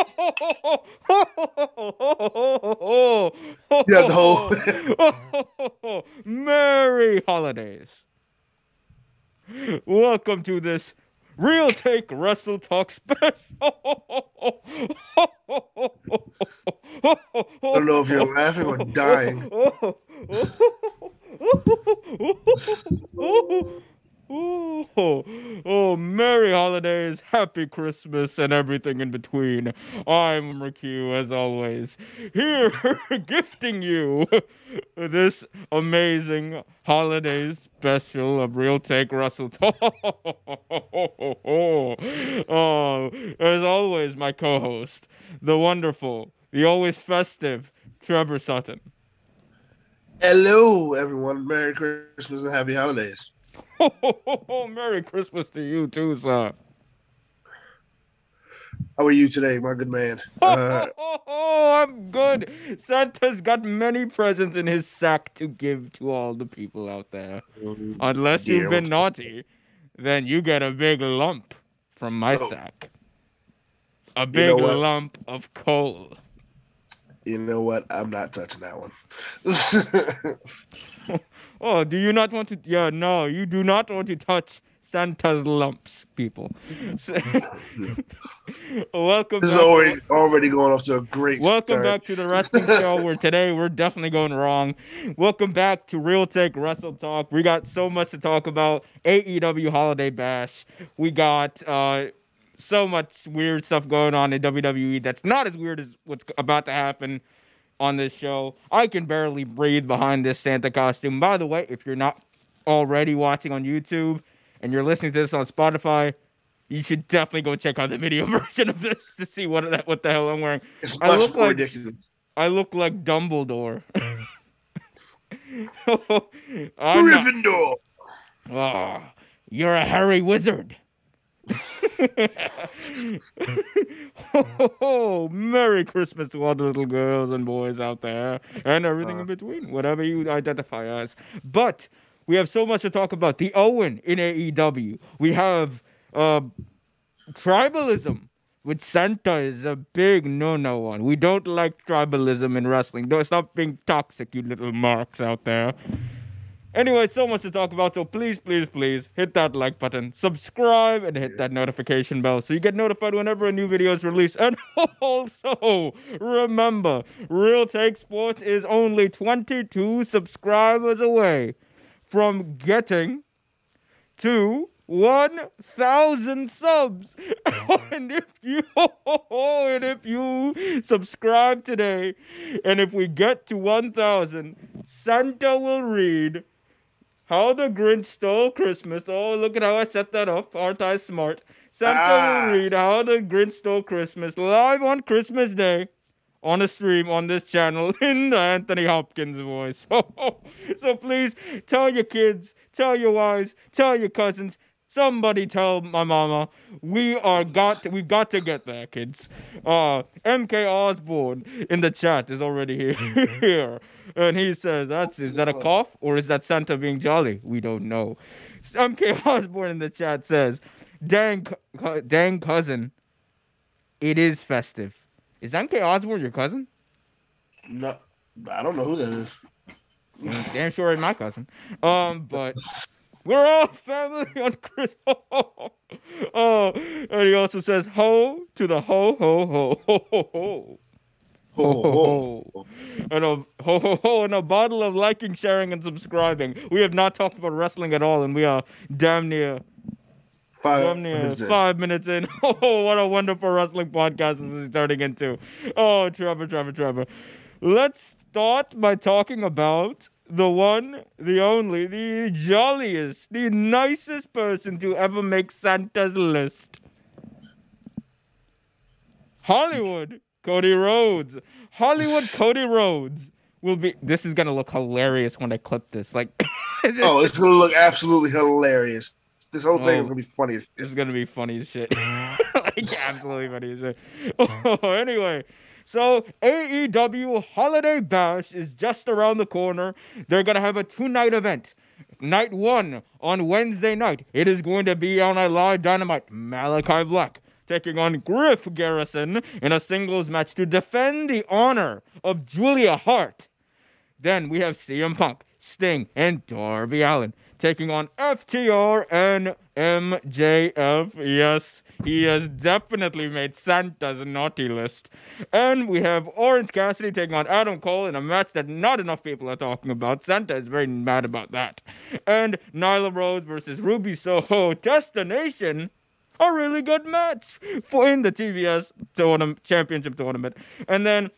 Yeah, the whole. Merry holidays. Welcome to this Real Take Wrestle Talk special. I don't know if you're laughing or dying. Merry Holidays, Happy Christmas, and everything in between. I'm McHugh, as always, here gifting you this amazing holiday special of Real Take Wrestle oh, as always, my co host, the wonderful, the always festive Trevor Sutton. Hello, everyone. Merry Christmas and Happy Holidays. Merry Christmas to you too, sir. How are you today, my good man? Uh, oh, I'm good. Santa's got many presents in his sack to give to all the people out there. Um, Unless dear, you've been naughty, then you get a big lump from my oh. sack. A big you know lump of coal. You know what? I'm not touching that one. Oh, do you not want to? Yeah, no, you do not want to touch Santa's lumps, people. welcome. This is already already going off to a great. Welcome start. back to the wrestling show. Where today we're definitely going wrong. Welcome back to Real Take Wrestle Talk. We got so much to talk about. AEW Holiday Bash. We got. uh so much weird stuff going on in WWE that's not as weird as what's about to happen on this show. I can barely breathe behind this Santa costume. By the way, if you're not already watching on YouTube and you're listening to this on Spotify, you should definitely go check out the video version of this to see what what the hell I'm wearing. It's I look like ridiculous. I look like Dumbledore. Gryffindor. Oh, you're a hairy wizard. oh, Merry Christmas to all the little girls and boys out there and everything uh, in between, whatever you identify as. But we have so much to talk about. The Owen in AEW. We have uh, tribalism, which Santa is a big no no one. We don't like tribalism in wrestling. Don't stop being toxic, you little marks out there. Anyway, so much to talk about, so please, please, please hit that like button, subscribe, and hit that notification bell so you get notified whenever a new video is released. And also, remember, Real Take Sports is only 22 subscribers away from getting to 1,000 subs. Mm-hmm. and if you and if you subscribe today, and if we get to 1,000, Santa will read how the Grinch Stole Christmas. Oh, look at how I set that up. Aren't I smart? Santa ah. will read How the Grinch Stole Christmas live on Christmas Day on a stream on this channel in the Anthony Hopkins voice. so please tell your kids, tell your wives, tell your cousins, Somebody tell my mama we are got to, we've got to get there, kids. Uh, MK Osborne in the chat is already here, here, and he says, "That's is that a cough or is that Santa being jolly? We don't know." MK Osborne in the chat says, "Dang, dang cousin, it is festive." Is MK Osborne your cousin? No, I don't know who that is. Damn sure it's my cousin. Um, but we're all family on Chris. oh, and he also says ho to the ho ho ho ho ho ho. Ho, ho, ho. And a ho ho ho and a bottle of liking, sharing, and subscribing. We have not talked about wrestling at all, and we are damn near five damn near minutes five in. minutes in. Oh, what a wonderful wrestling podcast this is turning into. Oh, Trevor, Trevor, Trevor. Let's start by talking about the one, the only, the jolliest, the nicest person to ever make Santa's list. Hollywood, Cody Rhodes. Hollywood, Cody Rhodes will be. This is gonna look hilarious when I clip this. Like, oh, it's gonna look absolutely hilarious. This whole thing oh, is gonna be funny. It's gonna be funny as shit. like absolutely funny as shit. Oh, anyway, so AEW Holiday Bash is just around the corner. They're gonna have a two-night event. Night one on Wednesday night. It is going to be on a live dynamite. Malachi Black taking on Griff Garrison in a singles match to defend the honor of Julia Hart. Then we have CM Punk, Sting, and Darby Allin taking on FTR and MJF. Yes, he has definitely made Santa's naughty list. And we have Orange Cassidy taking on Adam Cole in a match that not enough people are talking about. Santa is very mad about that. And Nyla Rose versus Ruby Soho Destination. A really good match for in the TBS tournament, championship tournament. And then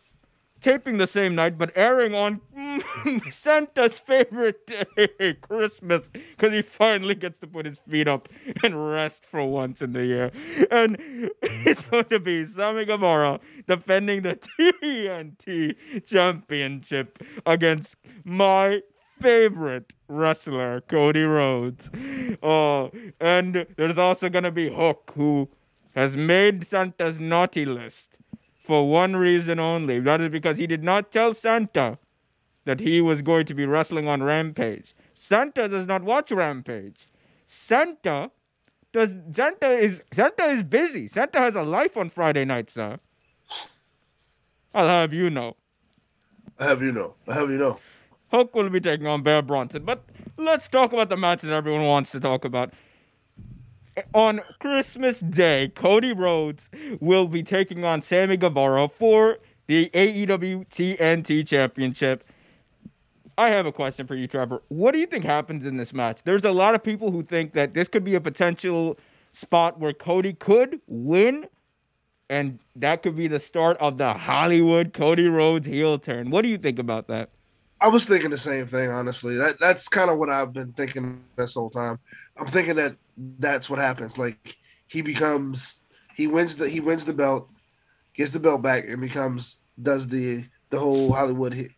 taping the same night, but airing on Santa's favorite day, Christmas, because he finally gets to put his feet up and rest for once in the year. And it's going to be Sammy Guevara defending the TNT Championship against my favorite wrestler, Cody Rhodes. Uh, and there's also going to be Hook, who has made Santa's naughty list for one reason only. That is because he did not tell Santa that he was going to be wrestling on Rampage. Santa does not watch Rampage. Santa does Santa is Santa is busy. Santa has a life on Friday night, sir. I'll have you know. I have you know. I have you know. Hook will be taking on Bear Bronson. But let's talk about the match that everyone wants to talk about on Christmas Day, Cody Rhodes will be taking on Sammy Guevara for the AEW TNT Championship. I have a question for you, Trevor. What do you think happens in this match? There's a lot of people who think that this could be a potential spot where Cody could win, and that could be the start of the Hollywood Cody Rhodes heel turn. What do you think about that? I was thinking the same thing, honestly. That that's kind of what I've been thinking this whole time. I'm thinking that that's what happens. Like he becomes he wins the he wins the belt, gets the belt back, and becomes does the the whole Hollywood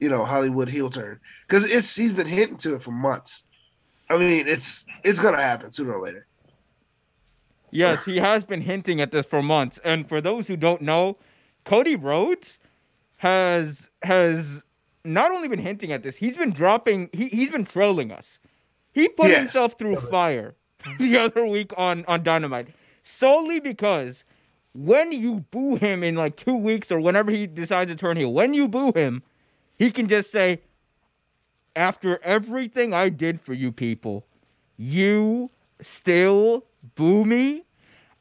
you know Hollywood heel turn because it's he's been hinting to it for months. I mean, it's it's gonna happen sooner or later. Yes, he has been hinting at this for months. And for those who don't know, Cody Rhodes has has not only been hinting at this, he's been dropping he, he's been trolling us. He put yes. himself through fire the other week on on Dynamite solely because when you boo him in like two weeks or whenever he decides to turn heel, when you boo him, he can just say, "After everything I did for you people, you still boo me."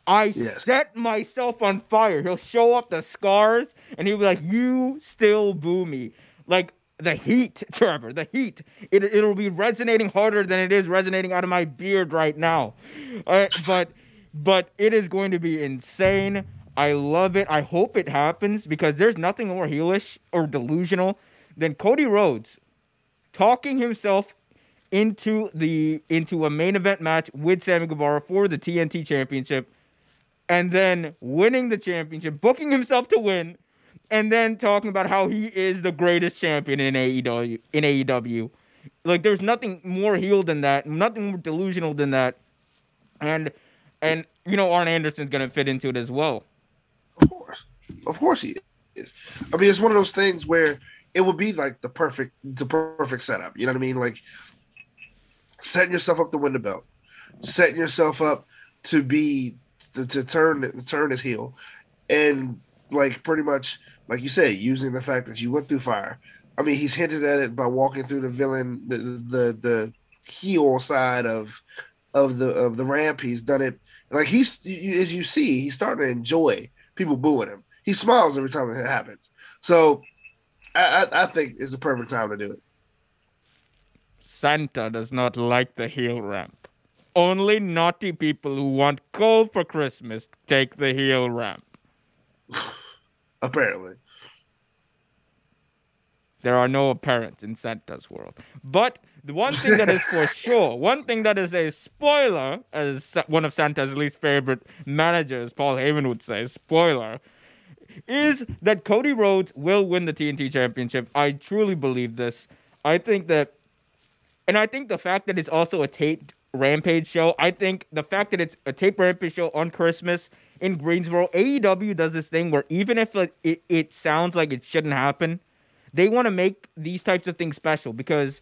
I yes. set myself on fire. He'll show up the scars and he'll be like, You still boo me. Like the heat, Trevor, the heat. It, it'll be resonating harder than it is resonating out of my beard right now. Uh, but but it is going to be insane. I love it. I hope it happens because there's nothing more heelish or delusional than Cody Rhodes talking himself into the into a main event match with Sammy Guevara for the TNT Championship, and then winning the championship, booking himself to win, and then talking about how he is the greatest champion in AEW. In AEW, like there's nothing more heel than that, nothing more delusional than that, and and you know Arn Anderson's gonna fit into it as well. Of course, of course he is. I mean, it's one of those things where it would be like the perfect, the perfect setup. You know what I mean? Like setting yourself up to win the belt, setting yourself up to be to, to turn to turn his heel, and like pretty much like you say, using the fact that you went through fire. I mean, he's hinted at it by walking through the villain, the the the heel side of of the of the ramp. He's done it like he's as you see, he's starting to enjoy people booing him. He smiles every time it happens. So I, I, I think it's the perfect time to do it. Santa does not like the heel ramp. Only naughty people who want coal for Christmas take the heel ramp. Apparently. There are no parents in Santa's world. But the one thing that is for sure, one thing that is a spoiler, as one of Santa's least favorite managers, Paul Heyman would say, spoiler, is that Cody Rhodes will win the TNT Championship. I truly believe this. I think that, and I think the fact that it's also a taped Rampage show, I think the fact that it's a tape Rampage show on Christmas in Greensboro, AEW does this thing where even if it, it, it sounds like it shouldn't happen, they want to make these types of things special because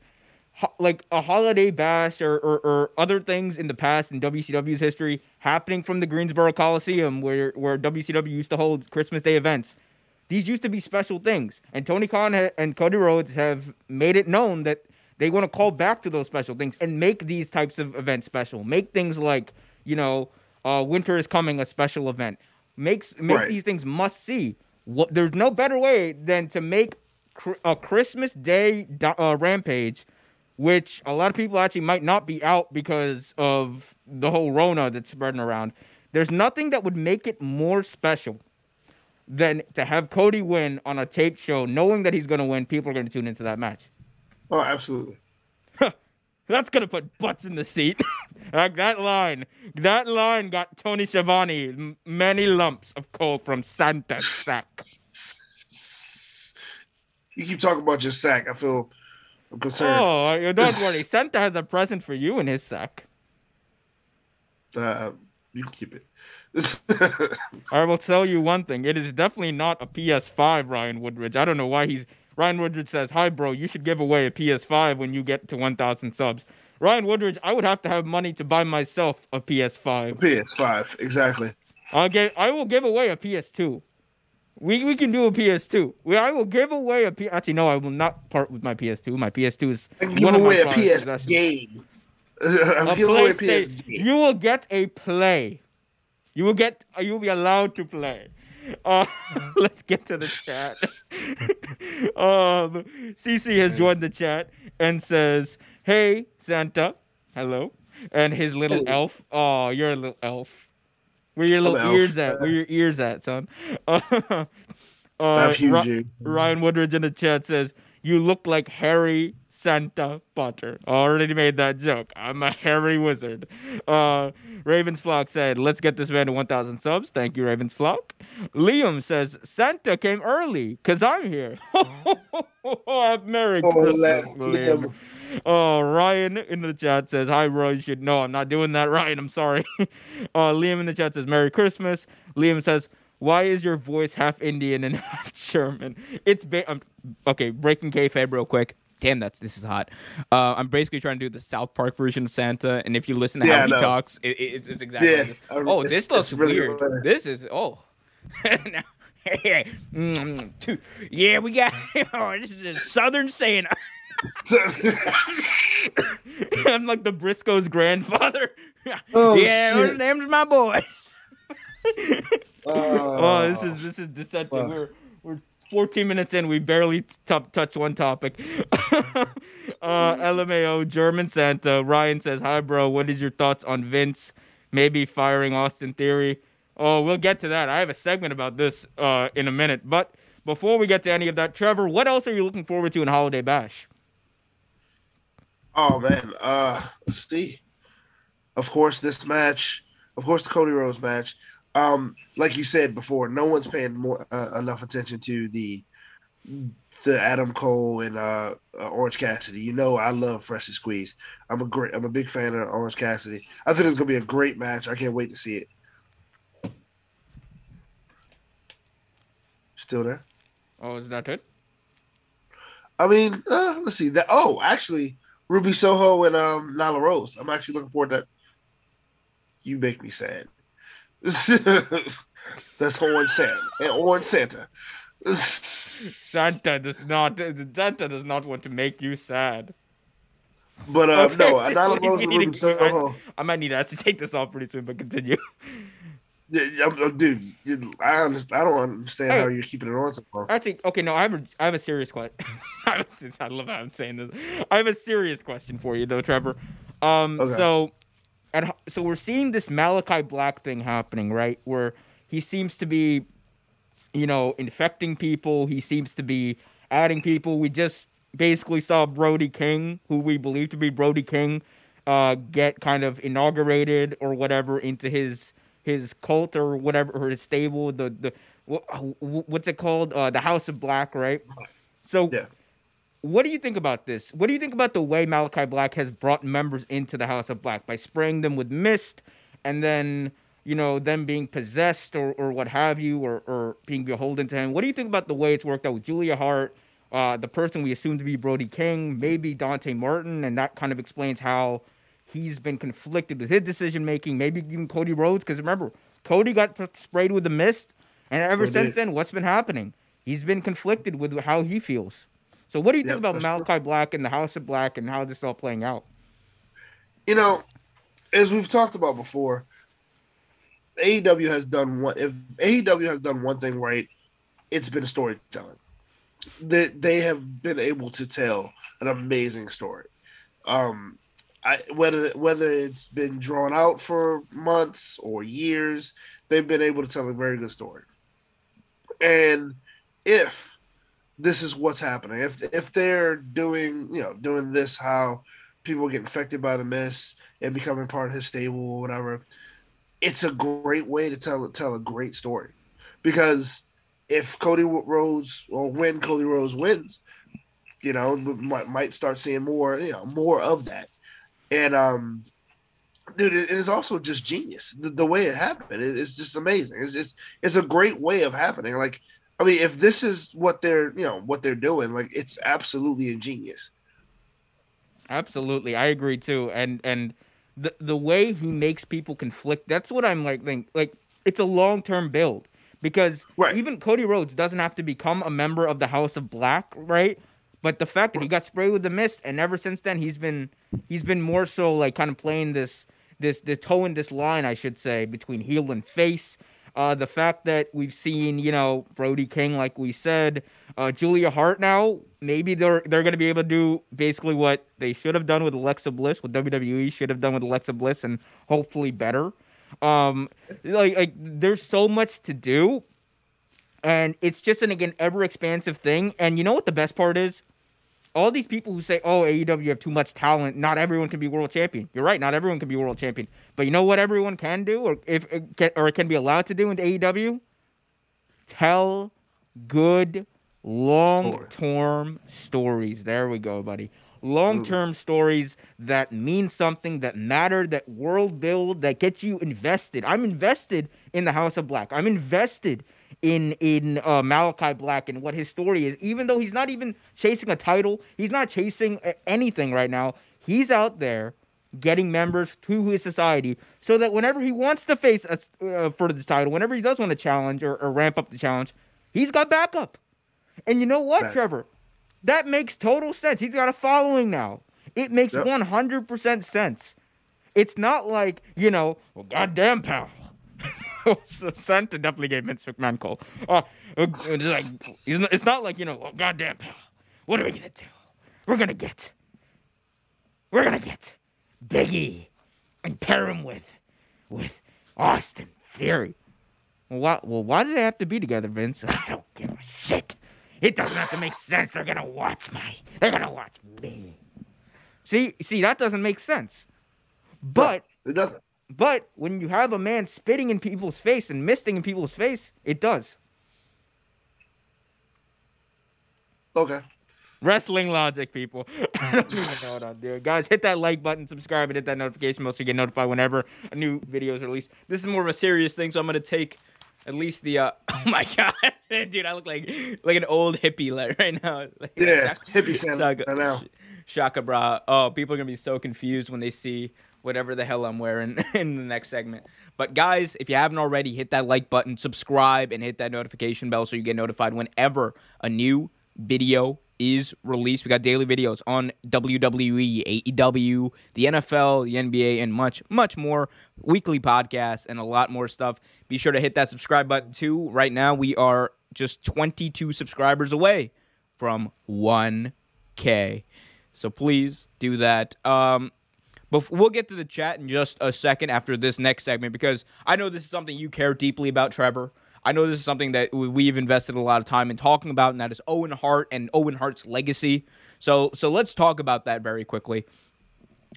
like a holiday bash or, or, or other things in the past in WCW's history happening from the Greensboro Coliseum where where WCW used to hold Christmas Day events. These used to be special things, and Tony Khan ha- and Cody Rhodes have made it known that they want to call back to those special things and make these types of events special. Make things like you know, uh, Winter is Coming a special event. Makes make Right. these things must see. What there's no better way than to make cr- a Christmas Day uh, rampage, which a lot of people actually might not be out because of the whole Rona that's spreading around. There's nothing that would make it more special than to have Cody win on a taped show, knowing that he's going to win. People are going to tune into that match. Oh, absolutely. That's gonna put butts in the seat. like that line, that line got Tony Schiavone m- many lumps of coal from Santa's sack. You keep talking about your sack. I feel I'm concerned. Oh, don't worry. Santa has a present for you in his sack. Uh, you keep it. I will tell you one thing. It is definitely not a PS5, Ryan Woodridge. I don't know why he's. Ryan Woodridge says, "Hi, bro. You should give away a PS5 when you get to 1,000 subs." Ryan Woodridge, I would have to have money to buy myself a PS5. PS5, exactly. I'll give, I will give away a PS2. We, we can do a PS2. We, I will give away a P. Actually, no, I will not part with my PS2. My PS2 is I give one of my away a PS possessions. game. A giving away a PS game. You will get a play. You will get. You will be allowed to play. Uh, let's get to the chat. um, CC has joined the chat and says, "Hey Santa, hello," and his little Hello. elf. Oh, you're a little elf. Where your little elf. ears at? Where your ears at, son? Uh, uh, Ryan Woodridge in the chat says, "You look like Harry Santa Potter." Already made that joke. I'm a hairy wizard. Uh, Ravens Flock said, "Let's get this man to 1,000 subs." Thank you, Ravens Flock. Liam says, "Santa came early because I'm here." Merry Oh, Christmas, Liam. Oh, Ryan in the chat says, Hi, bro. You should know I'm not doing that, Ryan. I'm sorry. uh, Liam in the chat says, Merry Christmas. Liam says, Why is your voice half Indian and half German? It's ba- um, okay. Breaking kayfabe real quick. Damn, that's this is hot. Uh, I'm basically trying to do the South Park version of Santa, and if you listen to Yeah, how he know. talks, it, it- it's, it's exactly Yeah, this. Oh, it's- this looks really weird. better. This is oh. Now- hey, mm, two- yeah, we got. Oh, this is a Southern Santa. I'm like the Briscoe's grandfather. Oh, yeah, shit. name's my boys. oh, this is this is deceptive. fuck. We're we're 14 minutes in. We barely t- touch one topic. uh, LMAO German Santa. Ryan says, "Hi, bro. What is your thoughts on Vince maybe firing Austin Theory?" Oh, we'll get to that. I have a segment about this uh, in a minute. But before we get to any of that, Trevor, what else are you looking forward to in Holiday Bash? Oh man, uh, let's see. Of course, this match. Of course, the Cody Rhodes match. Um, like you said before, no one's paying more uh, enough attention to the the Adam Cole and uh, uh, Orange Cassidy. You know, I love Fresh and Squeeze. I'm a great. I'm a big fan of Orange Cassidy. I think it's gonna be a great match. I can't wait to see it. Still there? Oh, is that it? I mean, uh, let's see that. Oh, actually, Ruby Soho and um Nyla Rose. I'm actually looking forward to that. You make me sad. That's Orange Santa and Orange Santa. Santa does not. Santa does not want to make you sad. But uh, Okay, no, Nyla we Rose and need Ruby to- Soho. I might need to actually take this off pretty soon, but continue. Yeah, yeah, dude, I understand, I don't understand Hey. how you're keeping it on so long. Actually, okay, no, I have a, I have a serious question. I love how I'm saying this. I have a serious question for you, though, Trevor. Um, Okay. so, at, so we're seeing this Malachi Black thing happening, right? Where he seems to be, you know, infecting people. He seems to be adding people. We just basically saw Brody King, who we believe to be Brody King, uh, get kind of inaugurated or whatever into his his cult or whatever or his stable. The the wha- what's it called? Uh, the House of Black, right? So, Yeah. What do you think about this? What do you think about the way Malachi Black has brought members into the House of Black by spraying them with mist and then, you know, them being possessed or, or what have you, or, or being beholden to him? What do you think about the way it's worked out with Julia Hart, uh, the person we assume to be Brody King, maybe Dante Martin, and that kind of explains how he's been conflicted with his decision making. Maybe even Cody Rhodes, because remember, Cody got sprayed with the mist, and ever since did. then, what's been happening? He's been conflicted with how he feels. So, what do you think about that's true. Malachi Black and the House of Black and how this is all playing out? you know, as we've talked about before, AEW has done one. If AEW has done one thing right, it's been storytelling. They they have been able to tell an amazing story. Um, I whether whether it's been drawn out for months or years, they've been able to tell a very good story. And if this is what's happening, if if they're doing you know doing this how people get infected by the mist and becoming part of his stable or whatever, it's a great way to tell tell a great story. Because if Cody Rhodes or when Cody Rhodes wins, you know, might might start seeing more, you know, more of that. And um dude, it is also just genius. The, the way it happened, it, it's just amazing. It's just it's a great way of happening. Like, I mean, if this is what they're, you know, what they're doing, like it's absolutely ingenious. Absolutely, I agree too. And and the the way he makes people conflict, that's what I'm like think like it's a long term build. Because Right. even Cody Rhodes doesn't have to become a member of the House of Black, right? But the fact that he got sprayed with the mist and ever since then he's been he's been more so like kind of playing this this the toe in this line, I should say, between heel and face. Uh, the fact that we've seen, you know, Brody King, like we said, uh, Julia Hart now, maybe they're they're gonna be able to do basically what they should have done with Alexa Bliss, what WWE should have done with Alexa Bliss, and hopefully better. Um, like like there's so much to do, and it's just an again ever expansive thing. And you know what the best part is? All these people who say, "Oh, AEW have too much talent. Not everyone can be world champion." You're right. Not everyone can be world champion. But you know what everyone can do, or if uh, or can be allowed to do in AEW? Tell good long-term stories. There we go, buddy. Long-term stories that mean something, that matter, that world build, that gets you invested. I'm invested in the House of Black. I'm invested in in uh, Malachi Black and what his story is. Even though he's not even chasing a title, he's not chasing uh, anything right now. He's out there getting members to his society so that whenever he wants to face us uh, for the title, whenever he does want to challenge or, or ramp up the challenge, he's got backup. And you know what, Right. Trevor? That makes total sense. He's got a following now. It makes Yep. 100% sense. It's not like, you know, well, goddamn, pal. so Santa definitely gave Vince McMahon call. Uh, it's like, it's not- like, you know, well, goddamn, pal. What are we to do? We're to get, we're to get Biggie and pair him with, with Austin Theory. Why, well, why do they have to be together, Vince? I don't give a shit. It doesn't have to make sense. They're gonna watch my. They're gonna watch me. See, see, that doesn't make sense. But, It doesn't. But when you have a man spitting in people's face and misting in people's face, it does. Okay. Wrestling logic, people. I don't even know what I'm doing. Guys, hit that like button, subscribe, and hit that notification bell so you get notified whenever a new video is released. This is more of a serious thing, so I'm gonna take at least the. uh Oh my god, dude, I look like like an old hippie right now. Like, Yeah. Hippie Santa Shaka, now. Shaka bra. Oh, people are gonna be so confused when they see whatever the hell I'm wearing in the next segment. But guys, if you haven't already, hit that like button, subscribe, and hit that notification bell so you get notified whenever a new video is released. We got daily videos on WWE, AEW, the NFL, the NBA, and much, much more. Weekly podcasts and a lot more stuff. Be sure to hit that subscribe button too. Right now, we are just 22 subscribers away from 1K. So please do that. Um, but we'll get to the chat in just a second after this next segment because I know this is something you care deeply about, Trevor. I know this is something that we- we've invested a lot of time in talking about, and that is Owen Hart and Owen Hart's legacy. So, so let's talk about that very quickly.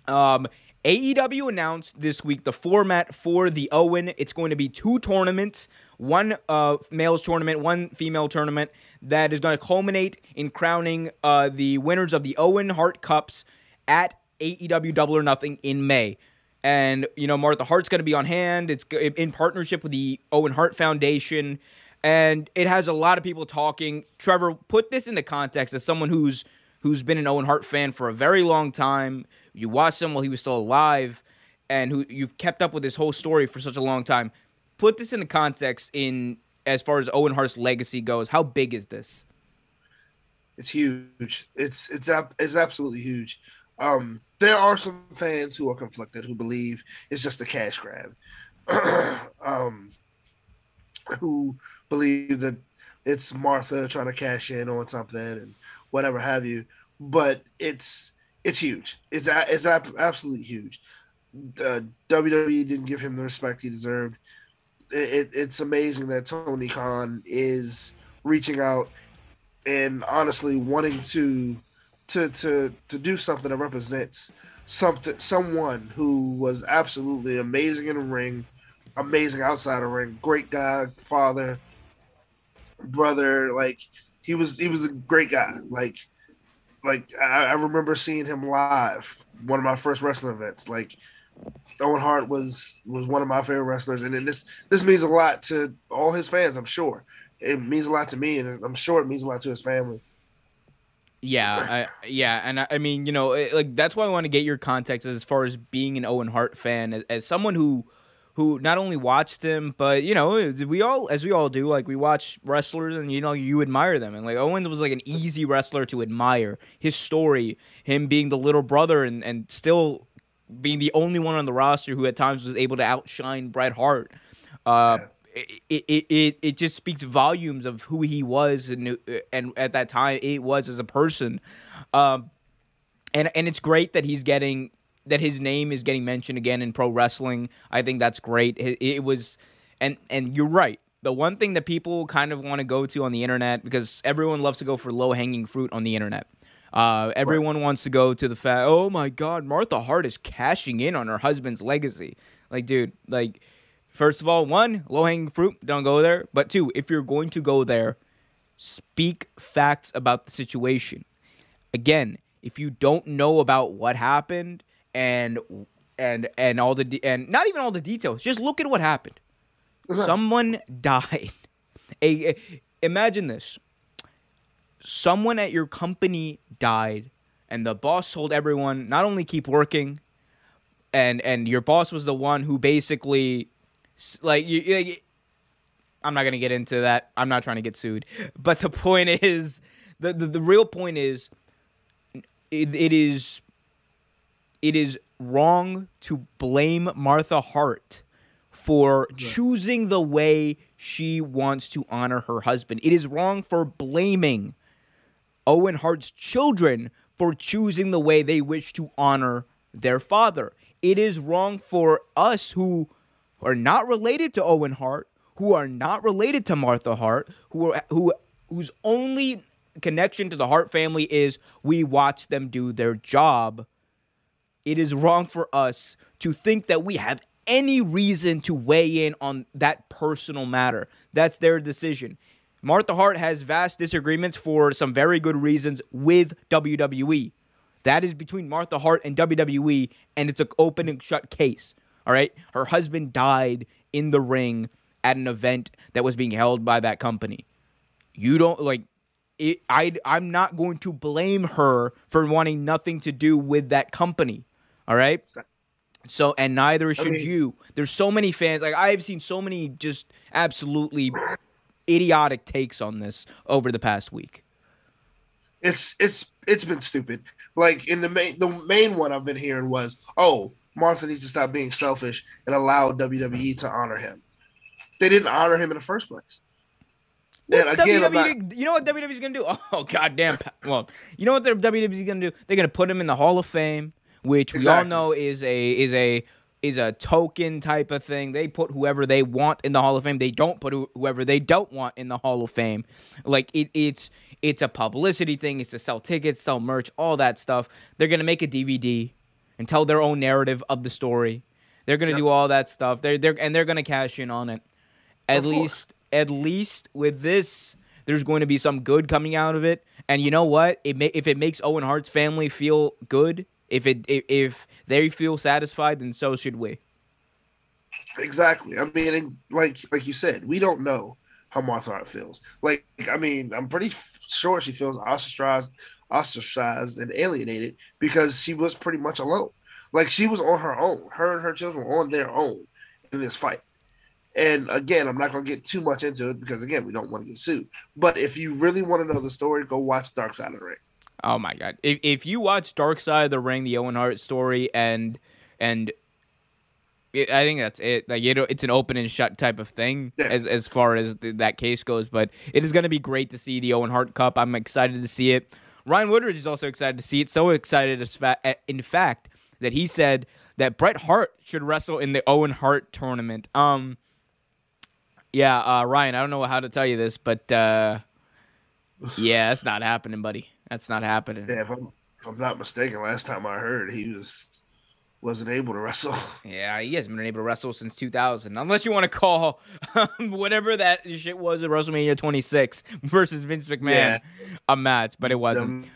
Um, AEW announced this week the format for the Owen. It's going to be two tournaments, one uh, males tournament, one female tournament that is going to culminate in crowning uh, the winners of the Owen Hart Cups at AEW Double or Nothing in May. And you know Martha Hart's going to be on hand. It's in partnership with the Owen Hart Foundation. and it has a lot of people talking. Trevor, put this into context as someone who's who's been an Owen Hart fan for a very long time. You watched him while he was still alive, and who you've kept up with his whole story for such a long time. Put this into context in as far as Owen Hart's legacy goes. How big is this? It's huge. It's it's it's absolutely huge. Um, there are some fans who are conflicted who believe it's just a cash grab. um, who believe that it's Martha trying to cash in on something and whatever have you. But it's it's huge. It's it's absolutely huge. Uh, WWE didn't give him the respect he deserved. It, it, it's amazing that Tony Khan is reaching out and honestly wanting to to to to do something that represents something someone who was absolutely amazing in the ring, amazing outside the ring, great guy, father, brother. Like he was he was a great guy. Like like I, I remember seeing him live, one of my first wrestling events. Like Owen Hart was was one of my favorite wrestlers, and this this means a lot to all his fans. I'm sure it means a lot to me, and I'm sure it means a lot to his family. Yeah, I, yeah, and I, I, mean, you know, it, like that's why I want to get your context as far as being an Owen Hart fan, as, as, someone who, who not only watched him, but you know, we all, as we all do, like we watch wrestlers, and you know, you admire them, and like Owen was like an easy wrestler to admire. His story, him being the little brother, and and still being the only one on the roster who at times was able to outshine Bret Hart. Uh, yeah it, it, it, it just speaks volumes of who he was and and at that time it was as a person. Um and and it's great that he's getting that his name is getting mentioned again in pro wrestling. I think that's great. It, it was and and you're right. The one thing that people kind of want to go to on the internet because everyone loves to go for low hanging fruit on the internet. Uh, everyone right. wants to go to the fact oh my god martha hart is cashing in on her husband's legacy. Like dude like First of all, one, low hanging fruit, don't go there. But two, if you're going to go there, speak facts about the situation. Again, if you don't know about what happened and and and all the de- and not even all the details, just look at what happened. Someone died. A, a, imagine this. Someone at your company died and the boss told everyone not only keep working and and your boss was the one who basically like you, like, I'm not gonna get into that. I'm not trying to get sued. But the point is, the the, the real point is, it, it is, it is wrong to blame Martha Hart for choosing the way she wants to honor her husband. It is wrong for blaming Owen Hart's children for choosing the way they wish to honor their father. It is wrong for us who are not related to Owen Hart, who are not related to Martha Hart, who are who whose only connection to the Hart family is we watch them do their job. It is wrong for us to think that we have any reason to weigh in on that personal matter. That's their decision. Martha Hart has vast disagreements for some very good reasons with WWE. That is between Martha Hart and WWE, and it's an open and shut case. All right. Her husband died in the ring at an event that was being held by that company. You don't like it, I I'm not going to blame her for wanting nothing to do with that company. All right? So and neither should I mean, you. There's so many fans like I've seen so many just absolutely idiotic takes on this over the past week. It's it's it's been stupid. Like in the main the main one I've been hearing was, "Oh, Martha needs to stop being selfish and allow WWE to honor him. They didn't honor him in the first place. And again, WWE, not, you know what WWE's gonna do? Oh goddamn! Well, you know what their WWE's gonna do? They're gonna put him in the Hall of Fame, which exactly. we all know is a is a is a token type of thing. They put whoever they want in the Hall of Fame. They don't put whoever they don't want in the Hall of Fame. Like it, it's it's a publicity thing. It's to sell tickets, sell merch, all that stuff. They're gonna make a DVD and tell their own narrative of the story. They're gonna yep. do all that stuff. They're they're and they're gonna cash in on it. At of least course. at least with this, there's going to be some good coming out of it. And you know what? It may, if it makes Owen Hart's family feel good, if it if, if they feel satisfied, then so should we. Exactly. I mean, like like you said, we don't know how Martha feels. Like, I mean, I'm pretty sure she feels ostracized, ostracized and alienated because she was pretty much alone. Like she was on her own. Her and her children were on their own in this fight. And again, I'm not gonna get too much into it because again, we don't want to get sued. But if you really want to know the story, go watch Dark Side of the Ring. Oh my god! If if you watch Dark Side of the Ring, the Owen Hart story, and and I think that's it. Like you know, it's an open and shut type of thing Yeah. as as far as the, that case goes. But it is going to be great to see the Owen Hart Cup. I'm excited to see it. Ryan Woodridge is also excited to see it. So excited, as fa- eh, in fact, that he said that Bret Hart should wrestle in the Owen Hart tournament. Um, yeah, uh, Ryan, I don't know how to tell you this, but uh, yeah, that's not happening, buddy. That's not happening. Yeah, if I'm, if I'm not mistaken, last time I heard he was wasn't able to wrestle. Yeah, he hasn't been able to wrestle since 2000, unless you want to call um, whatever that shit was at WrestleMania 26 versus Vince McMahon Yeah. a match, but it wasn't. I'm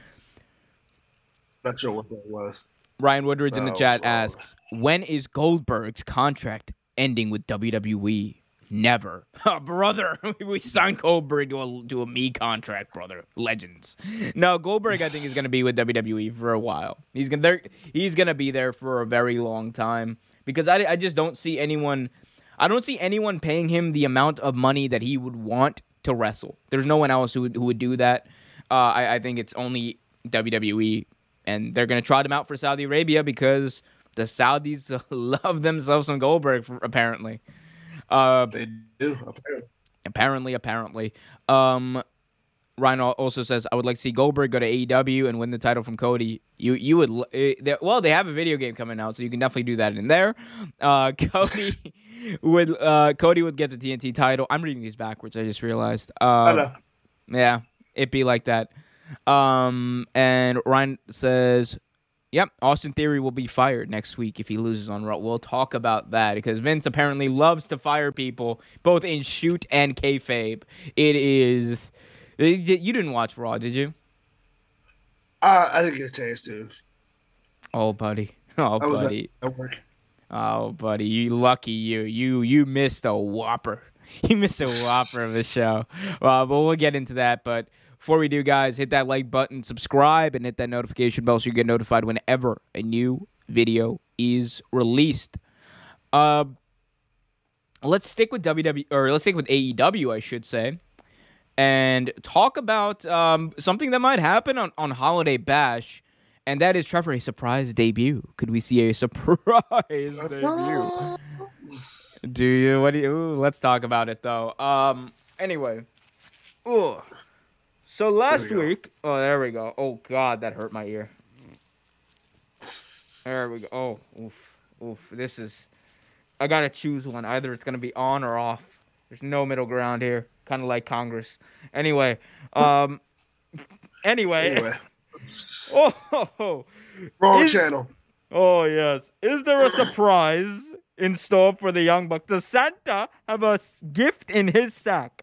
not sure what that was. Ryan Woodridge in the chat so- asks, "When is Goldberg's contract ending with WWE?" Never, oh, brother. we signed Goldberg to a to a me contract, brother. Legends. No, Goldberg, I think is going to be with WWE for a while. He's gonna. He's gonna be there for a very long time because I I just don't see anyone. I don't see anyone paying him the amount of money that he would want to wrestle. There's no one else who would, who would do that. Uh, I, I think it's only WWE, and they're gonna trot him out for Saudi Arabia because the Saudis love themselves some Goldberg, for, apparently. Uh, They do apparently. apparently, apparently. Um, Ryan also says, "I would like to see Goldberg go to AEW and win the title from Cody." You you would eh, they- well, they have a video game coming out, so you can definitely do that in there. Uh, Cody would uh, Cody would get the TNT title. I'm reading these backwards. I just realized. I Uh, know. yeah, it'd be like that. Um, and Ryan says, "Yep, Austin Theory will be fired next week if he loses on Raw." We'll talk about that because Vince apparently loves to fire people both in shoot and kayfabe. It is. You didn't watch Raw, did you? I, I didn't get a chance to. Oh, buddy. Oh, I buddy. at work. Oh, buddy, you lucky you. You you missed a whopper. You missed a whopper of the show. Uh, but we'll get into that. But before we do, guys, hit that like button, subscribe, and hit that notification bell so you get notified whenever a new video is released. Uh, let's stick with WWE, or let's stick with AEW, I should say, and talk about um, something that might happen on, on Holiday Bash. And that is Trevor, a surprise debut. Could we see a surprise debut? Do you? What do you? Ooh, let's talk about it though. Um. Anyway. Ooh. So last we go. week. Oh, there we go. Oh God, that hurt my ear. There we go. Oh, oof, oof. This is. I gotta choose one. Either it's gonna be on or off. There's no middle ground here. Kind of like Congress. Anyway. Um. Anyway. Anyway, Oh. wrong Is- channel. Oh yes. Is there a surprise in store for the Young Bucks? Does Santa have a gift in his sack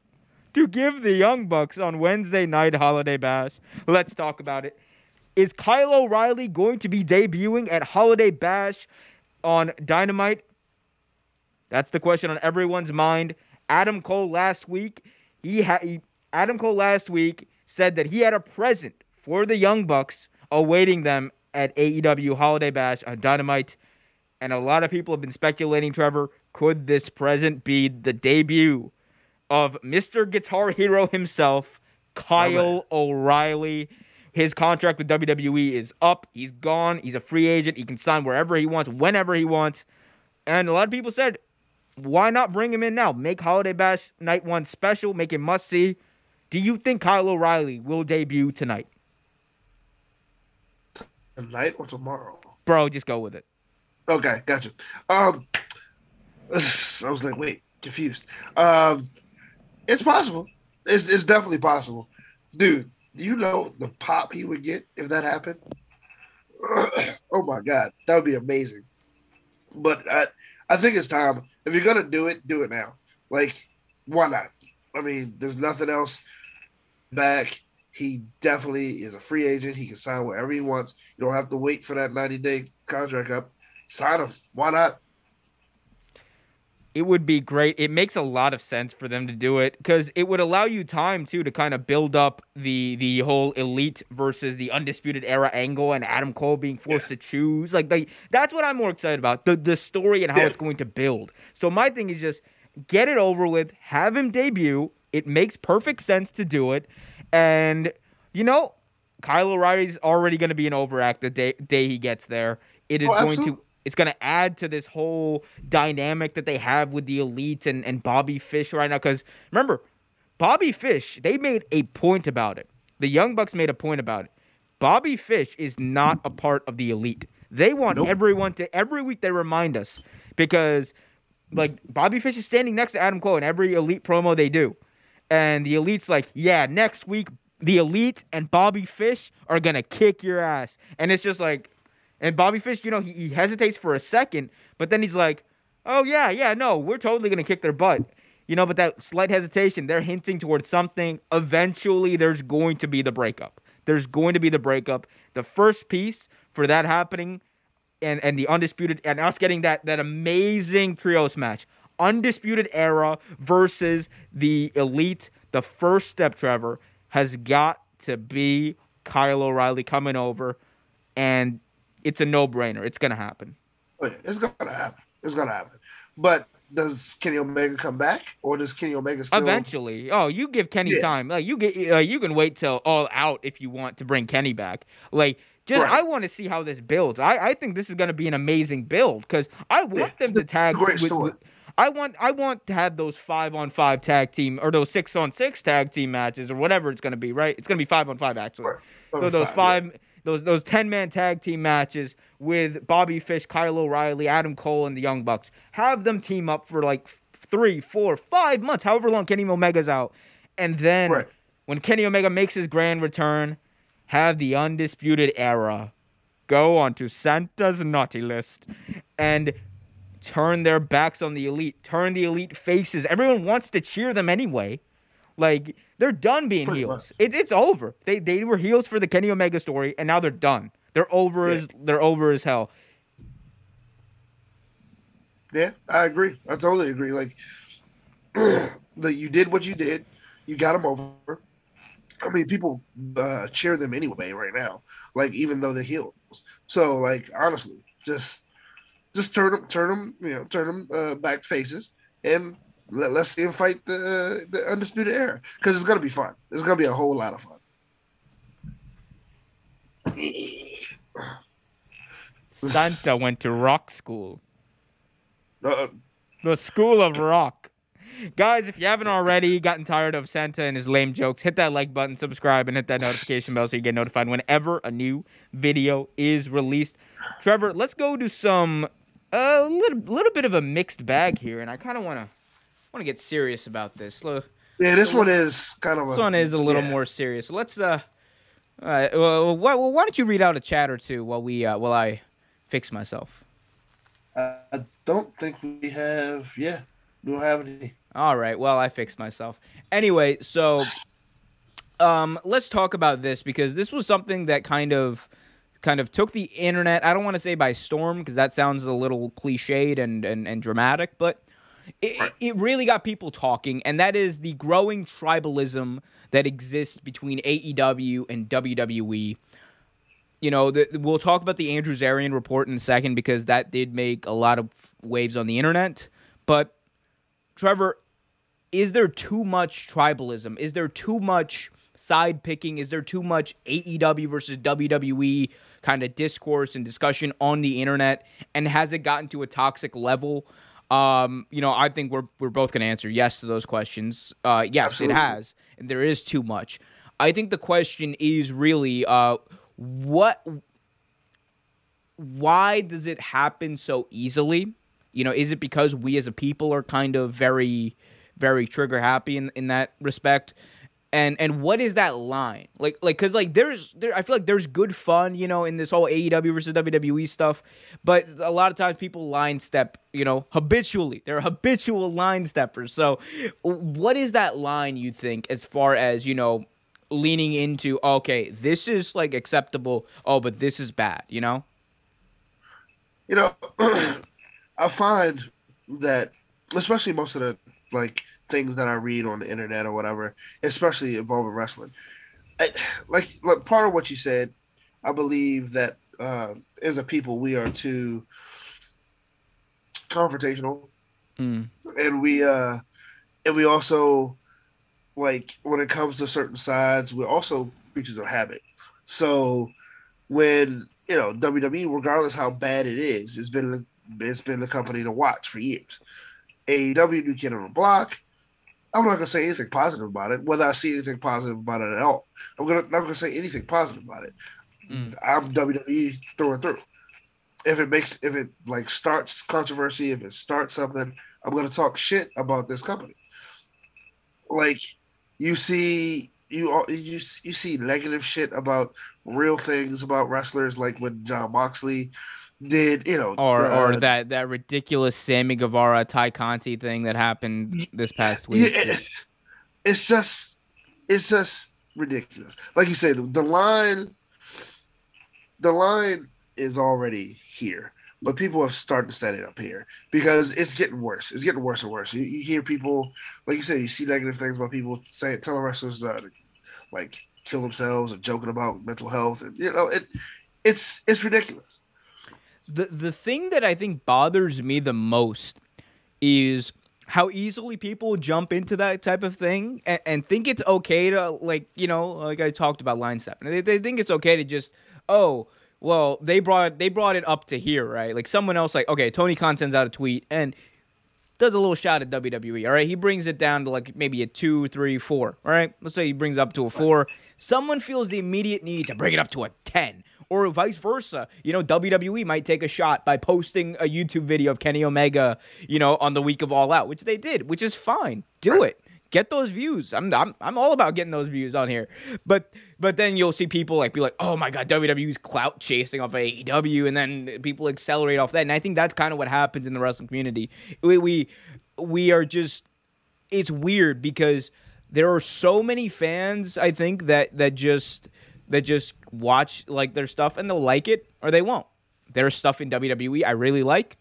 to give the Young Bucks on Wednesday night holiday bash? Let's talk about it. Is Kyle O'Reilly going to be debuting at Holiday Bash on Dynamite? That's the question on everyone's mind. Adam Cole last week, he had Adam Cole last week said that he had a present for the Young Bucks awaiting them at AEW Holiday Bash on Dynamite. And a lot of people have been speculating, Trevor, could this present be the debut of Mr. Guitar Hero himself, Kyle O'Reilly? His contract with WWE is up. He's gone. He's a free agent. He can sign wherever he wants, whenever he wants. And a lot of people said, why not bring him in now? Make Holiday Bash Night 1 special, make it must see. Do you think Kyle O'Reilly will debut tonight? Tonight or tomorrow? Bro, just go with it. Okay, gotcha. Um, I was like, wait, confused. Um, it's possible. It's it's definitely possible, dude. Do you know the pop he would get if that happened? oh my god, that would be amazing. But I I think it's time. If you're gonna do it, do it now. Like, why not? I mean, there's nothing else back. He definitely is a free agent. He can sign wherever he wants. You don't have to wait for that 90 day contract up. Sign him. Why not? It would be great. It makes a lot of sense for them to do it because it would allow you time too to kind of build up the the whole elite versus the undisputed era angle and Adam Cole being forced yeah. to choose. Like, like that's what I'm more excited about the the story and how yeah. it's going to build. So my thing is just get it over with, have him debut. It makes perfect sense to do it, and you know, Kyle O'Reilly's already going to be an overact the day day he gets there. It is oh, going to it's going to add to this whole dynamic that they have with the elite and, and Bobby Fish right now. Because remember, Bobby Fish, they made a point about it. The Young Bucks made a point about it. Bobby Fish is not a part of the elite. They want nope. everyone to every week they remind us because like Bobby Fish is standing next to Adam Cole in every elite promo they do. And the elite's like, yeah, next week the elite and Bobby Fish are gonna kick your ass. And it's just like and Bobby Fish, you know, he, he hesitates for a second, but then he's like, oh, yeah, yeah, no, we're totally going to kick their butt. You know, but that slight hesitation, they're hinting towards something. Eventually, there's going to be the breakup. There's going to be the breakup. The first piece for that happening and, and the undisputed and us getting that that amazing trios match. Undisputed era versus the elite. The first step, Trevor, has got to be Kyle O'Reilly coming over and it's a no brainer. It's gonna happen. Oh, it's gonna happen. It's gonna happen. But does Kenny Omega come back, or does Kenny Omega still? Eventually, oh, you give Kenny yeah. time. Like you get, uh, you can wait till all out if you want to bring Kenny back. Like, just right. I want to see how this builds. I, I think this is going to be an amazing build because I want yeah, them to tag. Great with, story. With, I want I want to have those five on five tag team or those six on six tag team matches or whatever it's going to be. Right? It's going to be five on five actually. Right. So those five. Yes those those 10 man tag team matches with Bobby Fish, Kyle O'Reilly, Adam Cole, and the Young Bucks. Have them team up for like three, four, five months, however long Kenny Omega's out. And then right. when Kenny Omega makes his grand return, have the Undisputed Era go onto Santa's naughty list and turn their backs on the elite, turn the elite faces. Everyone wants to cheer them anyway. Like they're done being Pretty heels. It, it's over. They they were heels for the Kenny Omega story, and now they're done. They're over yeah. as they're over as hell. Yeah, I agree. I totally agree. Like that, you did what you did. You got them over. I mean, people uh, cheer them anyway right now. Like even though they're heels. So like honestly, just just turn them, turn them, you know, turn them uh, back faces, and let, us see him fight the the undisputed era because it's gonna be fun. It's gonna be a whole lot of fun. Santa went to rock school. Uh, the school of rock. Guys, if you haven't already gotten tired of Santa and his lame jokes, hit that like button, subscribe, and hit that notification bell so you get notified whenever a new video is released. Trevor, let's go to some a uh, little little bit of a mixed bag here, and I kind of want to want to get serious about this. Look, Yeah, this one is kind of. This a, one is a little yeah. more serious. Let's uh, all right. Well, why, well, why don't you read out a chat or two while we uh, while I fix myself? I don't think we have. Yeah, we don't have any. All right. Well, I fixed myself. Anyway, so um, let's talk about this because this was something that kind of kind of took the internet. I don't want to say by storm because that sounds a little cliched and, and, and dramatic, but it, it really got people talking, and that is the growing tribalism that exists between AEW and WWE. You know, the, we'll talk about the Andrew Zarian report in a second because that did make a lot of waves on the internet. But, Trevor, is there too much tribalism? Is there too much side picking? Is there too much AEW versus WWE kind of discourse and discussion on the internet? And has it gotten to a toxic level um, you know, I think we're we're both going to answer yes to those questions. Uh, yes, Absolutely. it has, and there is too much. I think the question is really uh, what, why does it happen so easily? You know, is it because we as a people are kind of very, very trigger happy in in that respect? And and what is that line? Like like because like there's there i feel like there's good fun you know in this whole aew versus wwe stuff but a lot of times people line step you know habitually. They're habitual line steppers. So what is that line you think as far as you know leaning into okay this is like acceptable oh but this is bad you know? You know i find that especially most of the like things that I read on the internet or whatever, especially involving wrestling. I, like, like part of what you said, I believe that uh, as a people we are too confrontational, Mm. and we uh, and we also like when it comes to certain sides, we're also creatures of habit. So when you know WWE, regardless how bad it is, it's been it's been the company to watch for years. AEW, New Kid on the Block. I'm not gonna say anything positive about it. Whether I see anything positive about it at all, I'm gonna not gonna say anything positive about it. Mm. I'm WWE through and through. If it makes if it like starts controversy, if it starts something, I'm gonna talk shit about this company. Like you see you all- you you see negative shit about real things about wrestlers, like when Jon Moxley did, you know, Or the- or that that ridiculous Sammy Guevara Tay Conti thing that happened this past week. Yeah, it's, it's just it's just ridiculous. Like you said, the, the line the line is already here, but people have started to set it up here because it's getting worse. It's getting worse and worse. You, you hear people, like you said, you see negative things about people saying telling wrestlers uh, to, like kill themselves or joking about mental health, and you know it. It's it's ridiculous. The the thing that I think bothers me the most is how easily people jump into that type of thing and, and think it's okay to like you know like I talked about line seven. They, they think it's okay to just oh well they brought they brought it up to here right? Like someone else like okay Tony Khan sends out a tweet and does a little shot at WWE. All right, he brings it down to like maybe a two, three, four. All right, let's say he brings it up to a four. Someone feels the immediate need to bring it up to a ten, or vice versa. You know, WWE might take a shot by posting a YouTube video of Kenny Omega, you know, on the week of All Out, which they did, which is fine. Do it. Get those views. I'm, I'm I'm all about getting those views on here. But but then you'll see people like be like, oh my god, WWE's clout chasing off AEW, and then people accelerate off that. And I think that's kind of what happens in the wrestling community. We we we are just it's weird because there are so many fans I think that that just that just watch like their stuff and they'll like it or they won't. There's stuff in WWE I really like.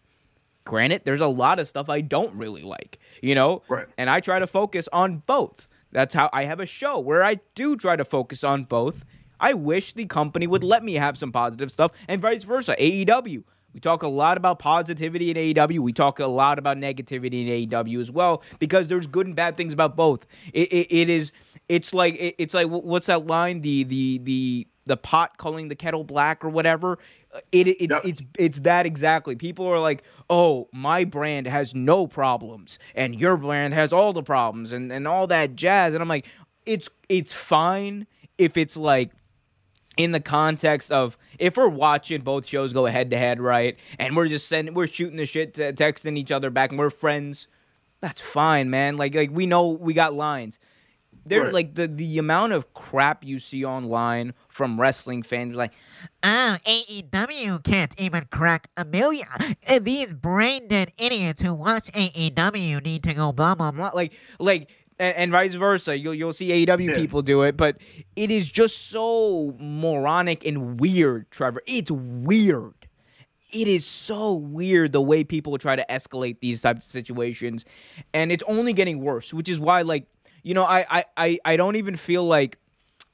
Granted, there's a lot of stuff I don't really like, you know? Right. And I try to focus on both. That's how I have a show where I do try to focus on both. I wish the company would let me have some positive stuff and vice versa. AEW. We talk a lot about positivity in AEW. We talk a lot about negativity in AEW as well because there's good and bad things about both. It, it, it is it's like it, it's like what's that line the the the the pot calling the kettle black or whatever. Uh, It, it it's, Yep. it's it's that exactly. People are like, "Oh, my brand has no problems and your brand has all the problems and and all that jazz." And I'm like, "It's it's fine if it's like in the context of if we're watching both shows go head to head, right? And we're just sending, we're shooting the shit, texting each other back, and we're friends. That's fine, man. Like, like we know we got lines. There, Right. like the the amount of crap you see online from wrestling fans, like, ah, Oh, AEW can't even crack a million. And these brain dead idiots who watch AEW need to go blah blah blah. blah, like, like, and, and vice versa. You'll you'll see AEW Yeah. people do it, but it is just so moronic and weird, Trevor. It's weird. It is so weird the way people try to escalate these types of situations, and it's only getting worse. Which is why, like, you know, I I I, I don't even feel like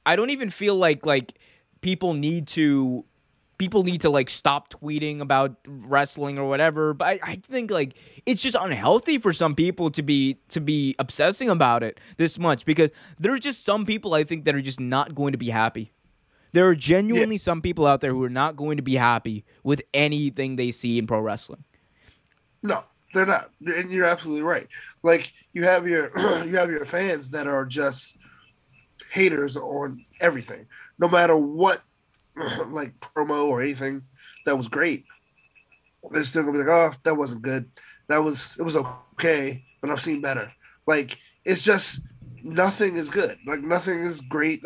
I don't even feel like like people need to people need to like stop tweeting about wrestling or whatever but I, I think like it's just unhealthy for some people to be to be obsessing about it this much because there are just some people i think that are just not going to be happy. There are genuinely some people out there who are not going to be happy with anything they see in pro wrestling. No, they're not, and you're absolutely right. Like you have your you have your fans that are just haters on everything, no matter what, like promo or anything that was great. They're still gonna be like, oh, that wasn't good. That was it was okay, but I've seen better. Like it's just nothing is good. Like nothing is great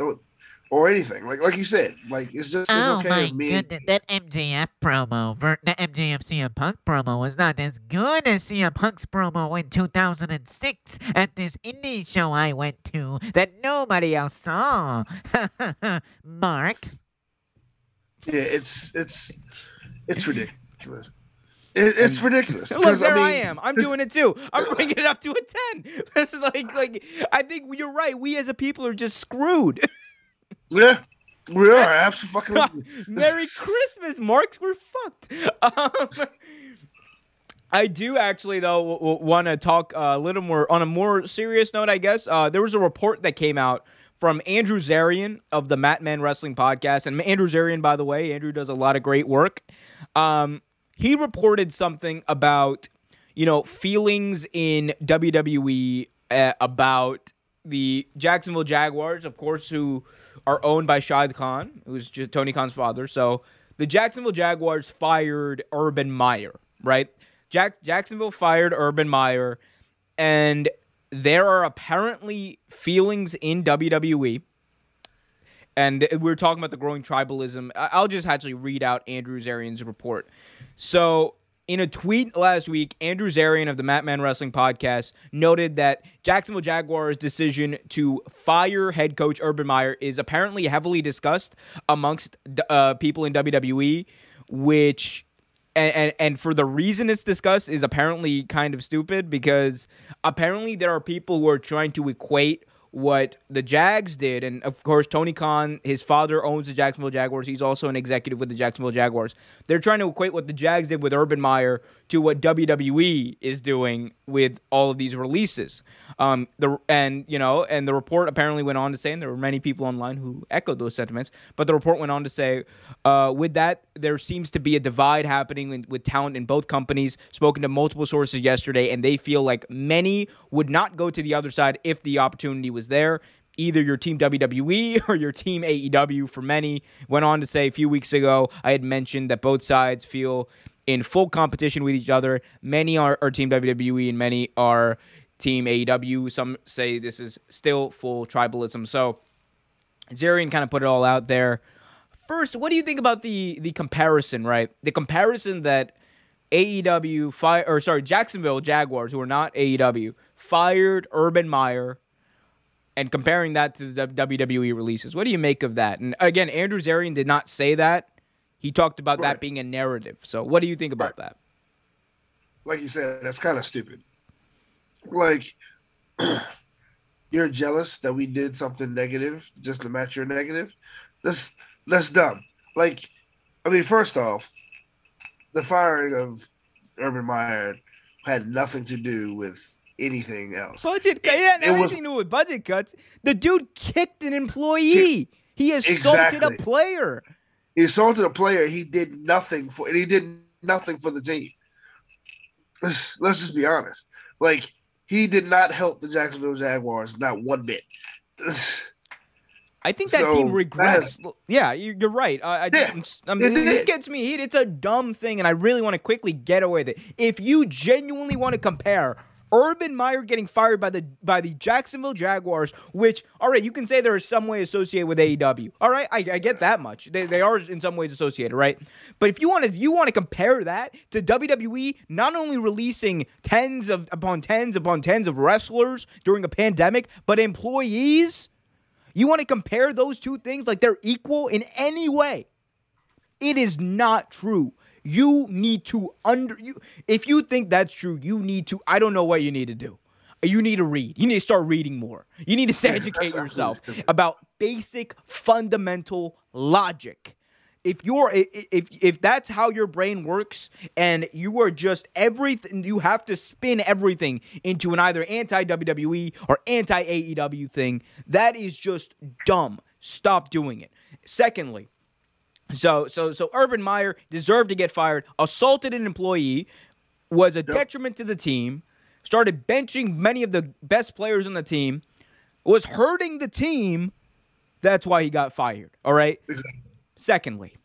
or, or anything. Like like you said, like it's just it's Oh okay. my with me. goodness, that MJF promo, ver- that MJF CM Punk promo was not as good as CM Punk's promo in 2006 at this indie show I went to that nobody else saw. Mark. Yeah, it's it's it's ridiculous. It, it's ridiculous. Look, 'cause, there I, mean, am. I'm doing it too. I'm bringing it up to a ten. This is like, like I think you're right. We as a people are just screwed. Yeah, we are absolutely. Merry Christmas, Marks. We're fucked. Um, I do actually though w- want to talk a little more on a more serious note. I guess uh, there was a report that came out from Andrew Zarian of the Mat Men Wrestling Podcast, and Andrew Zarian, by the way, Andrew does a lot of great work. Um, he reported something about you know feelings in WWE uh, about the Jacksonville Jaguars, of course, who are owned by Shad Khan, who's Tony Khan's father. So the Jacksonville Jaguars fired Urban Meyer, right? Jack- Jacksonville fired Urban Meyer, and there are apparently feelings in WWE. And we we're talking about the growing tribalism. I'll just actually read out Andrew Zarian's report. So, in a tweet last week, Andrew Zarian of the Mat Men Wrestling Podcast noted that Jacksonville Jaguars' decision to fire head coach Urban Meyer is apparently heavily discussed amongst uh, people in WWE, which and, and and for the reason it's discussed is apparently kind of stupid because apparently there are people who are trying to equate what the Jags did, and of course Tony Khan, his father owns the Jacksonville Jaguars. He's also an executive with the Jacksonville Jaguars. They're trying to equate what the Jags did with Urban Meyer to what WWE is doing with all of these releases. Um, the and you know, and the report apparently went on to say, and there were many people online who echoed those sentiments. But the report went on to say, uh, with that, there seems to be a divide happening in, with talent in both companies. Spoken to multiple sources yesterday, and they feel like many would not go to the other side if the opportunity was there. Either your team WWE or your team AEW. For many, went on to say a few weeks ago, I had mentioned that both sides feel in full competition with each other. Many are, are team WWE, and many are team AEW. Some say this is still full tribalism. So Zarian kind of put it all out there. First, what do you think about the the comparison, right? The comparison that AEW fire or sorry, Jacksonville Jaguars, who are not AEW, fired Urban Meyer and comparing that to the WWE releases. What do you make of that? And again, Andrew Zarian did not say that. He talked about that being a narrative. So what do you think about that? like you said, that's kind of stupid. Like, you're jealous that we did something negative just to match your negative. That's that's dumb. Like, I mean, first off, the firing of Urban Meyer had nothing to do with anything else. Budget cut. Yeah, it nothing to do with budget cuts. The dude kicked an employee. He assaulted Exactly. a player. He assaulted a player. He did nothing for, and he did nothing for the team. Let's let's just be honest. Like he did not help the Jacksonville Jaguars not one bit. I think that So, team that regressed. yeah, you're, right. I, I Yeah, just, I mean, this did. gets me heat. It's a dumb thing, and I really want to quickly get away with it. If you genuinely want to compare Urban Meyer getting fired by the by the Jacksonville Jaguars, which all right, you can say they're some way associated with AEW. All right, I, I get that much. They, they are in some ways associated, right? But if you want to you want to compare that to WWE not only releasing tens of upon tens upon tens of wrestlers during a pandemic, but employees. You want to compare those two things like they're equal in any way? It is not true. You need to under you if you think that's true, you need to I don't know what you need to do. You need to read. You need to start reading more. You need to educate yourself about basic fundamental logic. If you're if if that's how your brain works and you are just everything you have to spin everything into an either anti WWE or anti AEW thing, that is just dumb. Stop doing it. Secondly, so so so Urban Meyer deserved to get fired, assaulted an employee, was a detriment to the team, started benching many of the best players on the team, was hurting the team. That's why he got fired. All right. Exactly. Secondly,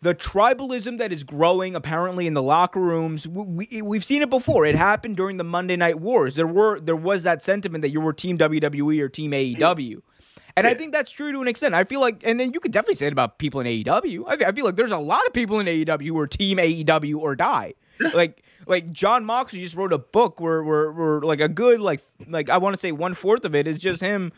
the tribalism that is growing apparently in the locker rooms, we, we, we've seen it before. It happened during the Monday Night Wars. There were there was that sentiment that you were Team WWE or Team AEW. And I think that's true to an extent. I feel like, and then you could definitely say it about people in AEW. I, I feel like there's a lot of people in AEW who are Team AEW or die. like, like Jon Moxley just wrote a book where, where, where like a good, like, like I want to say one fourth of it is just him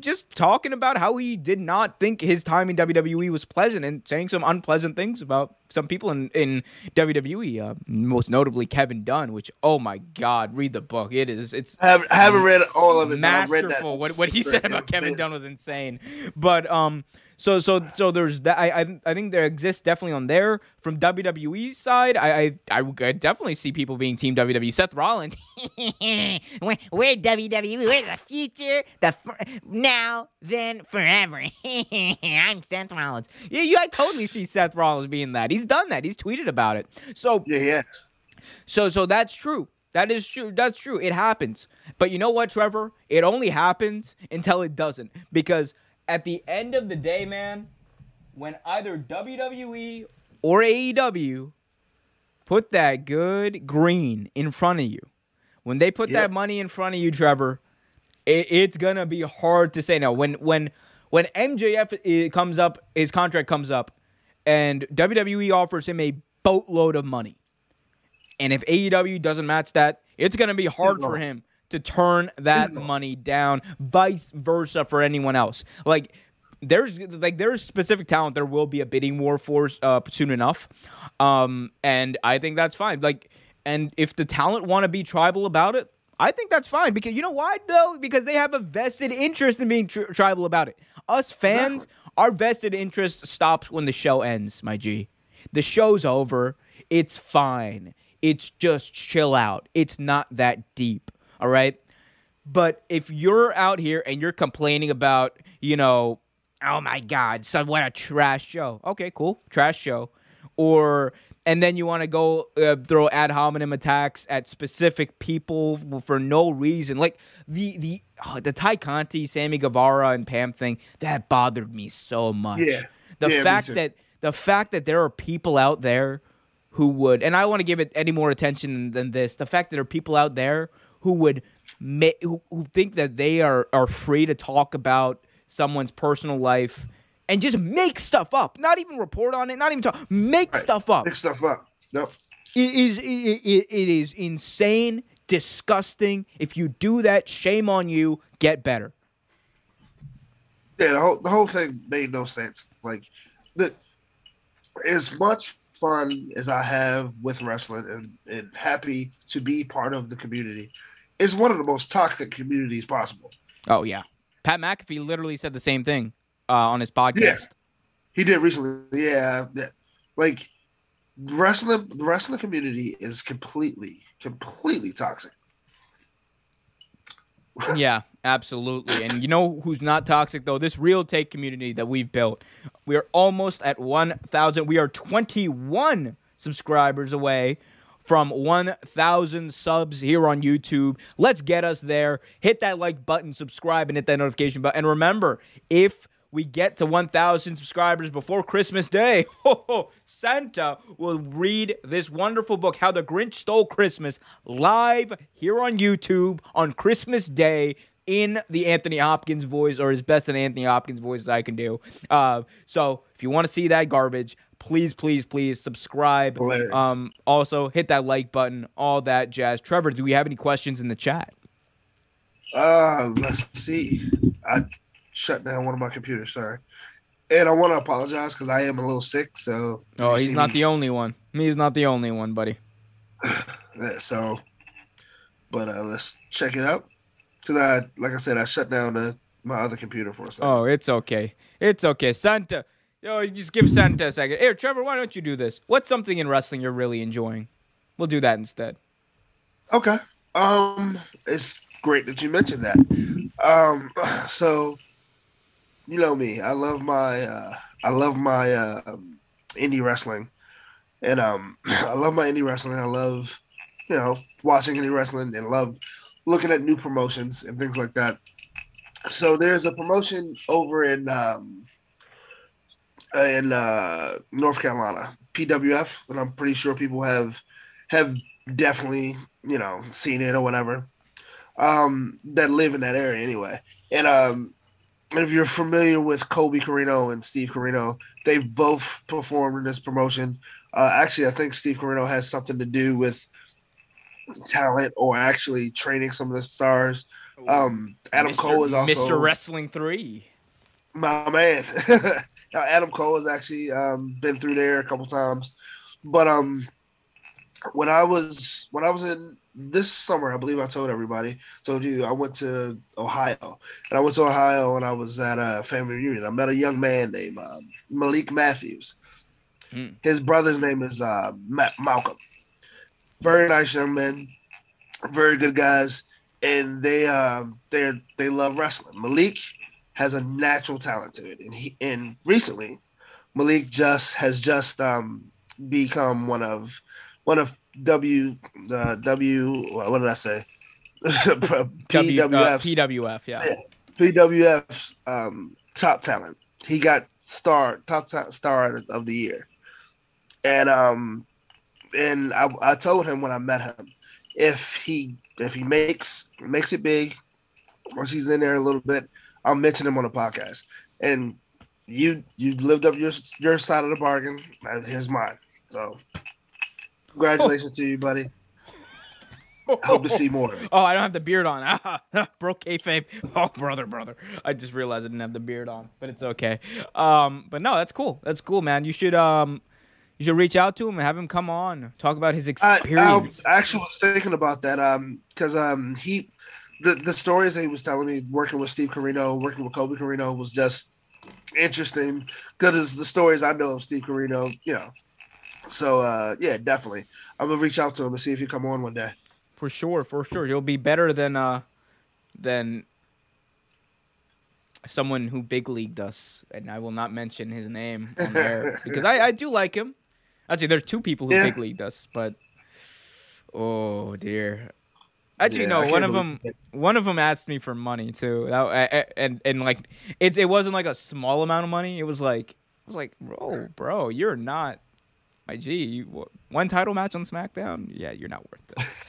just talking about how he did not think his time in WWE was pleasant and saying some unpleasant things about some people in, in WWE, uh, most notably Kevin Dunn, which, oh my God, read the book. It is, it's I haven't, I haven't read all of it. but read that. masterful. What, what he said about Kevin. Dunn was insane. But, um, so so so there's that. I, I I think there exists definitely on there from WWE's side. I I, I would definitely see people being Team WWE. Seth Rollins, we're, we're WWE. We're the future. The f- now, then, forever. I'm Seth Rollins. yeah, you I totally see Seth Rollins being that. He's done that. He's tweeted about it. So Yeah, yeah. So so that's true. That is true. That's true. It happens. But you know what, Trevor? It only happens until it doesn't. Because at the end of the day, man, when either WWE or AEW put that good green in front of you, when they put Yep. that money in front of you, Trevor, it, it's gonna be hard to say no. When when when MJF comes up, his contract comes up, and WWE offers him a boatload of money. And if AEW doesn't match that, it's going to be hard for him to turn that money down. Vice versa for anyone else. Like there's like there's specific talent there will be a bidding war for uh, soon enough, um, and I think that's fine. Like, and if the talent want to be tribal about it. I think that's fine because you know why though? Because they have a vested interest in being tri- tribal about it. Us fans, our vested interest stops when the show ends, my G. The show's over. It's fine. It's just chill out. It's not that deep. All right. But if you're out here and you're complaining about, you know, oh my God, son, what a trash show. Okay, cool. Trash show. Or, and then you want to go uh, throw ad hominem attacks at specific people for no reason. Like the, the, oh, the Tay Conti, Sammy Guevara, and Pam thing, that bothered me so much. Yeah. The Yeah, fact that, the fact that there are people out there who would, and I want to give it any more attention than this. The fact that there are people out there who would, ma- who, who think that they are are free to talk about someone's personal life and just make stuff up, not even report on it, not even talk, make Right. stuff up. Pick stuff up. Nope. It is it, it, it is insane, disgusting. If you do that, shame on you. Get better. Yeah, the whole the whole thing made no sense. Like the as much fun as I have with wrestling and, and happy to be part of the community, it's one of the most toxic communities possible. Oh yeah, Pat McAfee literally said the same thing uh, on his podcast. He did recently. Yeah, yeah. like wrestling the wrestling community is completely, completely toxic. yeah, absolutely. And you know who's not toxic though? This real take community that we've built. We are almost at 1,000. We are 21 subscribers away from 1,000 subs here on YouTube. Let's get us there. Hit that like button, subscribe, and hit that notification button. And remember, if we get to 1,000 subscribers before Christmas Day, Santa will read this wonderful book, How the Grinch Stole Christmas, live here on YouTube on Christmas Day in the Anthony Hopkins voice, or as best an Anthony Hopkins voice as I can do. Uh, so if you want to see that garbage, please, please, please subscribe. Hilarious. Um, also, hit that like button, all that jazz. Trevor, do we have any questions in the chat? Uh, let's see. I shut down one of my computers. Sorry, and I want to apologize because I am a little sick. So Oh, he's not me- the only one. Me, he's not the only one, buddy. So, but uh, let's check it out. Cause I, like I said, I shut down uh, my other computer for a second. Oh, it's okay. It's okay. Santa. Yo, you just give Santa a second. Here, Trevor, why don't you do this? What's something in wrestling you're really enjoying? We'll do that instead. Okay. Um, it's great that you mentioned that. Um, so, you know me, I love my, uh, I love my uh, indie wrestling, and um, I love my indie wrestling. I love, you know, watching indie wrestling and love looking at new promotions and things like that. So there's a promotion over in um, in uh, North Carolina, PWF, and I'm pretty sure people have have definitely you know seen it or whatever. Um, that live in that area anyway, and um, if you're familiar with Colby Corino and Steve Corino, they've both performed in this promotion. Uh, actually, I think Steve Corino has something to do with talent or actually training some of the stars. Um, Adam Mr. Cole is also Mr. Wrestling Three. my man. Now, Adam Cole has actually um, been through there a couple times, but um, when I was when I was in this summer, I believe I told everybody, told you I went to Ohio, and I went to Ohio and I was at a family reunion. I met a young man named um, Malik Matthews. Hmm. His brother's name is uh, Ma- Malcolm. Very nice young men, very good guys, and they um they they love wrestling. Malik has a natural talent to it, and he and recently Malik just has just um become one of one of W the W what did I say W, uh, PWF, yeah. Yeah. PWF's um, top talent. He got star top ta- star of the year, and um, and I, I told him when I met him, if he if he makes makes it big, once he's in there a little bit, I'll mention him on the podcast. And you you lived up your your side of the bargain. and Here's mine. So congratulations to you, buddy. I Hope to see more. Oh, I don't have the beard on. Ah, broke kayfabe. Oh, brother, brother. I just realized I didn't have the beard on, but it's okay. Um, but no, that's cool. That's cool, man. You should um, you should reach out to him and have him come on, talk about his I, I experience. actually was thinking about that um because um he the, the stories that he was telling me working with Steve Corino, working with Colby Corino was just interesting because the stories I know of Steve Corino, you know. So uh yeah, definitely. I'm gonna reach out to him and see if he come on one day. for sure, for sure. He'll be better than uh, than someone who big leagued us, and I will not mention his name on there because I, I do like him. Actually, there are two people who Yeah. big leagued us, but oh dear. Actually, Yeah, no. One of them, one of them asked me for money too. That, and and like it's it wasn't like a small amount of money. It was like it was like, bro, bro, you're not my G. You, one title match on SmackDown. Yeah, you're not worth this.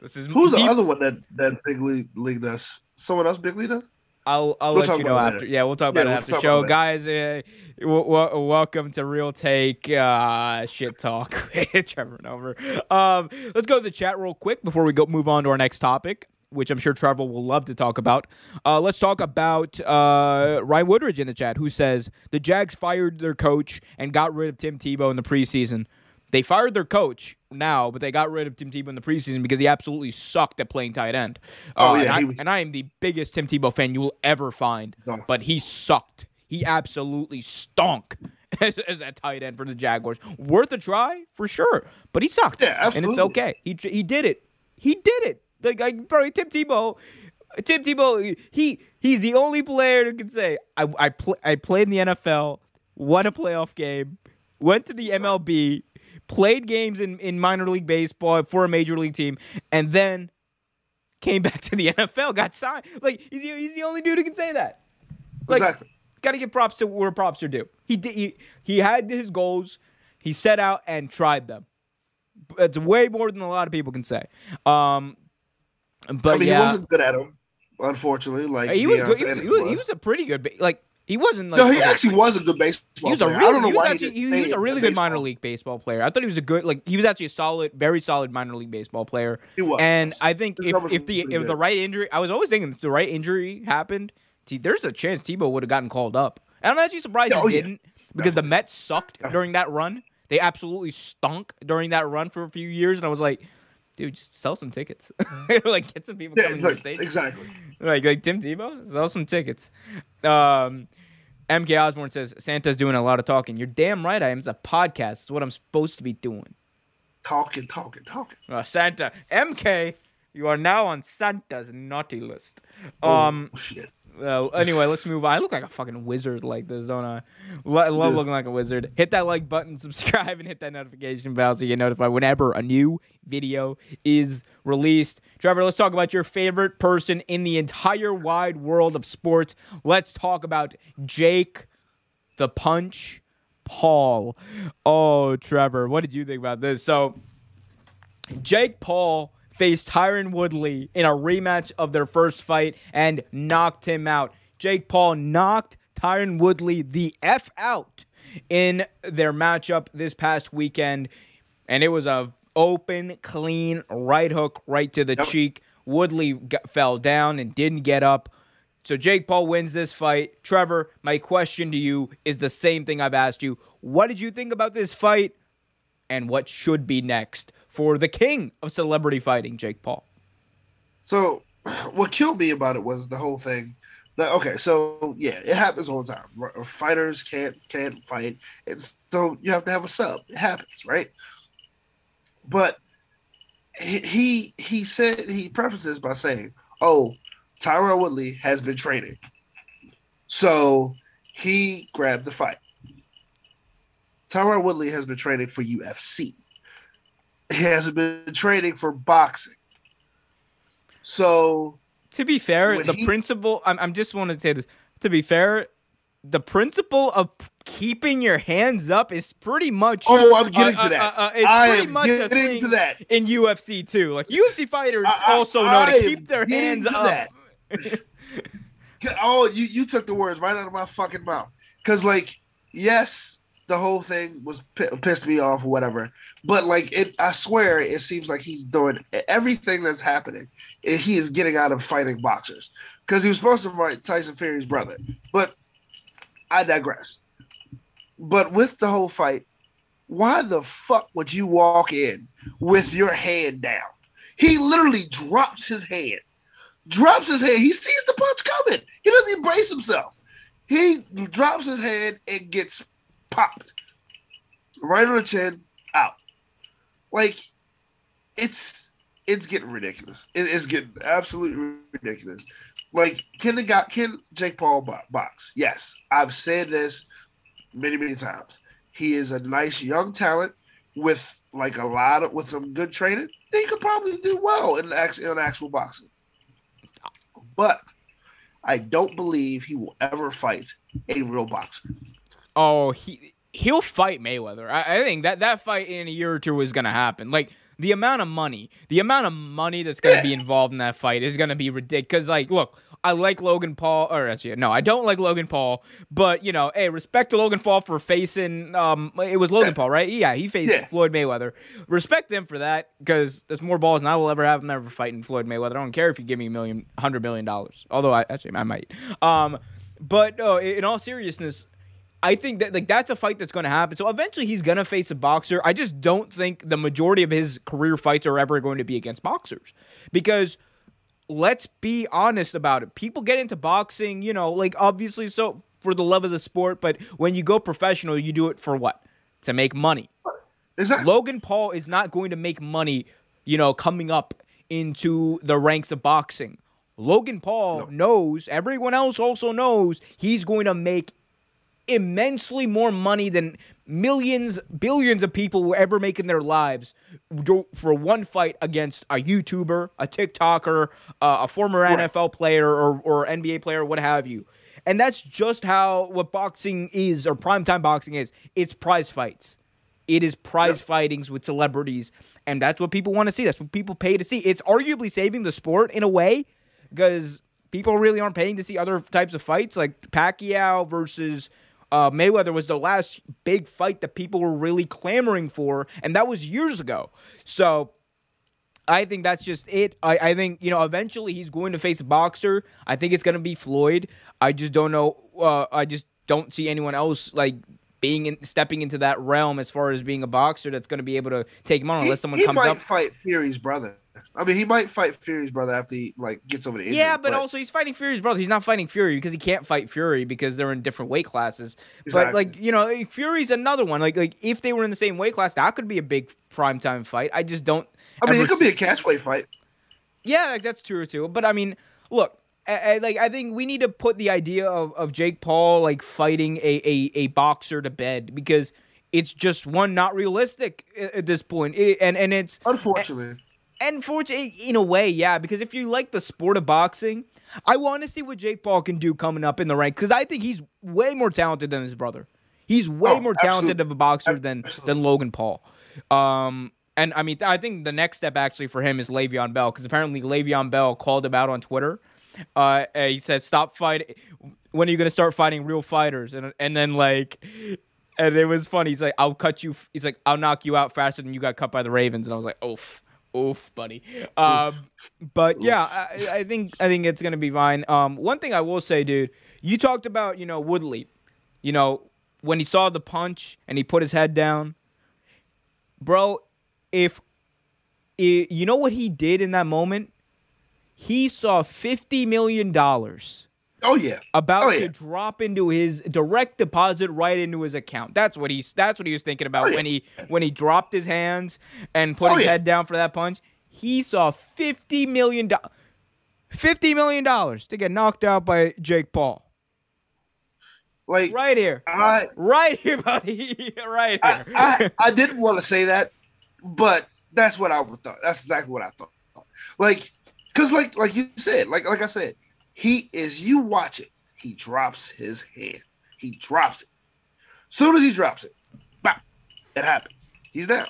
this is Who's the other one that that big league league us? Someone else big league us? I'll I'll We'll let you know after. later. Yeah, we'll talk Yeah, about it we'll after talk show, guys. Uh, w- w- welcome to Real Take uh, Shit Talk with Trevor and Over. Um, let's go to the chat real quick before we go move on to our next topic, which I'm sure Trevor will love to talk about. Uh, let's talk about uh, Ryan Woodridge in the chat, who says the Jags fired their coach and got rid of Tim Tebow in the preseason. They fired their coach now, but they got rid of Tim Tebow in the preseason because he absolutely sucked at playing tight end. Oh, Uh, yeah, and, I, was- and I am the biggest Tim Tebow fan you will ever find, No. but he sucked. He absolutely stunk as, as a tight end for the Jaguars. Worth a try for sure, but he sucked. Yeah, absolutely. And it's okay. He he did it. He did it. Like, like probably Tim Tebow. Tim Tebow. He he's the only player who can say I I I played in the NFL, won a playoff game, went to the MLB, played games in, in minor league baseball for a major league team, and then came back to the NFL, got signed. Like he's the, he's the only dude who can say that. Like, exactly. Got to give props to where props are due. He did. He, he had his goals. He set out and tried them. It's way more than a lot of people can say. Um, but I mean, yeah, he wasn't good at them, unfortunately. Like he was, good. He, was, he, was, he was a pretty good. Like he wasn't like no, he actually was a good baseball he was a player. really, I don't know he why actually he, he, was a really good minor league baseball player. I thought he was a good like he was actually a solid, very solid minor league baseball player. He was. And I think His if, if the if the right injury, I was always thinking if the right injury happened, T, there's a chance Tebow would have gotten called up. And I'm actually surprised Yeah, he oh, yeah. didn't because the. Mets sucked during that run. They absolutely stunk during that run for a few years, and I was like, dude, just sell some tickets, like get some people Yeah, coming to the stadium exactly. like like Tim Tebow, sell some tickets. Um, MK Osborne says Santa's doing a lot of talking. You're damn right. I am. It's a podcast. It's what I'm supposed to be doing. Talking, talking, talking. Uh, Santa MK, you are now on Santa's naughty list. Um. oh, shit. Uh, anyway, let's move on. I look like a fucking wizard like this, don't I? I love looking like a wizard. Hit that like button, subscribe, and hit that notification bell so you get notified whenever a new video is released. Trevor, let's talk about your favorite person in the entire wide world of sports. Let's talk about Jake the Punch Paul. Oh, Trevor, what did you think about this? So, Jake Paul faced Tyron Woodley in a rematch of their first fight and knocked him out. Jake Paul knocked Tyron Woodley the F out in their matchup this past weekend. And it was a open, clean right hook right to the Yep. cheek. Woodley g fell down and didn't get up. So Jake Paul wins this fight. Trevor, my question to you is the same thing I've asked you. What did you think about this fight? And what should be next for the king of celebrity fighting, Jake Paul? So, what killed me about it was the whole thing. That okay, so yeah, it happens all the time. Uh, fighters can't can't fight, and so you have to have a sub. It happens, right? But he he, he said he prefaces by saying, "Oh, Tyron Woodley has been training, so he grabbed the fight." Tyron Woodley has been training for UFC. Hasn't been training for boxing. So To be fair, the he- principle, I'm, I'm just want to say this. To be fair, the principle of keeping your hands up is pretty much. Oh, I'm getting uh, to that. uh, uh, it's I pretty am much a thing to that. in UFC too. Like UFC fighters I- I- also know to keep their hands up. Oh, you you took the words right out of my fucking mouth. Cause like, yes, the whole thing was p- pissed me off or whatever. But like, it, I swear, it seems like he's doing everything that's happening. He is getting out of fighting boxers because he was supposed to fight Tyson Fury's brother. But I digress. But with the whole fight, why the fuck would you walk in with your hand down? He literally drops his hand, drops his hand. He sees the punch coming. He doesn't even brace himself. He drops his hand and gets popped right on the chin, out. Like it's it's getting ridiculous. It is getting absolutely ridiculous. Like can the guy can Jake Paul box? Yes, I've said this many many times. He is a nice young talent with like a lot of with some good training. He could probably do well in actual in actual boxing. But I don't believe he will ever fight a real boxer. Oh, he he'll fight Mayweather. I, I think that that fight in a year or two is gonna happen. Like the amount of money, the amount of money that's gonna be involved in that fight is gonna be ridiculous. Because like, look, I like Logan Paul, or actually, no, I don't like Logan Paul. But you know, hey, respect to Logan Paul for facing. Um, it was Logan Paul, right? Yeah, he faced Yeah. Floyd Mayweather. Respect him for that because there's more balls than I will ever have. I'm never fighting Floyd Mayweather. I don't care if you give me a million, hundred million dollars. Although I actually I might. Um, but in all seriousness. I think that like that's a fight that's going to happen. So eventually he's going to face a boxer. I just don't think the majority of his career fights are ever going to be against boxers because let's be honest about it. People get into boxing, you know, like obviously so for the love of the sport, but when you go professional, you do it for what? To make money. Exactly. Logan Paul is not going to make money, you know, coming up into the ranks of boxing. Logan Paul knows, everyone else also knows, he's going to make immensely more money than millions, billions of people will ever make in their lives for one fight against a YouTuber, a TikToker, uh, a former Right. NFL player or, or NBA player, what have you. And that's just how what boxing is, or primetime boxing is. It's prize fights. It is prize fightings with celebrities, and that's what people want to see. That's what people pay to see. It's arguably saving the sport in a way because people really aren't paying to see other types of fights. Like Pacquiao versus uh, Mayweather was the last big fight that people were really clamoring for, and that was years ago. So I think that's just it. I, I think, you know, eventually he's going to face a boxer. I think it's going to be Floyd. I just don't know. Uh, I just don't see anyone else like being in, stepping into that realm as far as being a boxer that's going to be able to take him on He, unless someone comes in. he comes might up. fight Fury's brother. I mean, he might fight Fury's brother after he like gets over the injury. Yeah, but, also he's fighting Fury's brother. He's not fighting Fury because he can't fight Fury because they're in different weight classes. But like you know, Fury's another one. Like like if they were in the same weight class, that could be a big prime time fight. I just don't. I mean, it could be a catchweight fight. Yeah, like, that's true too. But I mean, look, I, I- like I think we need to put the idea of, of Jake Paul like fighting a, a, a boxer to bed because it's just one not realistic at, at this point. It- and and it's Unfortunately, and for in a way, yeah, because if you like the sport of boxing, I want to see what Jake Paul can do coming up in the rank because I think he's way more talented than his brother. He's way Oh, more talented absolutely. of a boxer than Absolutely. than Logan Paul. Um, and I mean, I think the next step actually for him is Le'Veon Bell because apparently Le'Veon Bell called him out on Twitter. Uh, he said, "Stop fighting. When are you gonna start fighting real fighters?" And and then like. And it was funny. He's like, "I'll cut you." He's like, "I'll knock you out faster than you got cut by the Ravens." And I was like, "Oof, Oof, buddy. Um, but yeah, I, I think I think it's gonna be fine. Um, one thing I will say, dude, you talked about you know Woodley, you know when he saw the punch and he put his head down, bro. If i you know what he did in that moment, he saw fifty million dollars Oh yeah. about Oh, to drop into his direct deposit right into his account. That's what he's that's what he was thinking about Oh, yeah. when he when he dropped his hands and put Oh, his yeah. head down for that punch. He saw fifty million dollars, fifty million dollars to get knocked out by Jake Paul. Like Right here, I, right here, buddy, right here. I, I didn't want to say that, but that's what I thought. That's exactly what I thought. Like, cause like like you said, like like I said, he is. You watch it. He drops his hand. He drops it. Soon as he drops it, bam, it happens. He's down.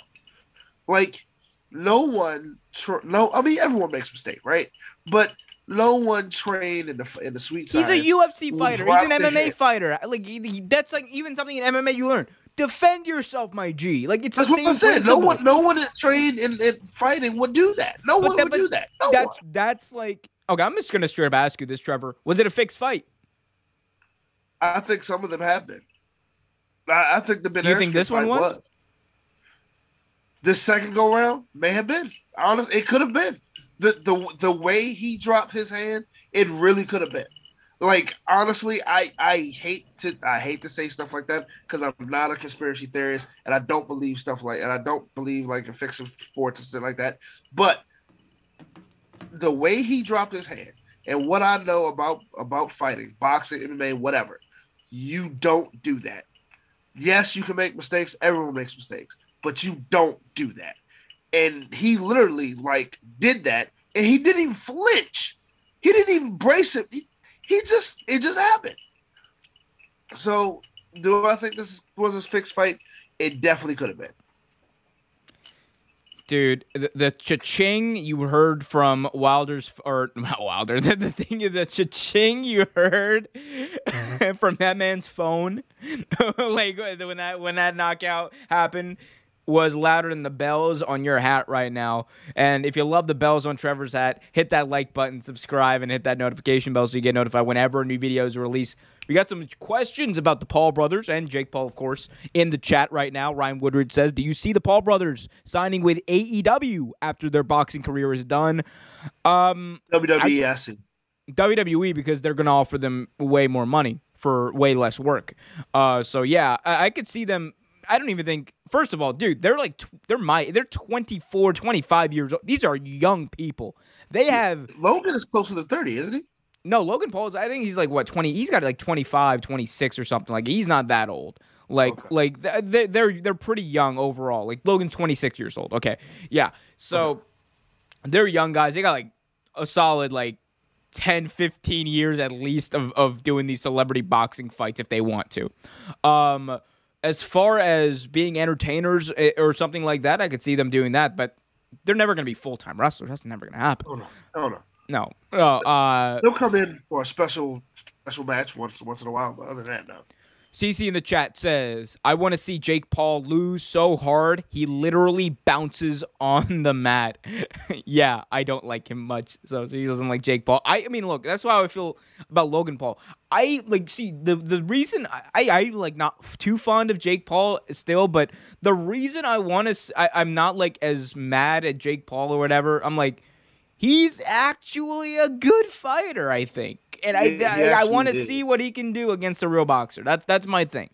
Like no one. Tr- no, I mean everyone makes mistake, right? But no one trained in the in the sweet He's a. UFC fighter. He's an MMA fighter. Like he, he- that's like even something in MMA you learn. Defend yourself, my G. Like it's That's the what same I said. No one, no one trained in, in fighting would do that. No But one that- would do that. No that's one. that's like okay. I'm just gonna straight up ask you this, Trevor. Was it a fixed fight? I think some of them have been. I, I think the Ben Do you think this one fight was? This second go round may have been. Honestly, it could have been. The the the way he dropped his hand, it really could have been. Like honestly, I I hate to I hate to say stuff like that because I'm not a conspiracy theorist and I don't believe stuff like and I don't believe like in fiction sports and stuff like that. But the way he dropped his hand and what I know about about fighting, boxing, MMA, whatever, you don't do that. Yes, you can make mistakes. Everyone makes mistakes, but you don't do that. And he literally like did that, and he didn't even flinch. He didn't even brace it. He, he just it just happened. So, do I think this was a fixed fight? It definitely could have been. Dude, the, the cha-ching you heard from Wilder's or not Wilder. The, the thing is the cha-ching you heard uh-huh. from that man's phone, like when that when that knockout happened, was louder than the bells on your hat right now. And if you love the bells on Trevor's hat, hit that like button, subscribe, and hit that notification bell so you get notified whenever a new video is released. We got some questions about the Paul brothers and Jake Paul, of course, in the chat right now. Ryan Woodridge says, Do you see the Paul brothers signing with AEW after their boxing career is done? Um, WWE, I, see. WWE because they're going to offer them way more money for way less work. Uh, so yeah, I, I could see them. I don't even think. First of all, dude, they're like they're my they're 24, 25 years old. These are young people. They have Logan is closer to 30, isn't he? no Logan Paul's. I think he's like what 20. He's got like 25, 26 or something. Like he's not that old. Like Okay. like they- they're they're pretty young overall. Like Logan's 26 years old. Okay, yeah. So they're young guys. They got like a solid like 10, 15 years at least of, of doing these celebrity boxing fights if they want to. Um, as far as being entertainers eh, or something like that, I could see them doing that, but they're never going to be full time wrestlers. That's never going to happen. Oh no, oh no. No. No. Uh, They'll come in for a special special match once once in a while, but other than that, no. CC in the chat says, I want to see Jake Paul lose so hard he literally bounces on the mat. yeah, I don't like him much. So, so he doesn't like Jake Paul. I, I mean, look, that's how I feel about Logan Paul. I like see the the reason I I, I like not too fond of Jake Paul still, but the reason I want to I'm not like as mad at Jake Paul or whatever. I'm like he's actually a good fighter, I think. And I He- I, I want to see what he can do against a real boxer. That's that's my thing.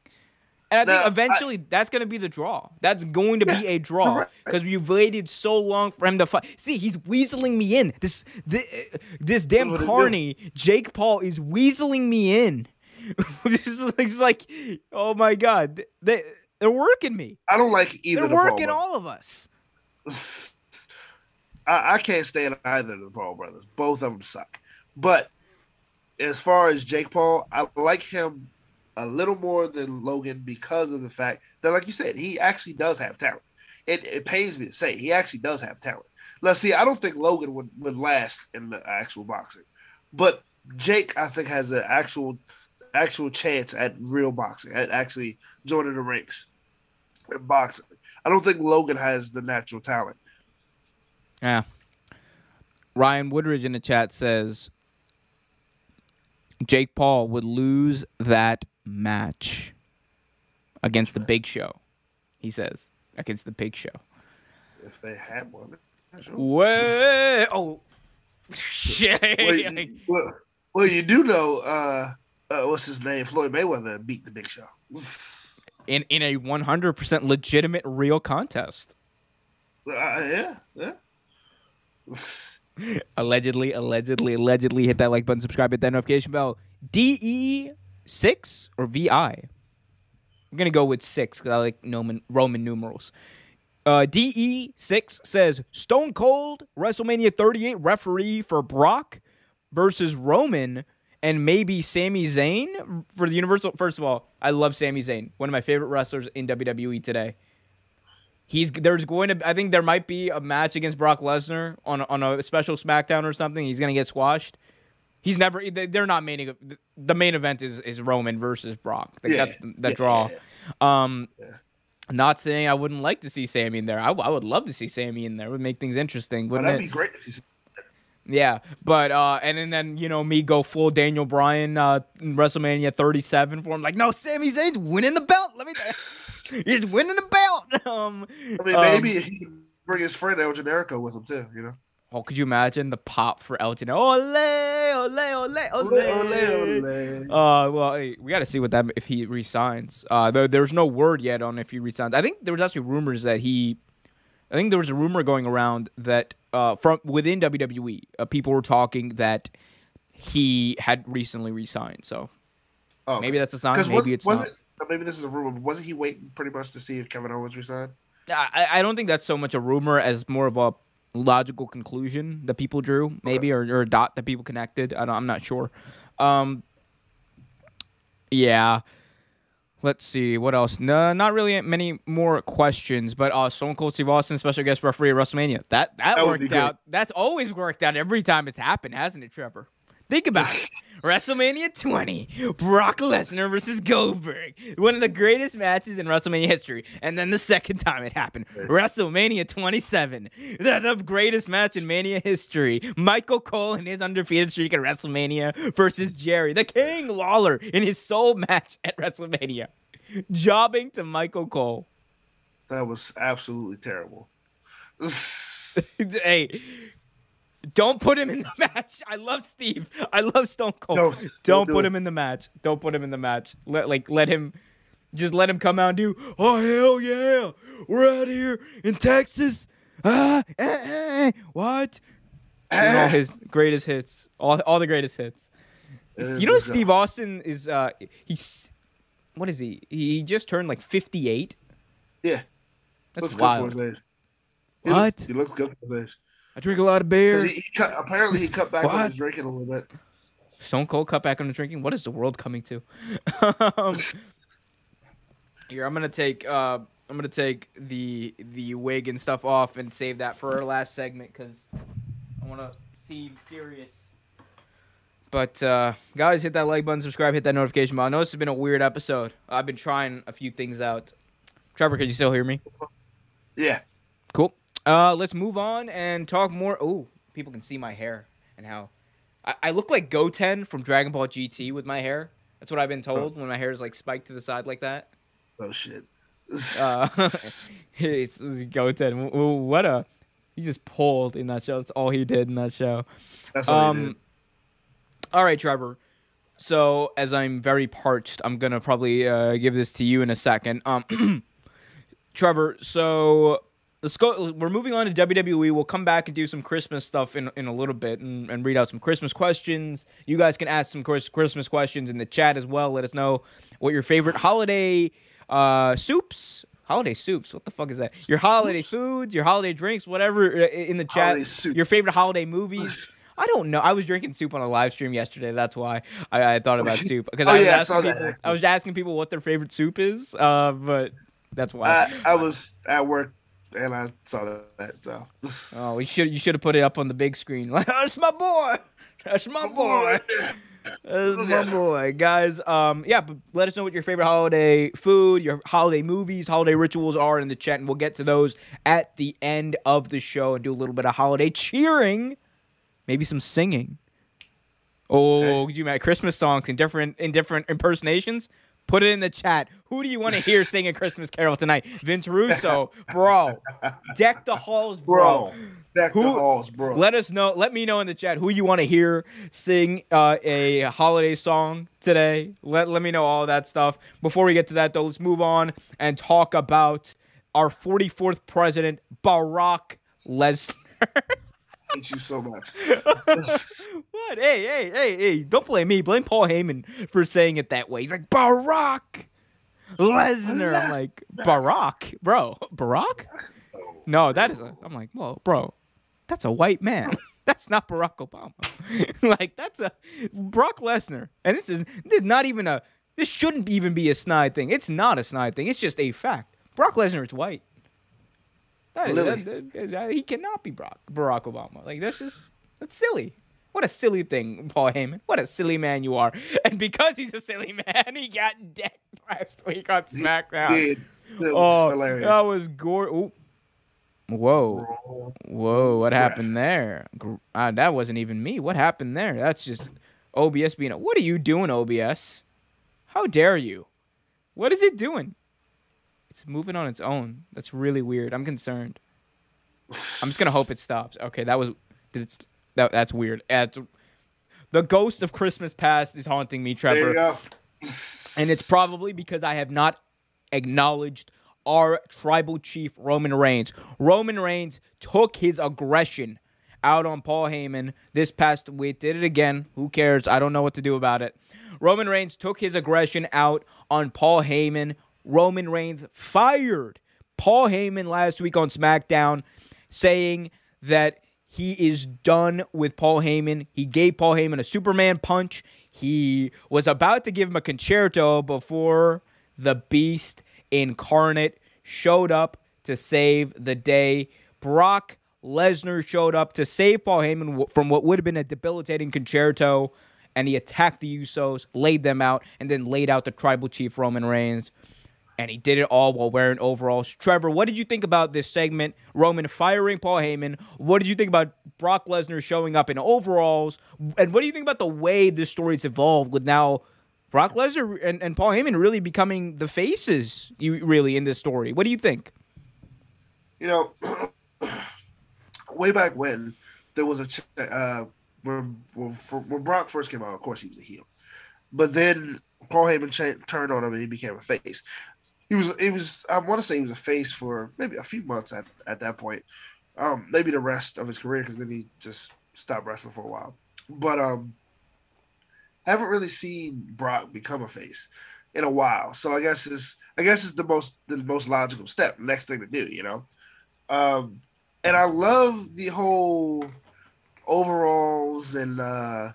And I think Now, I- eventually that's going to be the draw. That's going to be a draw right. because we've waited so long for him to fight. See, he's weaseling me in. This this, this damn what it do. carny Jake Paul is weaseling me in. it's, like, like, oh my god, they they're working me. I don't like either. They're working all of us. I, I can't stand either of the Paul brothers. Both of them suck. But as far as Jake Paul, I like him a little more than Logan because of the fact that, like you said, he actually does have talent. It, it pains me to say he actually does have talent. Now, see, I don't think Logan would, would last in the actual boxing, but Jake, I think, has an actual actual chance at real boxing, at actually joining the ranks in boxing. I don't think Logan has the natural talent. Yeah. Ryan Woodridge in the chat says Jake Paul would lose that match against the Big Show. He says against the Big Show. If they had one. Sure. Way oh shit. Well, you, well, well, you do know uh, uh, what's his name? Floyd Mayweather beat the Big Show. in in a 100% legitimate real contest. Uh, yeah, yeah. allegedly, allegedly, allegedly. Hit that like button, subscribe, hit that notification bell. DE six or VI? I'm gonna go with six because I like Roman Roman numerals. Uh, DE six says Stone Cold WrestleMania 38 referee for Brock versus Roman and maybe Sami Zayn for the Universal. First of all, I love Sami Zayn, one of my favorite wrestlers in WWE today. He's there's going to I think there might be a match against Brock Lesnar on on a special SmackDown or something. He's gonna get squashed. He's never they're not main the main event is is Roman versus Brock. Like Yeah, that's the, yeah, draw. yeah, Um, not saying I wouldn't like to see Sami in there. I, I would love to see Sami in there. It would make things interesting, wouldn't that'd it? be great. to see Yeah, but uh, and then, then you know me go full Daniel Bryan uh, in WrestleMania 37 for him. Like, no, Sami Zayn's winning the belt. Let me, he's winning the belt. Um, I mean, um, maybe he can bring his friend El Generico with him too. You know. oh, could you imagine the pop for Elton? Ole, ole, ole, ole. Uh, well, hey, we got to see what that if he resigns. Uh, there, there's no word yet on if he resigns. I think there was actually rumors that he. I think there was a rumor going around that uh, from within WWE, uh, people were talking that he had recently resigned. So Oh, maybe that's a sign. Maybe was, it's was not. it? Maybe this is a rumor. but Wasn't he waiting pretty much to see if Kevin Owens resigned? I, I don't think that's so much a rumor as more of a logical conclusion that people drew, maybe, or, or a dot that people connected. I don't, I'm not sure. Um, yeah. Let's see what else. No, not really many more questions. But uh, Stone Cold Steve Austin, special guest referee at WrestleMania. That that, That worked out. That's always worked out every time it's happened, hasn't it, Trevor? Think about it. WrestleMania 20, Brock Lesnar versus Goldberg. One of the greatest matches in WrestleMania history. And then the second time it happened, WrestleMania 27, the, the greatest match in Mania history. Michael Cole in his undefeated streak at WrestleMania versus Jerry, the King Lawler in his sole match at WrestleMania. Jobbing to Michael Cole. That was absolutely terrible. hey, don't put him in the match. I love Steve. I love Stone Cold. No, don't do put it. him in the match. Don't put him in the match. Let like let him just let him come out and do oh hell yeah. We're out here in Texas. Ah, eh, eh, eh. what? And all his greatest hits. All all the greatest hits. And You know it Steve Austin is uh he's what is he? He just turned like 58. Yeah, That's looks wild. good for his age. He What? Looks, he looks good for his age. I drink a lot of beer. He, he cut, apparently, he cut back on What? his drinking a little bit. Stone Cold cut back on the drinking. What is the world coming to? um, here, I'm gonna take uh, I'm gonna take the the wig and stuff off and save that for our last segment because I want to seem serious. But uh, guys, hit that like button, subscribe, hit that notification bell. I know this has been a weird episode. I've been trying a few things out. Trevor, can you still hear me? Yeah, Cool. Uh, let's move on and talk more. Oh, people can see my hair and how I, I look like Goten from Dragon Ball GT with my hair. That's what I've been told when my hair is like spiked to the side like that. oh shit. Uh, it's Goten. W- w- What a he just pulled in that show. That's all he did in that show. That's all he Um, did. all right, Trevor. So as I'm very parched, I'm gonna probably uh, give this to you in a second. Um, Trevor. So let's go. We're moving on to WWE. We'll come back and do some Christmas stuff in in a little bit and, and read out some Christmas questions. You guys can ask some Christmas questions in the chat as well. Let us know what your favorite holiday uh, soups. Holiday soups. What the fuck is that? Your holiday foods, your holiday drinks, whatever uh, in the chat. Holiday soup. Your favorite holiday movies. I don't know. I was drinking soup on a live stream yesterday. That's why I, I thought about soup because Oh, I was yeah, I asking saw people. I was asking people what their favorite soup is. Uh, but that's why. I, I was at work and I saw that. So. oh, you should you should have put it up on the big screen. Like that's my boy. That's my boy. That's my boy, guys. Um, yeah, but let us know what your favorite holiday food, your holiday movies, holiday rituals are in the chat, and we'll get to those at the end of the show and do a little bit of holiday cheering, maybe some singing. Oh, could you imagine Christmas songs in different in different impersonations? Put it in the chat. Who do you want to hear sing a Christmas Carol tonight? Vince Russo, bro. Deck the halls, bro. bro. Back Who- the halls, bro. Let us know. Let me know in the chat who you want to hear sing uh, a holiday song today. Let let me know all that stuff. Before we get to that, though, let's move on and talk about our 44th president, Barack Lesnar. I hate you so much. what? Hey, hey, hey, hey! Don't blame me. Blame Paul Heyman for saying it that way. He's like Barack Lesnar. I'm like Barack, bro. Barack? No, that is a. I'm like, whoa, bro. That's a white man. That's not Barack Obama. like that's a Brock Lesnar. And this is this is not even a. This shouldn't even be a snide thing. It's not a snide thing. It's just a fact. Brock Lesnar is white. That is, that- that- that- he cannot be Brock, Barack Obama. Like that's just that's silly. What a silly thing, Paul Heyman. What a silly man you are. And because he's a silly man, he got decked last week on SmackDown. That was Oh, hilarious. that was gore. Whoa, whoa! What happened there? Uh, that wasn't even me. What happened there? That's just OBS being. A- what are you doing, OBS? How dare you? What is it doing? It's moving on its own. That's really weird. I'm concerned. I'm just gonna hope it stops. Okay, that was. Did it? That, that's weird. That's, the ghost of Christmas past is haunting me, There Trevor you go. and it's probably because I have not acknowledged our tribal chief Roman Reigns. Roman Reigns took his aggression out on Paul Heyman this past week. Did it again. Who cares? I don't know what to do about it. Roman Reigns took his aggression out on Paul Heyman. Roman Reigns fired Paul Heyman last week on SmackDown, saying that he is done with Paul Heyman. He gave Paul Heyman a Superman punch. He was about to give him a Con-Chair-To before the Beast incarnate showed up to save the day. Brock Lesnar showed up to save Paul Heyman from what would have been a debilitating Con-Chair-To, and he attacked the Usos, laid them out, and then laid out the tribal chief Roman Reigns and he did it all while wearing overalls. Trevor, what did you think about this segment? Roman firing Paul Heyman. What did you think about Brock Lesnar showing up in overalls? And what do you think about the way this story's evolved with now Brock Lesnar and, and Paul Heyman really becoming the faces you really in this story? What do you think? You know, way back when there was a uh, when when Brock first came out, of course he was a heel, but then Paul Heyman cha- turned on him and he became a face. He was he was I want to say he was a face for maybe a few months at at that point, um, maybe the rest of his career because then he just stopped wrestling for a while. But um, haven't really seen Brock become a face in a while. So I guess it's I guess it's the most the most logical step, next thing to do, you know. Um, and I love the whole overalls and uh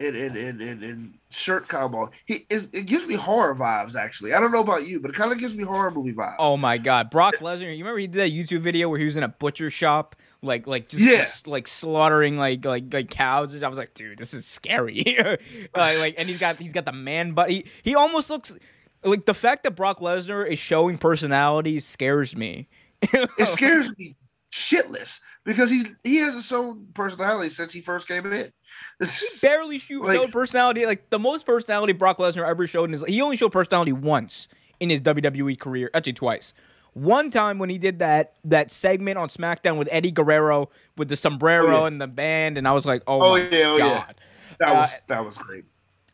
and and and, and, and shirt combo. He is it gives me horror vibes actually. I don't know about you, but it kind of gives me horror movie vibes. Oh my God, Brock Lesnar! You remember he did that YouTube video where he was in a butcher shop, like like just, Yeah. just, like slaughtering like like like cows. I was like, dude, this is scary. like, like, and he's got he's got the man butt. He he almost looks like the fact that Brock Lesnar is showing personality scares me. it scares me shitless because he's he hasn't shown personality since he first came in. This- barely shoot, Like- showed personality. Like the most personality Brock Lesnar ever showed in his he only showed personality once in his WWE career, actually twice. One time when he did that that segment on SmackDown with Eddie Guerrero with the sombrero Oh, yeah. and the band, and I was like, oh, Oh, my yeah, oh, yeah. god. that Uh, was that was great.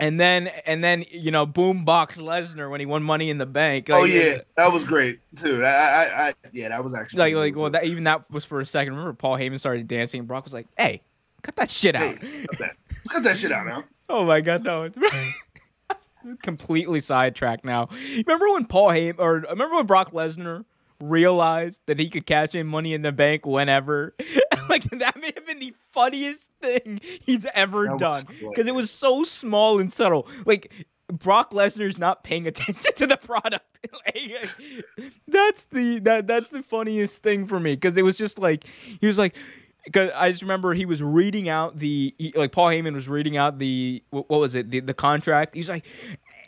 And then and then you know Boombox Lesnar when he won Money in the Bank. oh yeah, that was great too. I, I, I yeah, that was actually Like like well that even that was for a second. Remember Paul Heyman started dancing and Brock was like, hey, cut that shit out. Hey, cut that, cut that shit out now. Oh my god, no, it's completely sidetracked now. Remember when Paul Heyman or remember when Brock Lesnar realized that he could cash in money in the bank whenever? like that may have been the funniest thing he's ever That done. Because it was so small and subtle. Like Brock Lesnar's not paying attention to the product. Like, that's the that that's the funniest thing for me because it was just like he was like because I just remember he was reading out the he- like Paul Heyman was reading out the wh- what was it the, the contract. He's like,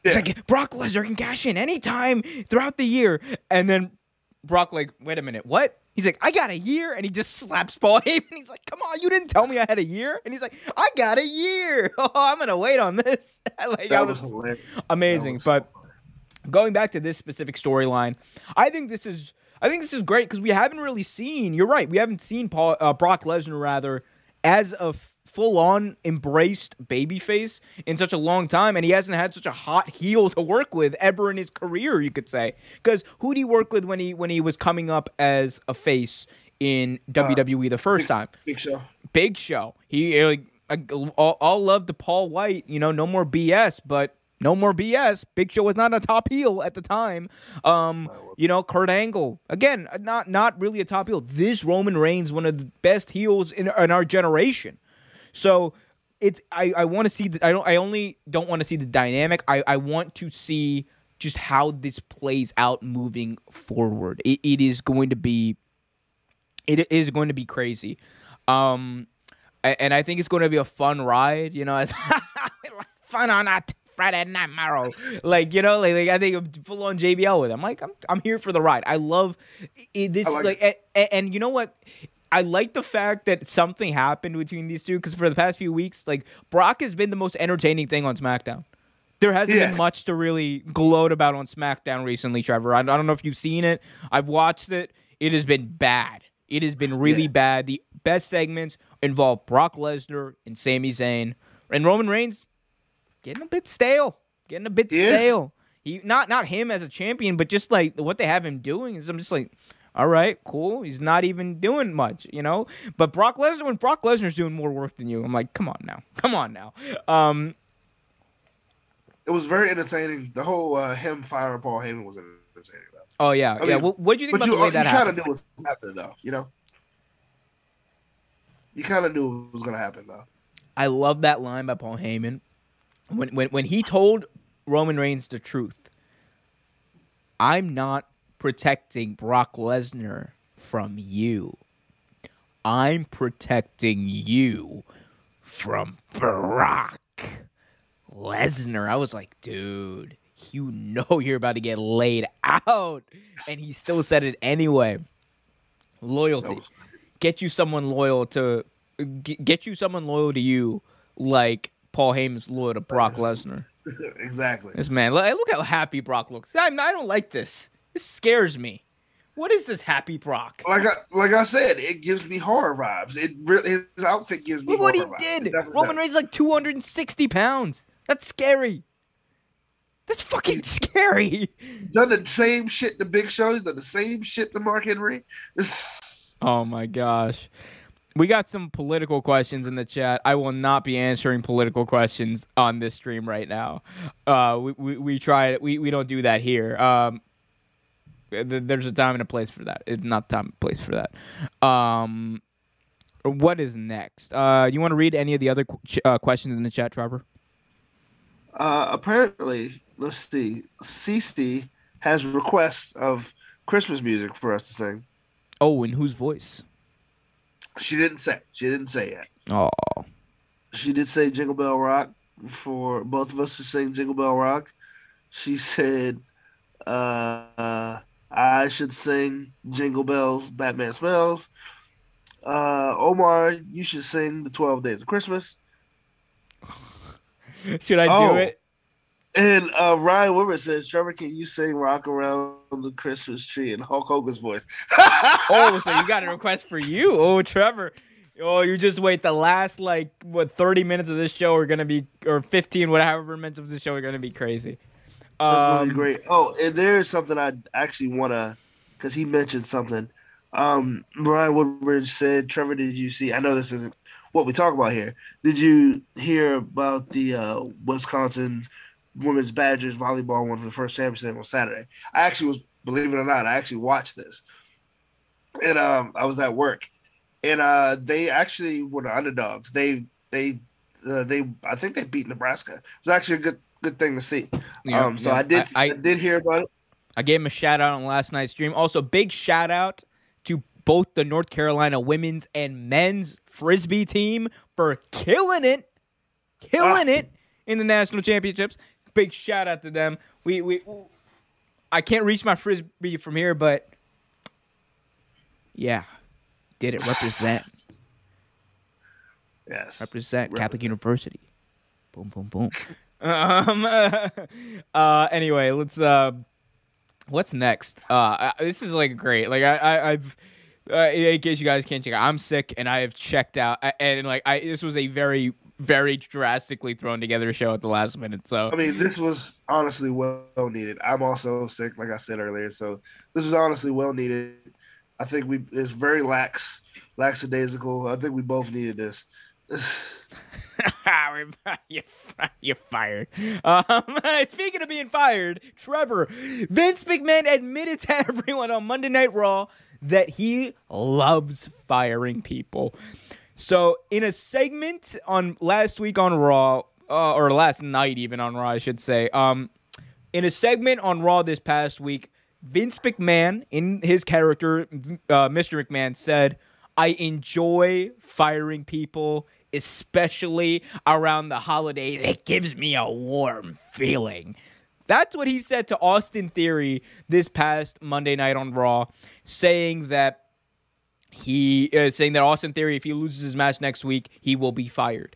he's like Brock Lesnar can cash in anytime throughout the year, and then Brock like, wait a minute, what? He's like, I got a year, and he just slaps Paul Heyman. He's like, come on, you didn't tell me I had a year, and he's like, I got a year. Oh, I'm gonna wait on this. like That was was hilarious. That amazing, was but so going back to this specific storyline, I think this is I think this is great because we haven't really seen. You're right. We haven't seen Paul uh, Brock Lesnar rather as a full on embraced babyface in such a long time, and he hasn't had such a hot heel to work with ever in his career. You could say because who did he work with when he when he was coming up as a face in WWE the first time? Big Show. Big Show. He uh, like all, all love to Paul White. You know, no more BS, but no more BS. Big Show was not a top heel at the time. Um, you know, Kurt Angle again, uh, not not really a top heel. This Roman Reigns, one of the best heels in, in our generation. So it's I, I want to see the, I don't I only don't want to see the dynamic. I, I want to see just how this plays out moving forward. It, it is going to be it is going to be crazy. Um and I think it's going to be a fun ride, you know, as fun on a Friday night tomorrow. Like, you know, like, like I think I'm full on JBL with. it. I'm like, I'm I'm here for the ride. I love i- this I like like, a- a- and, you know what? I like the fact that something happened between these two because for the past few weeks, like Brock has been the most entertaining thing on SmackDown. There hasn't Yeah. been much to really gloat about on SmackDown recently, Trevor. I, I don't know if you've seen it. I've watched it. It has been bad. It has been really Yeah. bad. The best segments involve Brock Lesnar and Sami Zayn, and Roman Reigns getting a bit stale. Getting a bit He is. stale. He not not him as a champion, but just like what they have him doing is I'm just like, all right, cool. He's not even doing much, you know. But Brock Lesnar, when Brock Lesnar's doing more work than you, I'm like, come on now, come on now. Um, It was very entertaining. The whole uh, him firing Paul Heyman was entertaining. Though. oh yeah, I yeah. mean, What, what do you think But about you, the way you that kind of knew what was happening, though. You know, you kind of knew what was gonna happen, though. I love that line by Paul Heyman when when when he told Roman Reigns the truth. I'm not protecting Brock Lesnar from you. I'm protecting you from Brock Lesnar. I was like, dude, you know you're about to get laid out. And he still said it anyway. Loyalty get you someone loyal to get you someone loyal to you like Paul Heyman's loyal to Brock Lesnar. exactly. This man, look, look how happy Brock looks. I, I don't like this. This scares me. What is this happy Brock? Like I, like I said, it gives me horror vibes. It really his outfit gives me Look what he vibes. did. Roman. Reigns like 260 pounds. That's scary. That's fucking scary. done the same shit to Big Show. He's done the same shit to Mark Henry. This Oh my gosh. We got some political questions in the chat. I will not be answering political questions on this stream right now. Uh, we, we, we try we, we don't do that here. Um, there's a time and a place for that. It's not time and place for that. Um, what is next? Uh, you want to read any of the other qu- uh, questions in the chat, Trevor? uh, apparently, let's see, Cece has requests of Christmas music for us to sing. Oh, in whose voice? She didn't say. She didn't say yet. Oh, She did say Jingle Bell Rock for both of us to sing Jingle Bell Rock. She said uh, I should sing Jingle Bells, Batman Smells. Uh, Omar, you should sing the 12 Days of Christmas. should I Oh. do it? And uh, Ryan Wimmer says, Trevor, can you sing Rock Around the Christmas Tree in Hulk Hogan's voice? Oh, so you got a request for you? Oh, Trevor. Oh, you just wait. The last like what thirty minutes of this show are gonna be, or fifteen, whatever minutes of this show are gonna be crazy. That's Um, great. Oh, and there's something I actually wanna, because he mentioned something. Um, Brian Woodbridge said, "Trevor, did you see? I know this isn't what we talk about here. Did you hear about the uh, Wisconsin women's Badgers volleyball won for the first championship on Saturday? I actually was, believe it or not, I actually watched this, and um, I was at work, and uh, they actually were the underdogs. They they uh, they I think they beat Nebraska. It was actually a good good thing to see. yeah, um, so yeah. I did I, I, did hear about it. I gave him a shout out on last night's stream. Also, big shout out to both the North Carolina women's and men's frisbee team for killing it, killing Ah. it in the national championships. Big shout out to them. We we I can't reach my frisbee from here, but yeah, did it represent Yes. represent Catholic University. Boom, boom, boom. Um, uh, anyway, let's. Uh, what's next? Uh, I- this is like great. Like I, I I've. Uh, in case you guys can't check out, I'm sick and I have checked out. And like, I this was a very, very drastically thrown together show at the last minute. So I mean, this was honestly well needed. I'm also sick, like I said earlier, so this was honestly well needed. I think we it's very lax, lackadaisical. I think we both needed this. you're, fired. Um, speaking of being fired, Trevor, Vince McMahon admitted to everyone on Monday Night Raw that he loves firing people. So, in a segment on last week on Raw, uh, or last night even on Raw, I should say, um, in a segment on Raw this past week, Vince McMahon, in his character, uh, Mr. McMahon, said, I enjoy firing people, especially around the holidays. It gives me a warm feeling. That's what he said to Austin Theory this past Monday night on Raw, saying that he uh, saying that Austin Theory, if he loses his match next week, he will be fired.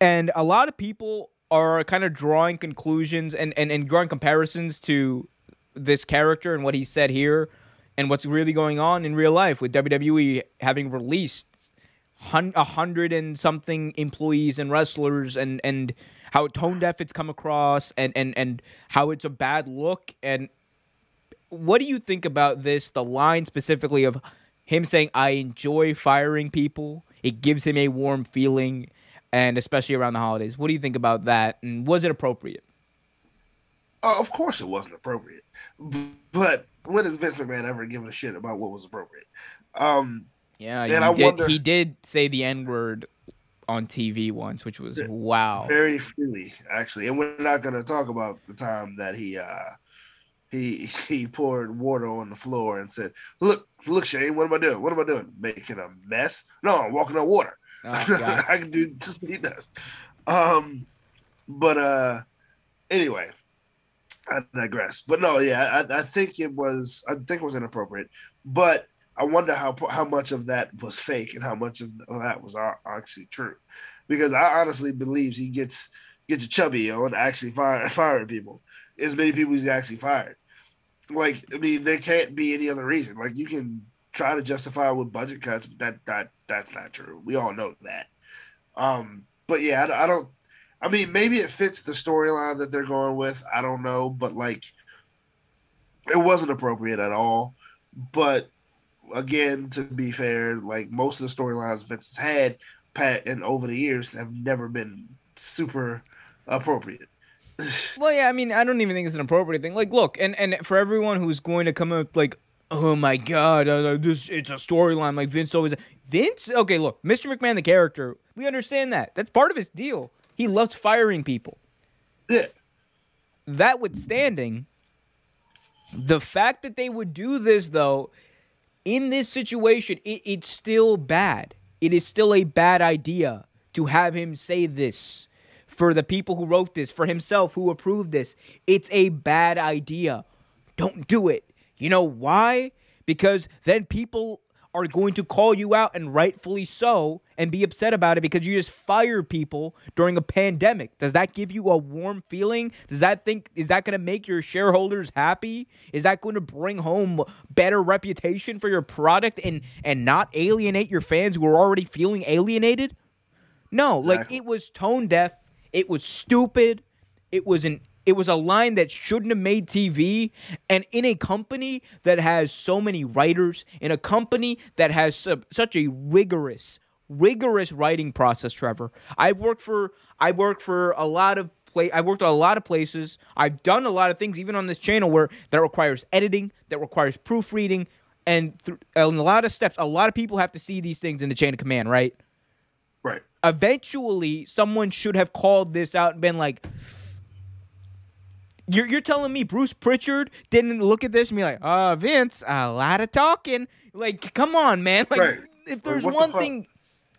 And a lot of people are kind of drawing conclusions and, and, and drawing comparisons to this character and what he said here and what's really going on in real life with WWE having released a hundred and something employees and wrestlers and, and how tone deaf it's come across and, and, and how it's a bad look. And what do you think about this? The line specifically of him saying, I enjoy firing people. It gives him a warm feeling and especially around the holidays. What do you think about that? And was it appropriate? Uh, of course, it wasn't appropriate. But when has Vince McMahon ever given a shit about what was appropriate? Um, Yeah, And he, I did, wonder- he did say the N word on TV once, which was wow. very freely, actually. And we're not going to talk about the time that he uh, he he poured water on the floor and said, "Look, look, Shane, what am I doing? What am I doing? Making a mess? No, I'm walking on water. Oh, I can do just what he does." Um, but uh, anyway, I digress. But no, yeah, I, I think it was I think it was inappropriate. But I wonder how how much of that was fake and how much of that was actually true, because I honestly believes he gets gets chubby on actually fire, firing people. As many people as he actually fired. Like I mean, there can't be any other reason. Like you can try to justify with budget cuts, but that that that's not true. We all know that. Um, but yeah, I, I don't. I mean, maybe it fits the storyline that they're going with. I don't know, but like, it wasn't appropriate at all. But again, to be fair, like most of the storylines Vince has had, Pat, and over the years have never been super appropriate. Well, yeah, I mean, I don't even think it's an appropriate thing. Like, look, and and for everyone who's going to come up like, oh my god, uh, this it's a storyline like Vince always. Vince, okay, look, Mr. McMahon, the character, we understand that. That's part of his deal. He loves firing people. Yeah, That withstanding, the fact that they would do this though, in this situation, it, it's still bad. It is still a bad idea to have him say this for the people who wrote this, for himself who approved this. It's a bad idea. Don't do it. You know why? Because then people are going to call you out and rightfully so and be upset about it because you just fire people during a pandemic. Does that give you a warm feeling? Does that think is that going to make your shareholders happy? Is that going to bring home better reputation for your product and and not alienate your fans who are already feeling alienated? No, like it was tone deaf. It was stupid. It was an it was a line that shouldn't have made TV. And in a company that has so many writers, in a company that has su- such a rigorous, rigorous writing process, Trevor. I've worked for I've worked for a lot of play. I've worked at a lot of places. I've done a lot of things, even on this channel, where that requires editing, that requires proofreading, and, th- and a lot of steps. A lot of people have to see these things in the chain of command, right? right. eventually someone should have called this out and been like You're, you're telling me Bruce Pritchard didn't look at this and be like, uh, Vince, a lot of talking. Like, come on, man. Like, Right. if there's the one fuck? thing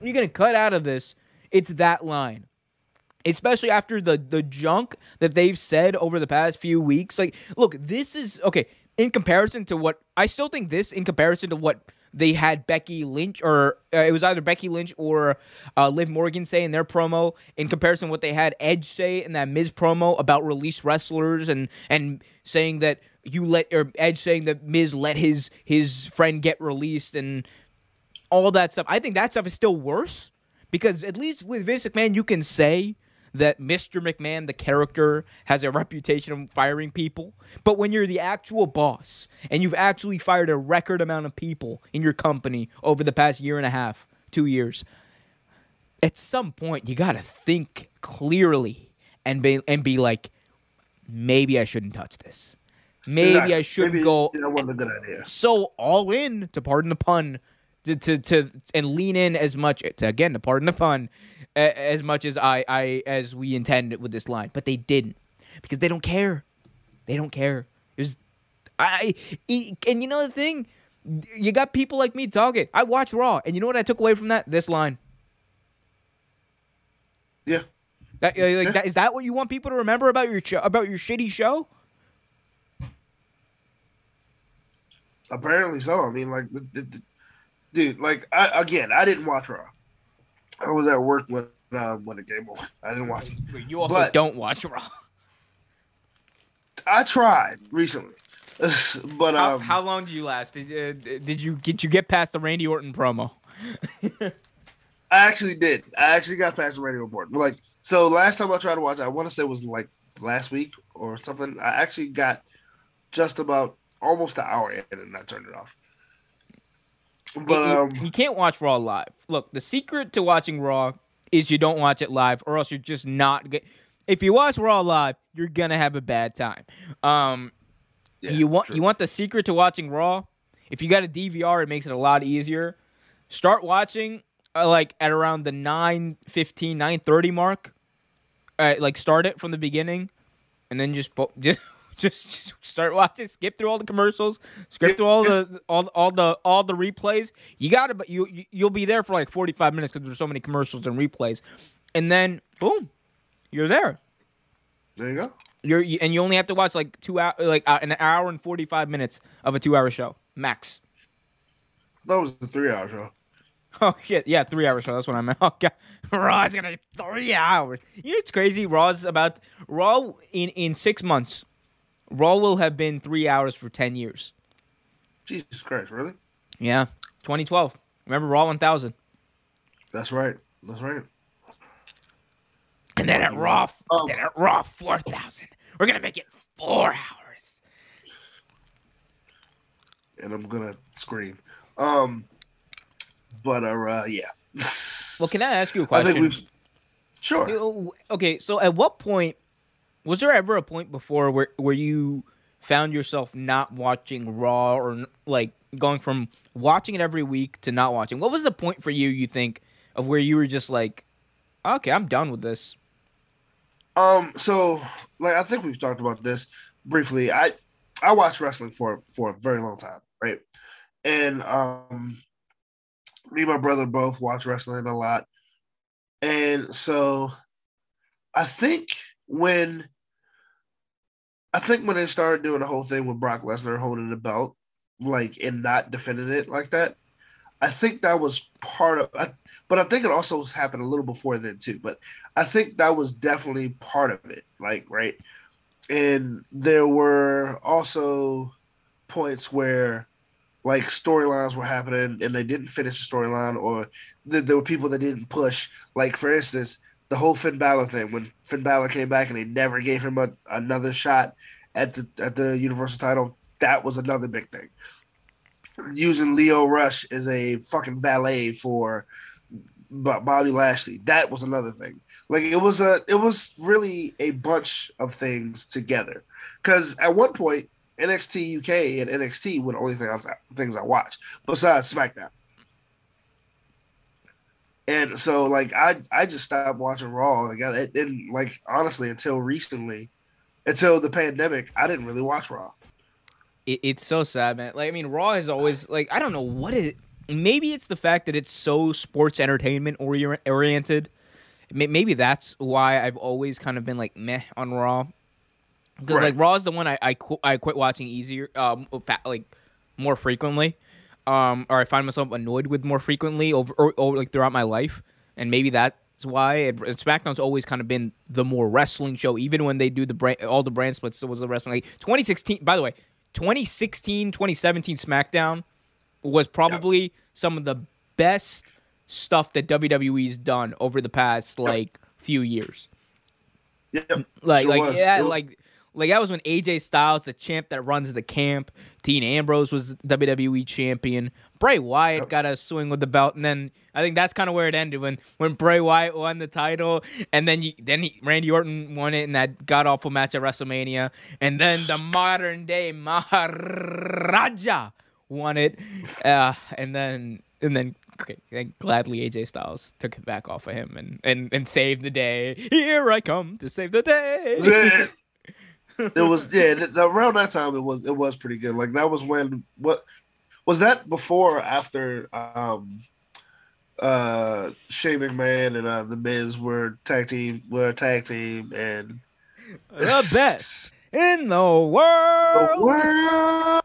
you're gonna cut out of this, it's that line. Especially after the the junk that they've said over the past few weeks. Like, look, this is okay in comparison to what I still think this in comparison to what they had Becky Lynch or uh, it was either Becky Lynch or uh, Liv Morgan say in their promo in comparison what they had Edge say in that Miz promo about released wrestlers and and saying that you let or Edge saying that Miz let his his friend get released and all that stuff. I think that stuff is still worse because at least with Vince McMahon, you can say that Mr. McMahon, the character, has a reputation of firing people. But when you're the actual boss and you've actually fired a record amount of people in your company over the past year and a half, two years, at some point you got to think clearly and be and be like, maybe I shouldn't touch this. Maybe Exactly. I shouldn't Maybe go That wasn't a good idea. so all in to pardon the pun to to, to and lean in as much to, again to pardon the pun a- as much as I I as we intended with this line. But they didn't because they don't care. They don't care. It was I and you know the thing? You got people like me talking. I watch Raw and you know what I took away from that? This line. Yeah. that, like, Yeah. that is that what you want people to remember about your show about your shitty show? Apparently so. I mean, like, the- dude, like, I, again, I didn't watch Raw. I was at work when um, when the game over. I didn't watch it. you also But- don't watch Raw I tried recently, but How, um, how long did you last? Did, uh, did you did you get past the Randy Orton promo? I actually did. I actually got past the radio report. Like, so last time I tried to watch, I want to say it was like last week or something. I actually got just about almost an hour in, and I turned it off. But you, um, you can't watch Raw live. Look, the secret to watching Raw is you don't watch it live, or else you're just not. Get, if you watch Raw live, you're gonna have a bad time. Um, yeah, you want true. you want the secret to watching Raw. If you got a DVR, it makes it a lot easier. Start watching uh, like at around the 9 9:30 mark. Uh, like start it from the beginning, and then just just just, just start watching. Skip through all the commercials. Skip through all the all all the all the replays. You gotta, but you you- you'll be there for like 45 minutes because there's so many commercials and replays, and then boom, you're there. There you go. You're you, and you only have to watch like two hour, like uh, an hour and forty five minutes of a two hour show max. That was a three-hour show. Oh shit, yeah, three hour show. That's what I meant. Oh god, Raw's gonna be three hours. You know it's crazy. Raw's about Raw in in six months. Raw will have been three hours for ten years. Jesus Christ, really? Yeah, 2012. Remember Raw 1000. That's right. That's right. And then at Raw, Um, then at Raw 4000, we're gonna make it four hours. And I'm gonna scream. Um, but uh, uh yeah. Well, can I ask you a question? Sure. Okay, so at what point was there ever a point before where where you found yourself not watching Raw or like going from watching it every week to not watching? What was the point for you? You think of where you were just like, okay, I'm done with this. Um, so like I think we've talked about this briefly. I I watched wrestling for for a very long time, right? And um me and my brother both watch wrestling a lot. And so I think when I think when they started doing the whole thing with Brock Lesnar holding the belt, like and not defending it like that, I think that was part of I, but I think it also happened a little before then too. But I think that was definitely part of it, like right. And there were also points where like storylines were happening and they didn't finish the storyline, or th- there were people that didn't push. Like for instance, the whole Finn Balor thing when Finn Balor came back and they never gave him a, another shot at the at the Universal title. That was another big thing. Using Lio Rush as a fucking ballet for Bobby Lashley. That was another thing. Like it was a it was really a bunch of things together. Because at one point NXT UK and NXT were the only things I, things I watched besides SmackDown. And so like I I just stopped watching Raw. Like I it didn't like honestly until recently, until the pandemic, I didn't really watch Raw. It, it's so sad, man. Like I mean, Raw is always like I don't know what it. Maybe it's the fact that it's so sports entertainment ori- oriented. Maybe that's why I've always kind of been like meh on Raw. Because Right. like Raw is the one I I, qu- I quit watching easier, um, fa- like more frequently, um, or I find myself annoyed with more frequently over, or, over like throughout my life, and maybe that's why. It, SmackDown's always kind of been the more wrestling show, even when they do the brand, all the brand splits. It was the wrestling. Like 2016, by the way, 2016, 2017 SmackDown was probably some of the best stuff that WWE's done over the past like few years. Yeah, Like, sure like, was. yeah, was- like, like that was when AJ Styles, the champ that runs the camp, Dean Ambrose was WWE champion. Bray Wyatt got a swing with the belt, and then I think that's kind of where it ended when when Bray Wyatt won the title, and then you, then he, Randy Orton won it in that god awful match at WrestleMania, and then the modern day Maharaja won it, uh, and then and then okay, then gladly AJ Styles took it back off of him and and and saved the day. Here I come to save the day. It was yeah th- around that time it was it was pretty good like that was when what was that before or after um uh Shane McMahon and uh the Miz were tag team were a tag team and the best in the the world. world.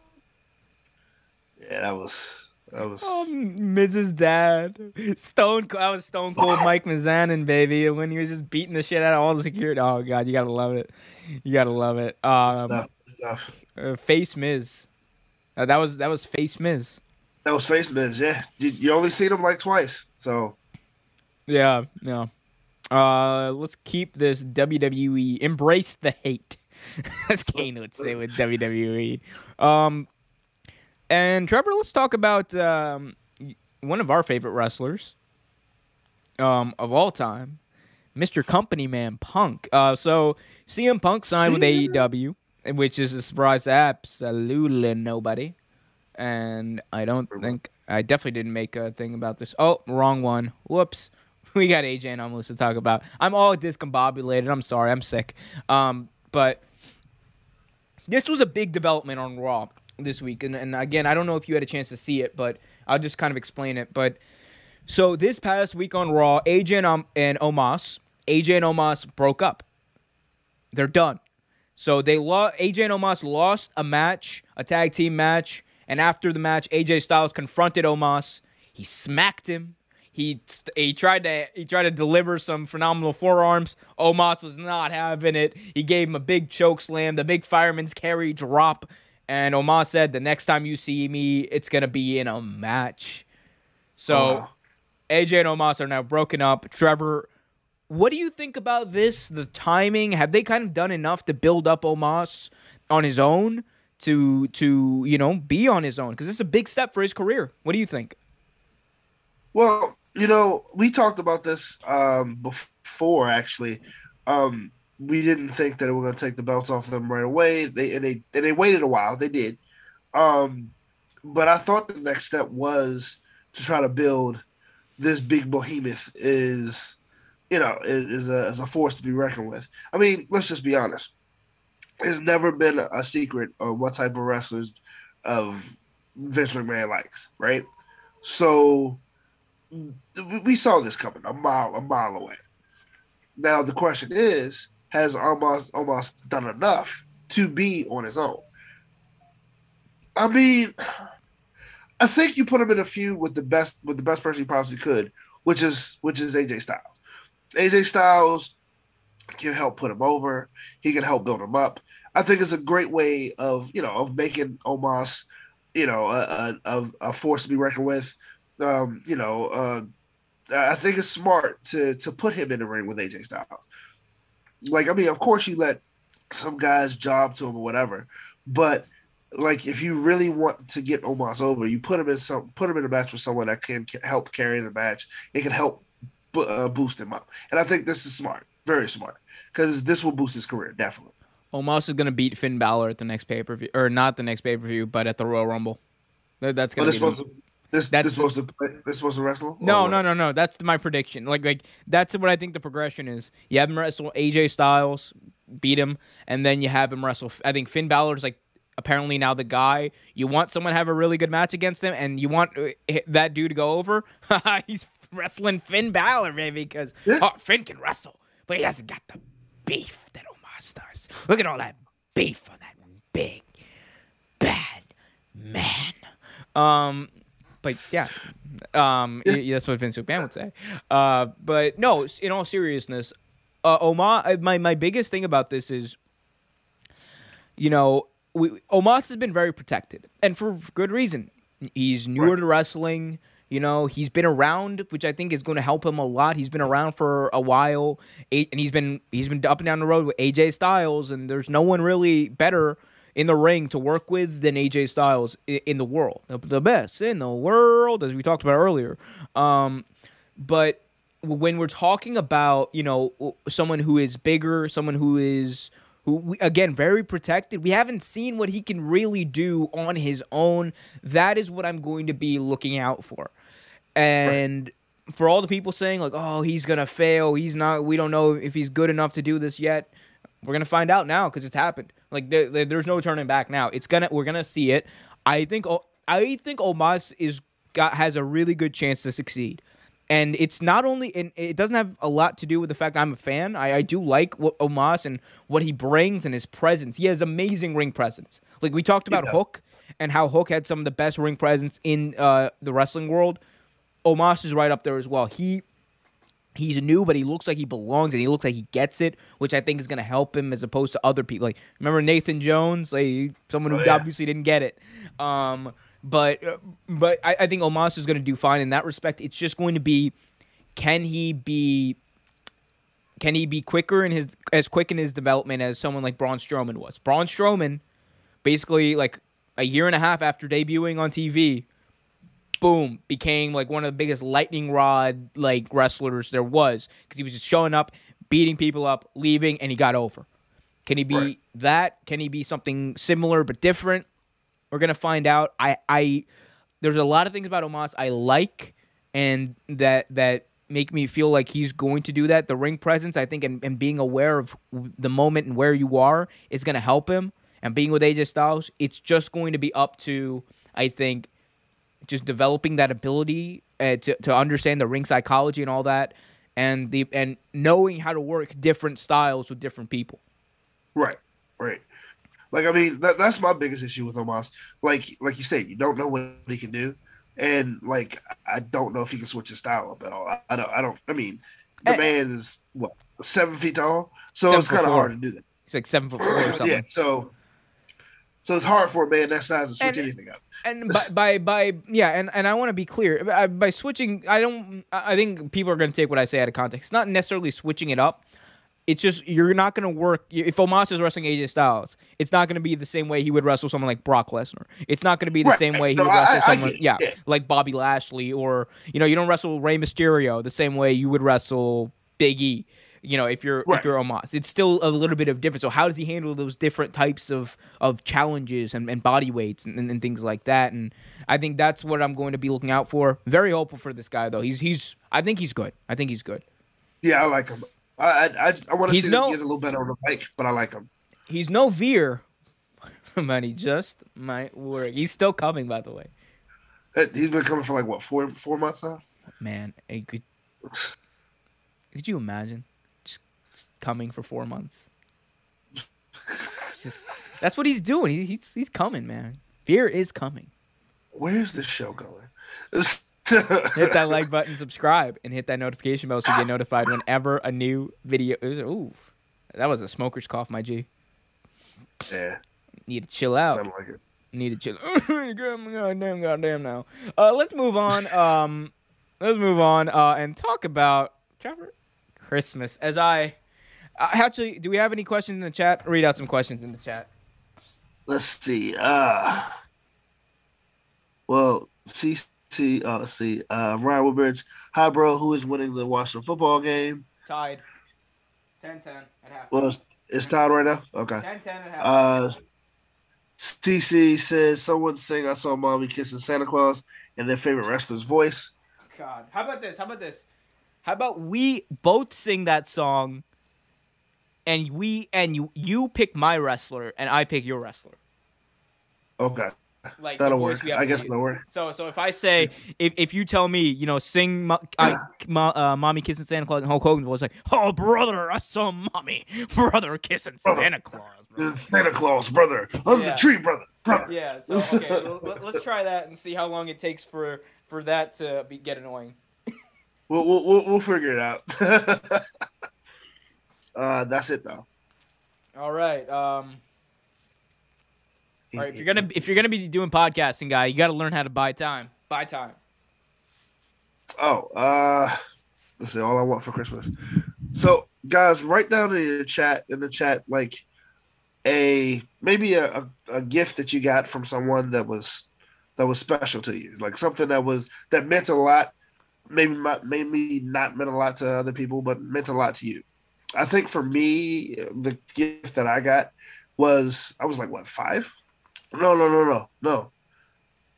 yeah that was that was Oh, Mrs. Dad, Stone. I was Stone Cold Mike Mizanin, baby, and when he was just beating the shit out of all the security. Oh god, you gotta love it. You gotta love it. Um, stuff, stuff. uh, Face Miz. Uh, that was that was Face Miz. that was face Miz yeah you, you only seen him like twice so Yeah, yeah. Uh, let's keep this WWE. Embrace the hate, as Kane would say with WWE. Um, and Trevor, let's talk about um one of our favorite wrestlers, um, of all time, Mr. Company Man Punk. Uh, so CM Punk signed with AEW, which is a surprise to absolutely nobody. And I don't think I definitely didn't make a thing about this. Oh, wrong one. Whoops. We got AJ and Omos to talk about. I'm all discombobulated. I'm sorry. I'm sick. Um, but this was a big development on Raw this week, and, and again, I don't know if you had a chance to see it, but I'll just kind of explain it. But so this past week on Raw, AJ and, um, and Omos, AJ and Omos broke up. They're done. So they lost. AJ and Omos lost a match, a tag team match, and after the match, AJ Styles confronted Omos. He smacked him. He he tried to he tried to deliver some phenomenal forearms. Omos was not having it. He gave him a big choke slam, the big fireman's carry drop, and Omos said, "The next time you see me, it's gonna be in a match." So. Oh. AJ and Omos are now broken up. Trevor, what do you think about this? The timing? Have they kind of done enough to build up Omos on his own to to you know be on his own? Because it's a big step for his career. What do you think? Well, you know, we talked about this um, before. Actually, um, we didn't think that they were going to take the belts off them right away. They and they and they waited a while. They did, um, but I thought the next step was to try to build this big behemoth is, you know, is, a is a force to be reckoned with. I mean, let's just be honest. It's never been a secret of what type of wrestlers of Vince McMahon likes, right? So we- we saw this coming a mile a mile away. Now the question is, has Omos almost done enough to be on his own? I mean, I think you put him in a feud with the best with the best person you possibly could, which is which is AJ Styles. AJ Styles can help put him over. He can help build him up. I think it's a great way of you know of making Omos, you know, a, a, a force to be reckoned with um, you know, uh, I think it's smart to to put him in the ring with AJ Styles. Like, I mean, of course, you let some guys job to him or whatever, but like, if you really want to get Omos over, you put him in some put him in a match with someone that can help carry the match. It can help uh, boost him up, and I think this is smart, very smart, because this will boost his career definitely. Omos is gonna beat Finn Balor at the next pay per view, or not the next pay per view, but at the Royal Rumble. That's be the- to, This That's this supposed to play, this supposed to wrestle? No, no, no, no. That's my prediction. Like, like that's what I think the progression is. You have him wrestle AJ Styles, beat him, and then you have him wrestle. I think Finn Balor's like apparently now the guy. You want someone to have a really good match against him, and you want uh, that dude to go over. He's wrestling Finn Balor, baby, because oh, Finn can wrestle, but he hasn't got the beef that Omos does. Look at all that beef on that big bad man. Um, but yeah, um, that's what Vince McMahon would say. Uh, but no, in all seriousness, uh, Omar, uh, my my biggest thing about this is, you know, we, Omos has been very protected, and for good reason. He's newer Right. to wrestling. You know, he's been around, which I think is going to help him a lot. He's been around for a while, and he's been he's been up and down the road with AJ Styles, and there's no one really better in the ring to work with than AJ Styles in the world, the- best in the world, as we talked about earlier. Um, but when we're talking about you know someone who is bigger, someone who is who again very protected, we haven't seen what he can really do on his own. That is what I'm going to be looking out for, and. For all the people saying like, "Oh, he's gonna fail. He's not. We don't know if he's good enough to do this yet." We're gonna find out now because it's happened. Like there, there- there's no turning back now. It's gonna. We're gonna see it. I think. I think Omos is got has a really good chance to succeed. And it's not only, and it doesn't have a lot to do with the fact I'm a fan. I, I do like what Omos and what he brings and his presence. He has amazing ring presence. Like we talked about Yeah. Hook and how Hook had some of the best ring presence in uh, the wrestling world. Omos is right up there as well. He he's new, but he looks like he belongs and he looks like he gets it, which I think is going to help him as opposed to other people. Like remember Nathan Jones, like someone who Oh, yeah. obviously didn't get it. Um, but uh, but I, I think Omos is going to do fine in that respect. It's just going to be, can he be? Can he be quicker in his as quick in his development as someone like Braun Strowman was? Braun Strowman, basically like a year and a half after debuting on TV, boom, became like one of the biggest lightning rod like wrestlers there was because he was just showing up, beating people up, leaving, and he got over. Can he be Right. that? Can he be something similar but different? We're gonna find out. I, I, there's a lot of things about Omos I like, and that that make me feel like he's going to do that. The ring presence, I think, and, and being aware of the moment and where you are is gonna help him. And being with AJ Styles, it's just going to be up to I think just developing that ability uh, to to understand the ring psychology and all that, and the and knowing how to work different styles with different people. Right, right. Like I mean, that, that's my biggest issue with Omos. Like, like you said, you don't know what he can do, and like I don't know if he can switch his style up at all. I, I don't. I don't. I mean, the Eh. man is what seven feet tall, so it's kind of hard to do that. He's like seven foot four or something. yeah. So, so it's hard for a man that size to switch And- anything up. and by, by by yeah and, and i want to be clear by, by switching i don't i think people are going to take what i say out of context it's not necessarily switching it up it's just you're not going to work if Omos is wrestling AJ Styles it's not going to be the same way he would wrestle someone like Brock Lesnar it's not going to be the Right. same way he No, would I- wrestle I- someone yeah, Yeah. like Bobby Lashley or you know you don't wrestle Rey Mysterio the same way you would wrestle Big E you know if you're if Right. you're Omos it's still a little bit of difference so how does he handle those different types of of challenges and, and body weights and, and, and things like that? And I think that's what I'm going to be looking out for. Very hopeful for this guy though. He's he's I think he's good. I think he's good. Yeah, I like him. I I, I, just- I want to see no- him get a little better on the mic, but I like him. he's no Veer. But he just might work. He's still coming by the way. Uh, He's been coming for like what four four months now. man could could you imagine coming for four months just that's what he's doing he, he's he's coming man Veer is coming Where's this show going? hit that like button, subscribe, and hit that notification bell so you get notified whenever a new video. is. Ooh, that was a smoker's cough, my G. Yeah, Need to chill out. something like it. Need to chill. goddamn, goddamn. Now, uh, let's move on. Um, let's move on uh, and talk about Trevor Christmas. As I actually, do we have any questions in the chat? Read out some questions in the chat. Let's see. Uh well, CC. Uh, let's see. Uh, Ryan Woodbridge. Hi, bro. Who is winning the Washington football game? Tied. 10-10 at half. Well, it's, it's tied right now. Okay. 10-10 at half. Uh, CC says someone saying I saw mommy kissing Santa Claus. and their favorite wrestler's voice. God. How about this? How about this? How about we both sing that song and we and you you pick my wrestler and I pick your wrestler. Okay, Like that'll work. I guess that'll work. So so if I say if, if you tell me you know sing mo- I, mo- uh, mommy kissing Santa Claus and Hulk Hogan voice like oh brother I saw mommy brother kissing. Santa Claus brother. Santa Claus, brother, under Yeah. the tree, brother, brother. yeah so okay let, us try that and see how long it takes for for that to be, get annoying We'll, we'll, we'll, we'll figure it out. uh, that's it though. all right um all right if you're gonna if you're gonna be doing podcasting guy you got to learn how to buy time buy time Oh, uh, let's see. All I want for Christmas. So, guys, write down in your chat in the chat like a maybe a, a, a gift that you got from someone that was that was special to you, like something that was that meant a lot. Maybe not, maybe not meant a lot to other people, but meant a lot to you. I think for me, the gift that I got was I was like what five? No, no, no, no, no.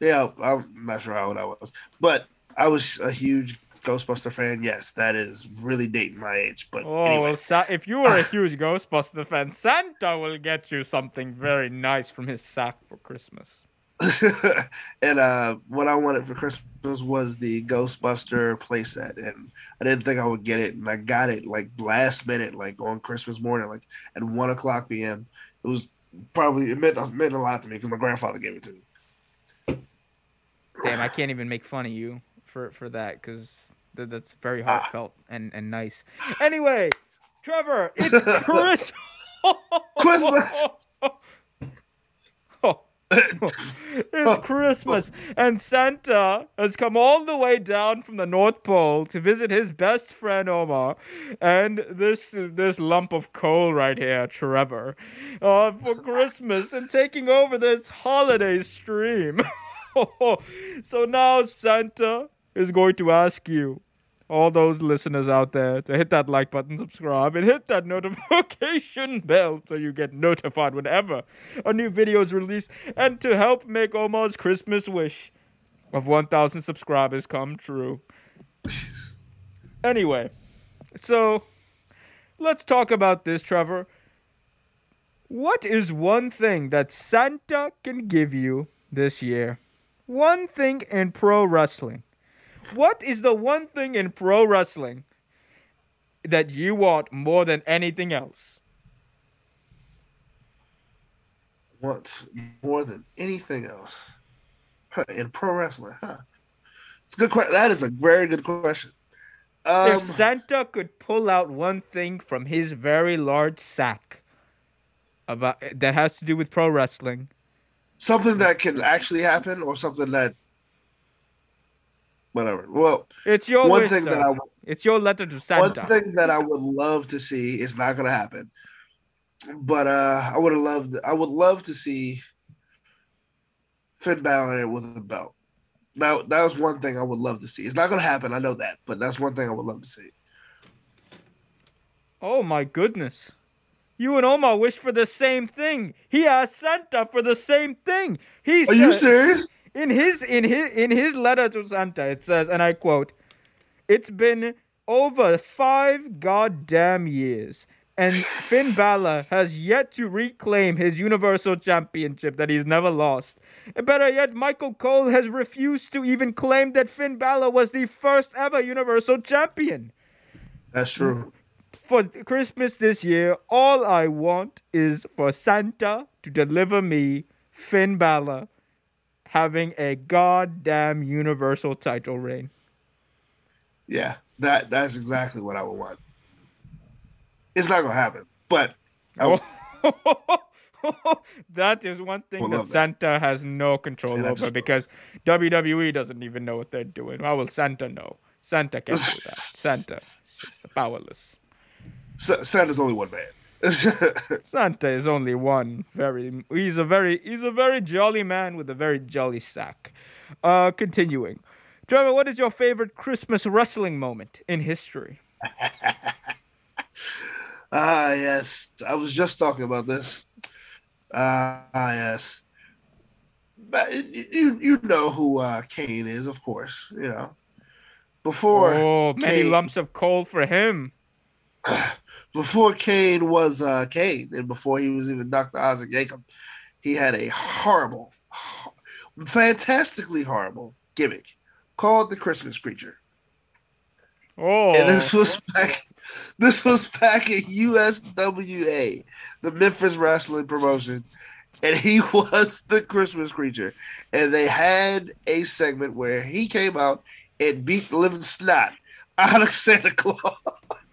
Yeah, I'm not sure how old I was, but I was a huge Ghostbuster fan. Yes, that is really dating my age. But Oh, anyway, well, Sa- if you were a huge Ghostbuster fan, Santa will get you something very nice from his sack for Christmas. and uh, what I wanted for Christmas was the Ghostbuster playset, and I didn't think I would get it, and I got it like last minute, like on Christmas morning, like at one o'clock p.m. It was probably it meant it meant a lot to me because my grandfather gave it to me. Damn, I can't even make fun of you for for that because th- that's very Ah. heartfelt and and nice. Anyway, Trevor, it's Chris. Christmas! It's Christmas, and Santa has come all the way down from the North Pole to visit his best friend Omar, and this this lump of coal right here, Trevor, uh, for Christmas, and taking over this holiday stream. so now Santa is going to ask you, all those listeners out there, to hit that like button, subscribe, and hit that notification bell so you get notified whenever a new video is released, and to help make Omar's Christmas wish of 1,000 subscribers come true. anyway, so let's talk about this, Trevor. What is one thing that Santa can give you this year? One thing in pro wrestling. What is the one thing in pro wrestling that you want more than anything else? wants more than anything else Huh, in pro wrestling. Huh? It's a good question. That is a very good question. Um, if Santa could pull out one thing from his very large sack about that has to do with pro wrestling, something that can actually happen, or something that, whatever. Well, it's your one wish, thing that. I would It's your letter to Santa. one thing that I would love to see is not going to happen. But uh, I would have loved. I would love to see Finn Balor with a belt. Now that was one thing I would love to see. It's not going to happen. I know that, but that's one thing I would love to see. Oh my goodness. You and Omar wish for the same thing. He asked Santa for the same thing. He Are you serious? In his in his in his letter to Santa, it says, and I quote, "It's been over five goddamn years, and Finn Balor has yet to reclaim his Universal Championship that he's never lost. And better yet, Michael Cole has refused to even claim that Finn Balor was the first ever Universal Champion." That's true. for Christmas this year, all I want is for Santa to deliver me Finn Balor having a goddamn universal title reign. Yeah, that that's exactly what I would want. It's not going to happen, but I would- that is one thing that. Santa has no control over because WWE doesn't even know what they're doing. How will Santa know? Santa can't do that. Santa powerless. Sa- Santa's only one man. Santa is only one very he's a very he's a very jolly man with a very jolly sack. Uh continuing. Trevor, what is your favorite Christmas wrestling moment in history? Ah, yes. I was just talking about this. Ah, yes. but you you know who uh, Kane is, of course. You know, before oh, many Kane- lumps of coal for him. before Kane was uh, Kane, and before he was even Dr. Isaac Yankem, he had a horrible, fantastically horrible gimmick called the Christmas Creature. Oh, And this was back. This was back at USWA, the Memphis Wrestling Promotion, and he was the Christmas creature. And they had a segment where he came out and beat the living snot out of Santa Claus.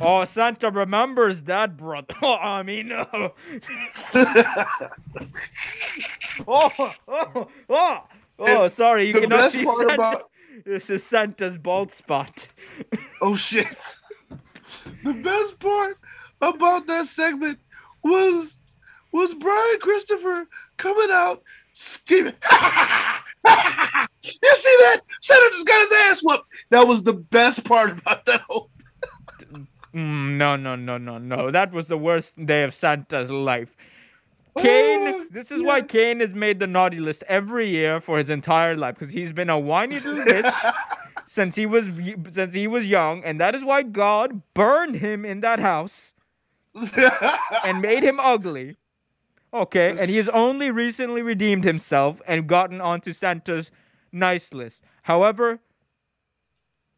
oh, Santa remembers that, brother. Oh, I mean, no. oh, oh, oh, oh, sorry, you the cannot see Santa. about This is Santa's bald spot. oh shit, the best part about that segment was was Brian Christopher coming out screaming. you see that? Santa just got his ass whooped. That was the best part about that whole Mm, no, no, no, no, no. That was the worst day of Santa's life. Kane, Oh, this is why yeah. Kane is made the naughty list every year for his entire life because he's been a whiny little bitch since he was since he was young, and that is why God burned him in that house and made him ugly. Okay, and he has only recently redeemed himself and gotten onto Santa's nice list. However,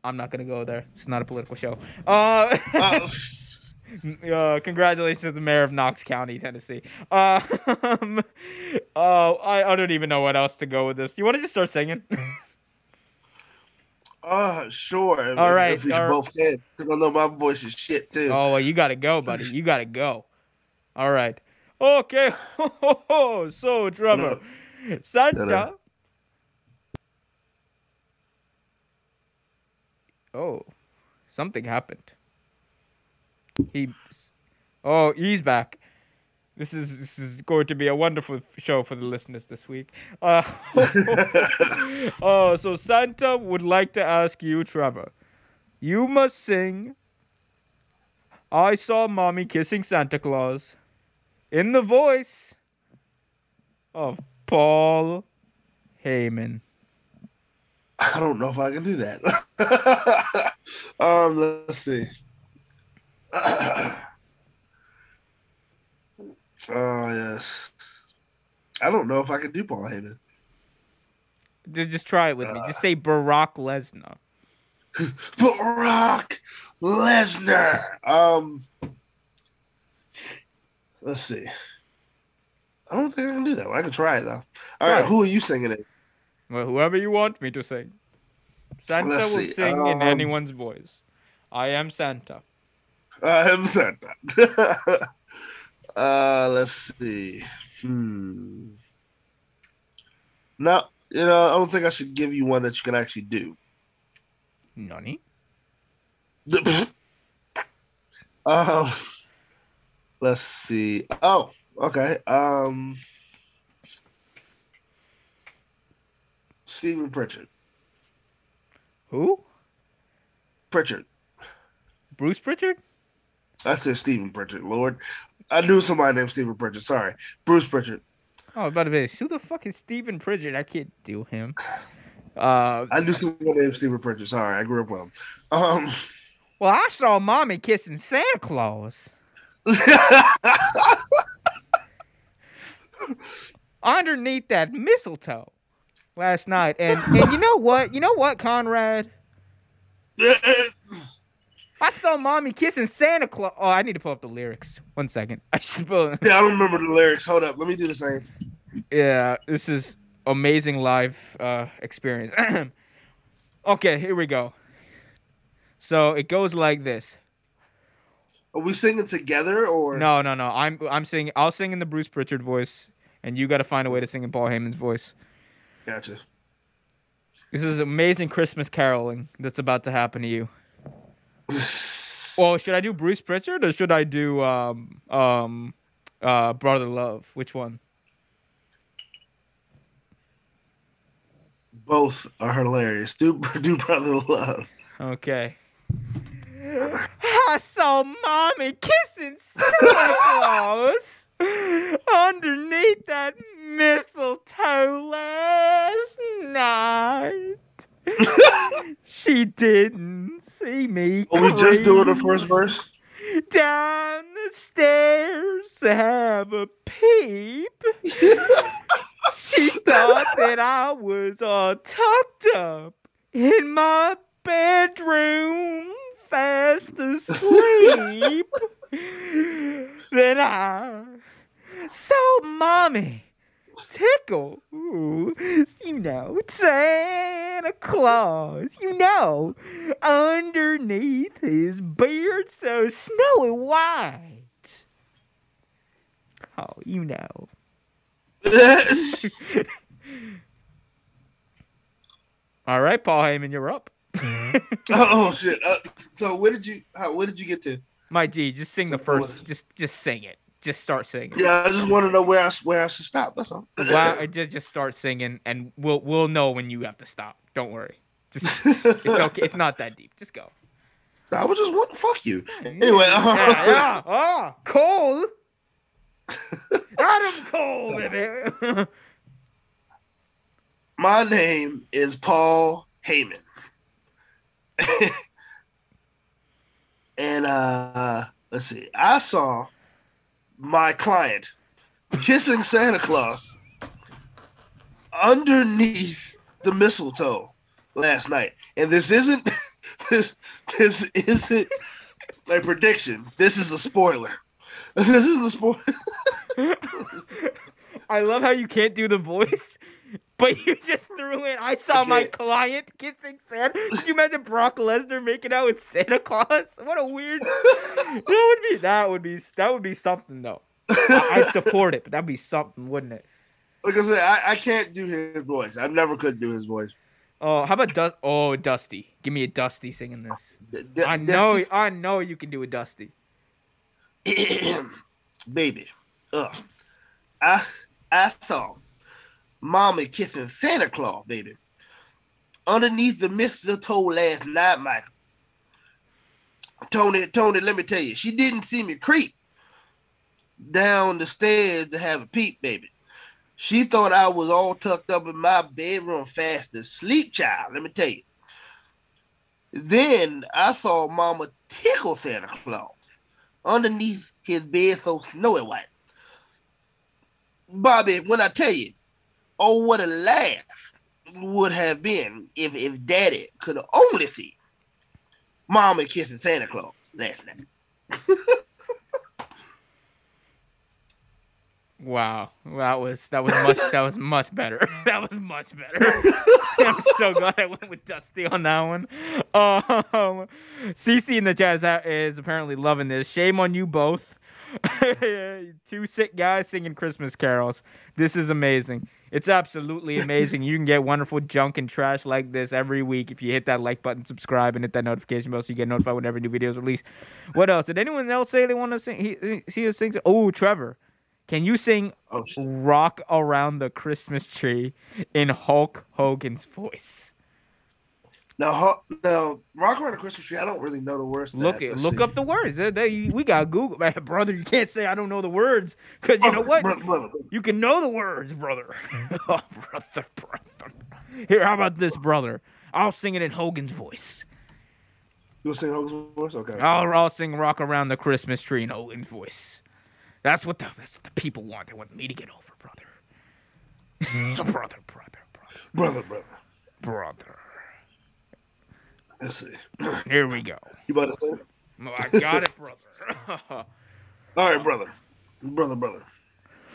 I'm not gonna go there. It's not a political show. Uh, Uh, uh, congratulations to the mayor of Knox County, Tennessee. Uh, um, oh, I, I don't even know what else to go with this. You want to just start singing? uh, sure. All right, If we all right. both. Because I know my voice is shit too. oh, well, you gotta go, buddy. You gotta go. All right. Okay. so, Trevor, Santa. Ta-da. Oh, something happened. He. Oh, he's back. This is this is going to be a wonderful show for the listeners this week. Uh, oh, so Santa would like to ask you, Trevor. You must sing. I saw mommy kissing Santa Claus, in the voice of Paul Heyman. I don't know if I can do that. um, let's see. oh yes. I don't know if I can do Paul Heyman. Just try it with me. Just say Barack Lesnar. Brock Lesnar. Um, let's see. I don't think I can do that. one. I can try it though. All right, who are you singing it? Well, whoever you want me to sing. Santa Let's will see, sing in um, anyone's voice. I am Santa. I am Santa. uh, let's see. Hmm. No, you know, I don't think I should give you one that you can actually do. Nani? Um, let's see. Oh, okay. Um, Stephen Pritchard. Who? Pritchard. Bruce Pritchard? I said Stephen Pritchard. Lord, I knew somebody named Stephen Pritchard. Sorry, Bruce Pritchard. Oh, about to say, who the fuck is Stephen Pritchard? I can't do him. Uh, I knew someone named Stephen Pritchard. Sorry, I grew up with him. Um, well, I saw mommy kissing Santa Claus underneath that mistletoe last night, and and you know what? You know what, Conrad? I saw mommy kissing Santa Claus. Oh, I need to pull up the lyrics. One second. I should pull. Yeah, I don't remember the lyrics. Hold up, let me do the same. Yeah, this is amazing live uh, experience. okay, here we go. So it goes like this. Are we singing together or No, no, no. I'm I'm singing. I'll sing in the Bruce Pritchard voice, and you got to find a way to sing in Paul Heyman's voice. Gotcha. This is amazing Christmas caroling that's about to happen to you. Well, should I do Bruce Pritchard or should I do um um uh Brother Love? Which one? Both are hilarious. Do do brother love. Okay. I saw mommy kissing Santa Claus underneath that mistletoe. last night. she didn't see me. Are we just doing the first verse? Down the stairs to have a peep. she thought that I was all tucked up in my bedroom, fast asleep. then I saw mommy tickle, ooh, you know, Santa Claus, you know, underneath his beard so snowy white. Oh, you know. All right, Paul Heyman, you're up. oh shit! Uh, so where did you? How, where did you get to? My G, just sing the first. Just, just sing it. Just start singing. Yeah, I just want to know where I where I should stop. That's all. Wow, just, just start singing, and we'll, we'll know when you have to stop. Don't worry. Just, it's okay. It's not that deep. Just go. I was just what? fuck you. Anyway, yeah, yeah. Oh, Cole. Adam Cole, baby. my name is Paul Heyman, and uh, let's see. I saw my client kissing Santa Claus underneath the mistletoe last night, and this isn't this this isn't a prediction. This is a spoiler. This is a spoiler. I love how you can't do the voice, but you just threw in. I saw my client kissing Santa. You imagine Brock Lesnar making out with Santa Claus? What a weird. that would be. That would be. That would be something though. I, I'd support it, but that'd be something, wouldn't it? Like I said, I, I can't do his voice. I never could do his voice. Oh, how about Dust? Oh, Dusty. Give me a Dusty singing this. D- I know. I know you can do a Dusty. baby. Ugh. I I thought mommy kissing Santa Claus, baby. Underneath the mistletoe last night, Michael. Tony, Tony, let me tell you, she didn't see me creep down the stairs to have a peep, baby. She thought I was all tucked up in my bedroom fast asleep, child. Let me tell you. Then I saw Mama tickle Santa Claus underneath his bed so snowy white. Bobby, when I tell you, oh, what a laugh would have been if, if Daddy could have only seen Mama kissing Santa Claus last night. Wow, that was that was much that was much better. That was much better. I'm so glad I went with Dusty on that one. Um, CC in the chat is, is apparently loving this. Shame on you both. Two sick guys singing Christmas carols. This is amazing. It's absolutely amazing. You can get wonderful junk and trash like this every week if you hit that like button, subscribe, and hit that notification bell so you get notified whenever new videos release. What else? Did anyone else say they want to sing? He, see us sing? Oh, Trevor. Can you sing Oh. Rock Around the Christmas Tree in Hulk Hogan's voice? Now, now, Rock Around the Christmas Tree, I don't really know the words. Look it, look see. up the words. They- they- we got Google, man, brother. You can't say I don't know the words because you oh, know what? Brother, brother, brother. You can know the words, brother. oh, brother, brother. Here, how about this, brother? I'll sing it in Hogan's voice. You want to sing Hogan's voice? Okay. I'll, I'll sing "Rock Around the Christmas Tree" in Hogan's voice. That's what the that's what the people want. They want me to get over, brother. brother, brother, brother, brother, brother. brother. Let's see. Here we go. You about to say it? Oh, I got it, brother. All right, brother. Brother, brother.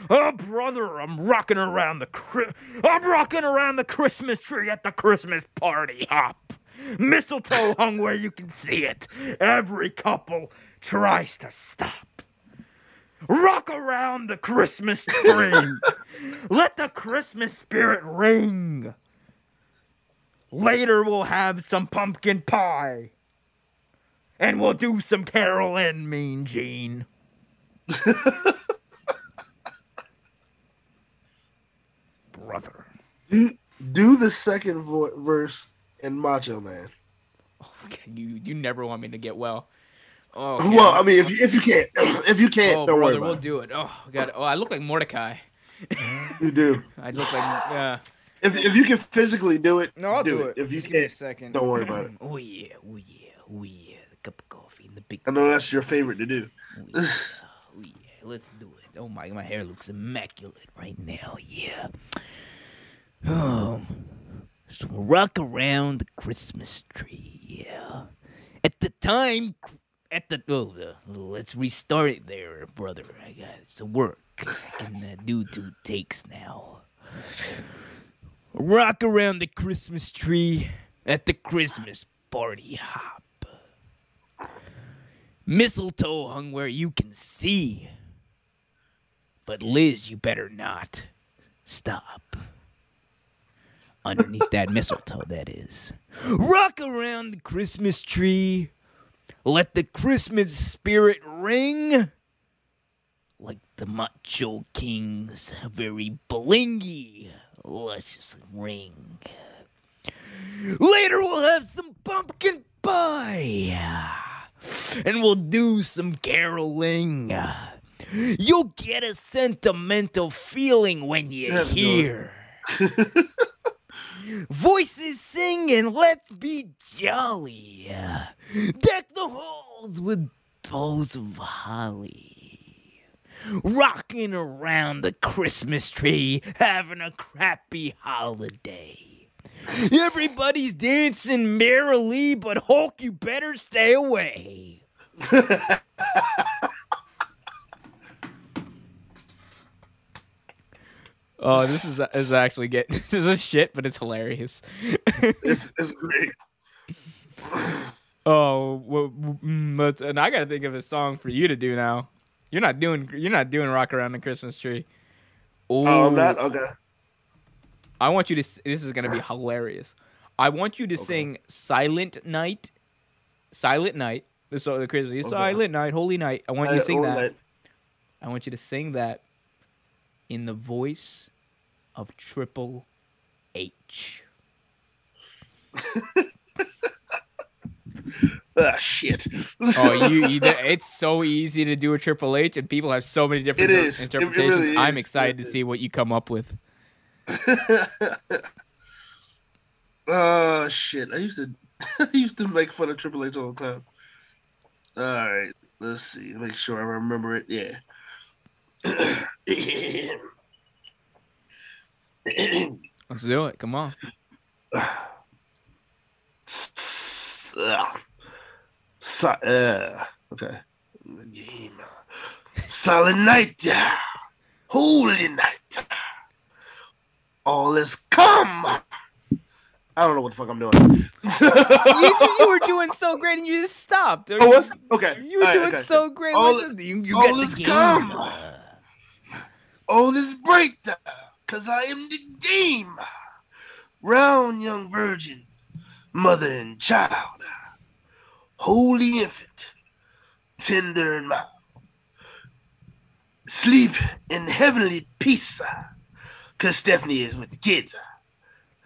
oh, brother, I'm rocking around the Chri- I'm rocking around the Christmas tree at the Christmas party hop. Mistletoe hung where you can see it. Every couple tries to stop. Rock around the Christmas tree. Let the Christmas spirit ring. Later we'll have some pumpkin pie. And we'll do some caroling, Mean Gene. Brother. Do, do the second vo- verse in Macho Man. Okay, you you never want me to get well. Oh, Well, I mean, if you, if you can't, if you can't, oh don't worry brother, about we'll it. do it. Oh God, oh I look like Mordecai. You do. I look like yeah. If, if you can physically do it, No, I'll do, do, it. it. If you Just give me a can't, second. don't worry about it. Oh yeah, oh yeah, oh yeah. The cup of coffee and the big. I know that's your favorite to do. Oh yeah, oh yeah. Let's do it. Oh my, my hair looks immaculate right now. Yeah. Oh, so we'll rock around the Christmas tree. Yeah. At the time, at the oh, uh, let's restart it there, brother. I got some work. I can uh, do two takes now. Rock around the Christmas tree at the Christmas party hop. Mistletoe hung where you can see. But Liz, you better not stop. Underneath that mistletoe, that is. Rock around the Christmas tree. Let the Christmas spirit ring. Like the Macho King's very blingy, luscious ring. Later, we'll have some pumpkin pie. And we'll do some caroling. You'll get a sentimental feeling when you no. hear voices sing and let's be jolly. Deck the halls with boughs of holly. Rocking around the Christmas tree, having a crappy holiday. Everybody's dancing merrily, but Hulk, you better stay away. Oh, this is is actually getting this is shit, but it's hilarious. It's, it's great. oh, well, mm, and I gotta think of a song for you to do now. You're not doing you're not doing rock around the Christmas tree. Oh, oh I'm not okay. I want you to. This is gonna be hilarious. I want you to Okay. sing "Silent Night," "Silent Night." This is the Christmas. Okay. "Silent Night, Holy Night." I want you to sing that. night. I want you to sing that in the voice of Triple H. Ah, shit. Oh, you, you it's so easy to do a Triple H, and people have so many different It inter- It- it interpretations. really I'm excited It to see what you come up with. Oh shit! I used to, I used to make fun of Triple H all the time. All right, let's see. Make sure I remember it. Yeah. Let's do it. Come on. Si- uh, okay. The game. Silent night. Uh, holy night. Uh, all is come. I don't know what the fuck I'm doing. you, you were doing so great, and you just stopped. oh, what? Okay. You were right, doing okay. so great. All- it- you, you all is come. All is bright, uh, cause I am the game. Round young virgin, mother and child, holy infant, tender and mild. Sleep in heavenly peace, cause Stephanie is with the kids.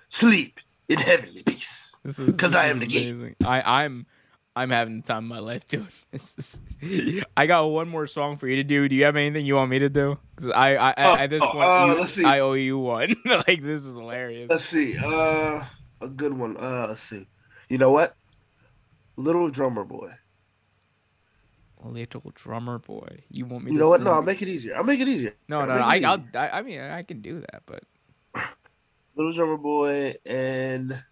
Sleep in heavenly peace. This is 'Cause this I am the amazing. I, I'm I'm having the time of my life doing this. Is, I got one more song for you to do. Do you have anything you want me to do? 'Cause I, I, Oh, I at this oh, point, uh, you- let's see. I owe you one. like this is hilarious. Let's see. Uh, a good one. Uh, let's see. You know what? Little drummer boy. Little drummer boy. You want me? You to know what? No, I'll make it easier. I'll make it easier. no, I'll no. no. I, I'll. I, I mean, I can do that, but Little drummer boy, and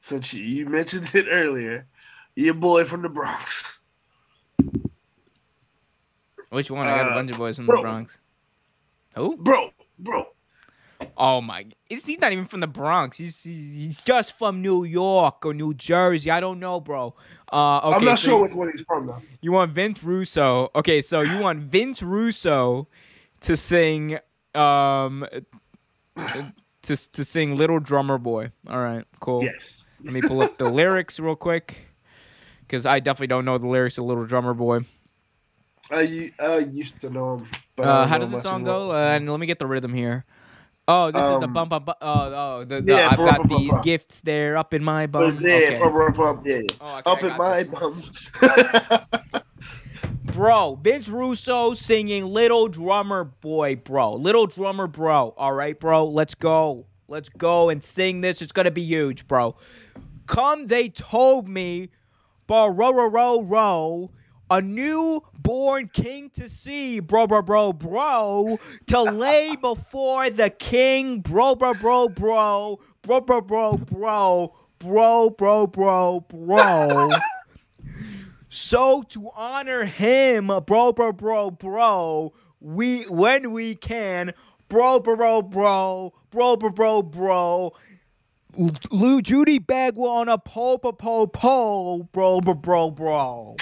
since you- mentioned it earlier, your boy from the Bronx. which one? I got a Uh, bunch of boys from bro. the Bronx. Who? Bro, bro. Oh my! He's not even from the Bronx? He's he's just from New York or New Jersey. I don't know, bro. Uh, okay, I'm not so sure which one he's from though. You want Vince Russo? Okay, so you want Vince Russo to sing, um, to to sing "Little Drummer Boy." All right, cool. Yes. Let me pull up the lyrics real quick, because I definitely don't know the lyrics of "Little Drummer Boy." I used to know him. But Uh, how does the song go? Uh, and let me get the rhythm here. Oh, this is the Um, bump up. Oh, oh, the, the, yeah, I've bump, got bump, bump, these bump. gifts there up in my bum. yeah, Okay. pump, pump, pump, yeah. Oh, okay, Up in my this. bum. bro, Vince Russo singing Little Drummer Boy, bro. Little Drummer Bro. All right, bro. Let's go. Let's go and sing this. It's going to be huge, bro. Come, they told me, bro, row, row, row, row. A newborn king to see, bro, bro, bro, bro, to lay before the king, bro, bro, bro, bro, bro, bro, bro, bro, bro, bro, bro, bro. So to honor him, bro, bro, bro, bro, we when we can, bro, bro, bro, bro, bro, bro, bro, bro. Lou Judy Bagwell on a pole, pole, pole, bro, bro, bro, bro.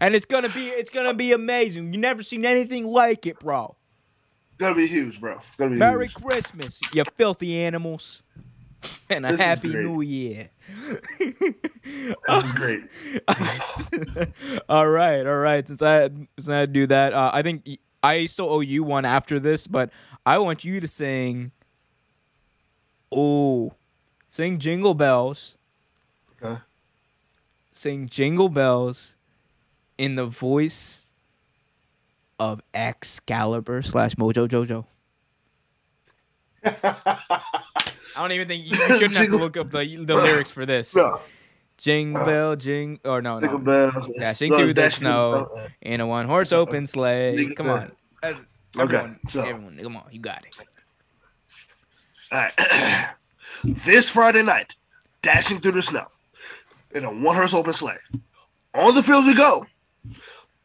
And it's gonna be, it's gonna be amazing. You never seen anything like it, bro. It's gonna be huge, bro. It's gonna be Merry huge. Christmas, you filthy animals, and a This is happy. New Year. This is great. all right, all right. Since I since I do that, uh, I think I still owe you one after this, but I want you to sing. Oh, sing Jingle Bells. Okay. Sing Jingle Bells in the voice of Excalibur slash Mojo Jojo. I don't even think you, you shouldn't have to look up the, the lyrics for this. no, Jingle bell, jing, or no, no. bells. Dashing No, through the dashing snow snow. in a one horse open sleigh. Jingle Come on. Uh, Okay, so- everyone, come on, you got it. All right. this Friday night, dashing through the snow in a one horse open sleigh. On the fields we go,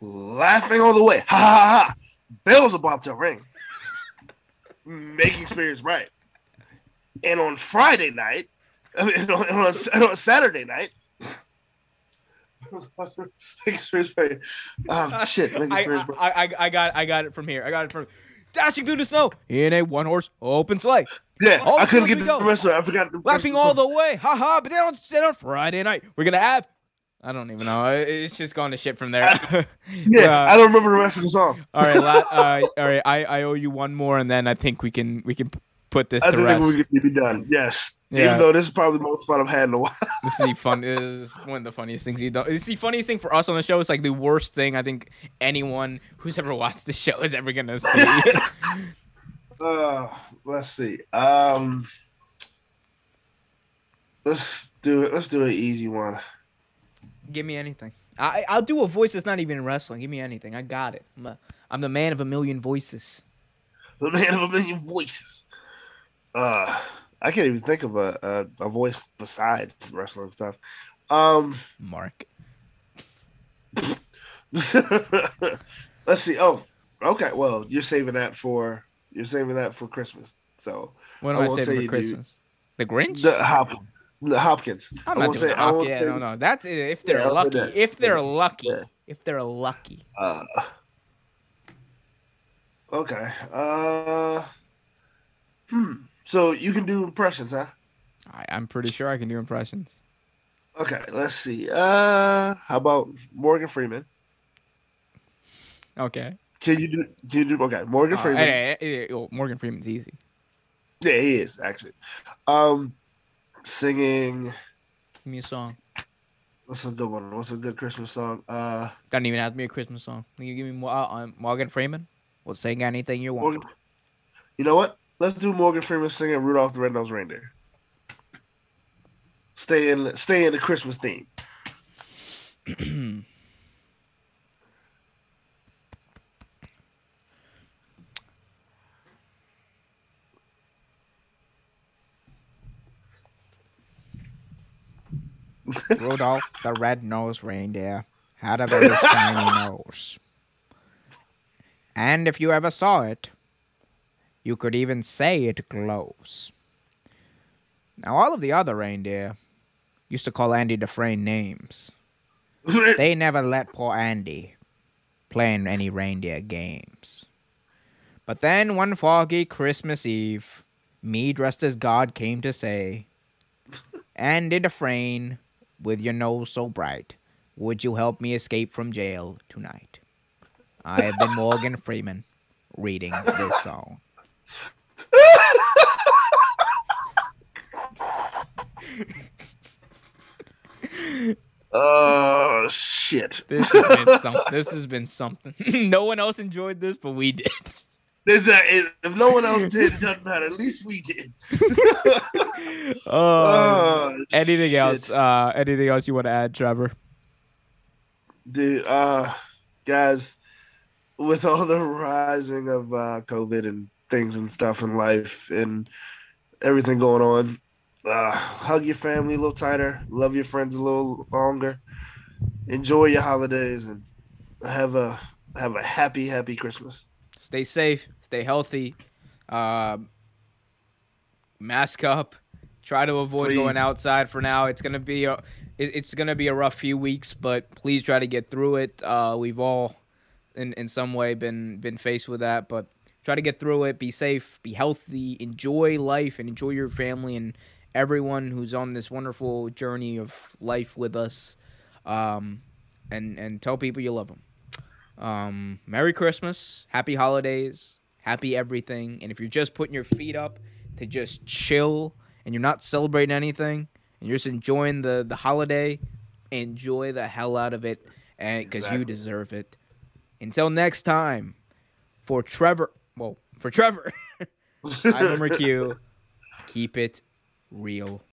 laughing all the way. Ha ha ha! ha. Bells about to ring, making spirits bright. And on Friday night, I mean, on, on, on Saturday night, making spirits bright. Um, shit, I. I, I, I got, I got it from here. I got it from dashing through the snow in a one horse open sleigh, Yeah, all I couldn't get the rest of it. I forgot the laughing all the way. Ha ha! But then on, then on Friday night, we're gonna have. I don't even know. It's just going to shit from there. Yeah, Uh, I don't remember the rest of the song. all right, la- uh, all right. I, I owe you one more, and then I think we can we can put this I to think rest. we could be done. Yes. Yeah. Even though this is probably the most fun I've had in a while. This is the fun. This is one of the funniest things we've done. It's the funniest thing for us on the show. It's like the worst thing I think anyone who's ever watched the show is ever gonna see. Uh, let's see. Um, let's do it. Let's do an easy one. Give me anything. I I'll do a voice that's not even in wrestling. Give me anything. I got it. I'm a, I'm the man of a million voices. The man of a million voices. Uh, I can't even think of a a, a voice besides wrestling stuff. Um, Mark. let's see. Oh, okay. Well, you're saving that for you're saving that for Christmas. So What I am I, won't say saying you for do. Christmas? The Grinch? the Hopkins, the Hopkins. I'm not doing say- the I Hop- won't Yeah, no, no. That's if they're Yeah, lucky. If they're lucky. Yeah. If they're lucky. Uh, okay. Uh, hmm. So you can do impressions, huh? I, I'm pretty sure I can do impressions. Okay. Let's see. Uh, how about Morgan Freeman? Okay. Can you do? Can you do? Okay, Morgan Uh, Freeman. hey, hey, hey, oh, Morgan Freeman's easy. Yeah, he is actually. Um, singing. Give me a song. What's a good one? What's a good Christmas song? Uh, Doesn't even have to be a Christmas song. Can you give me more? Uh, uh, Morgan Freeman? We'll sing anything you want. Morgan. You know what? Let's do Morgan Freeman singing Rudolph the Red-Nosed Reindeer. Stay in. Stay in the Christmas theme. Rudolph the red-nosed reindeer had a very shiny nose. And if you ever saw it, you could even say it glows. Now, all of the other reindeer used to call Andy Dufresne names. They never let poor Andy play in any reindeer games. But then one foggy Christmas Eve, me dressed as God came to say, Andy Dufresne, with your nose so bright, would you help me escape from jail tonight? I have been Morgan Freeman, reading this song. Oh shit! This has been something. This has been something. no one else enjoyed this, but we did. There's a, if no one else did, it doesn't matter. At least we did. Uh, oh, anything shit. else? Uh, anything else you want to add, Trevor? dude? Uh, guys, with all the rising of uh, COVID and things and stuff in life and everything going on, uh, hug your family a little tighter, love your friends a little longer, enjoy your holidays, and have a have a happy, happy Christmas. Stay safe. Stay healthy. Um, mask up. Try to avoid Please. going outside for now. It's gonna be a, it, it's gonna be a rough few weeks, but please try to get through it. Uh, we've all, in in some way, been been faced with that, but try to get through it. Be safe. Be healthy. Enjoy life and enjoy your family and everyone who's on this wonderful journey of life with us. Um, and and tell people you love them. Um, Merry Christmas, Happy Holidays, Happy everything. And if you're just putting your feet up to just chill and you're not celebrating anything and you're just enjoying the the holiday, enjoy the hell out of it, and because you deserve it. Until next time, for Trevor, well, for Trevor, I'm Q. Keep it real.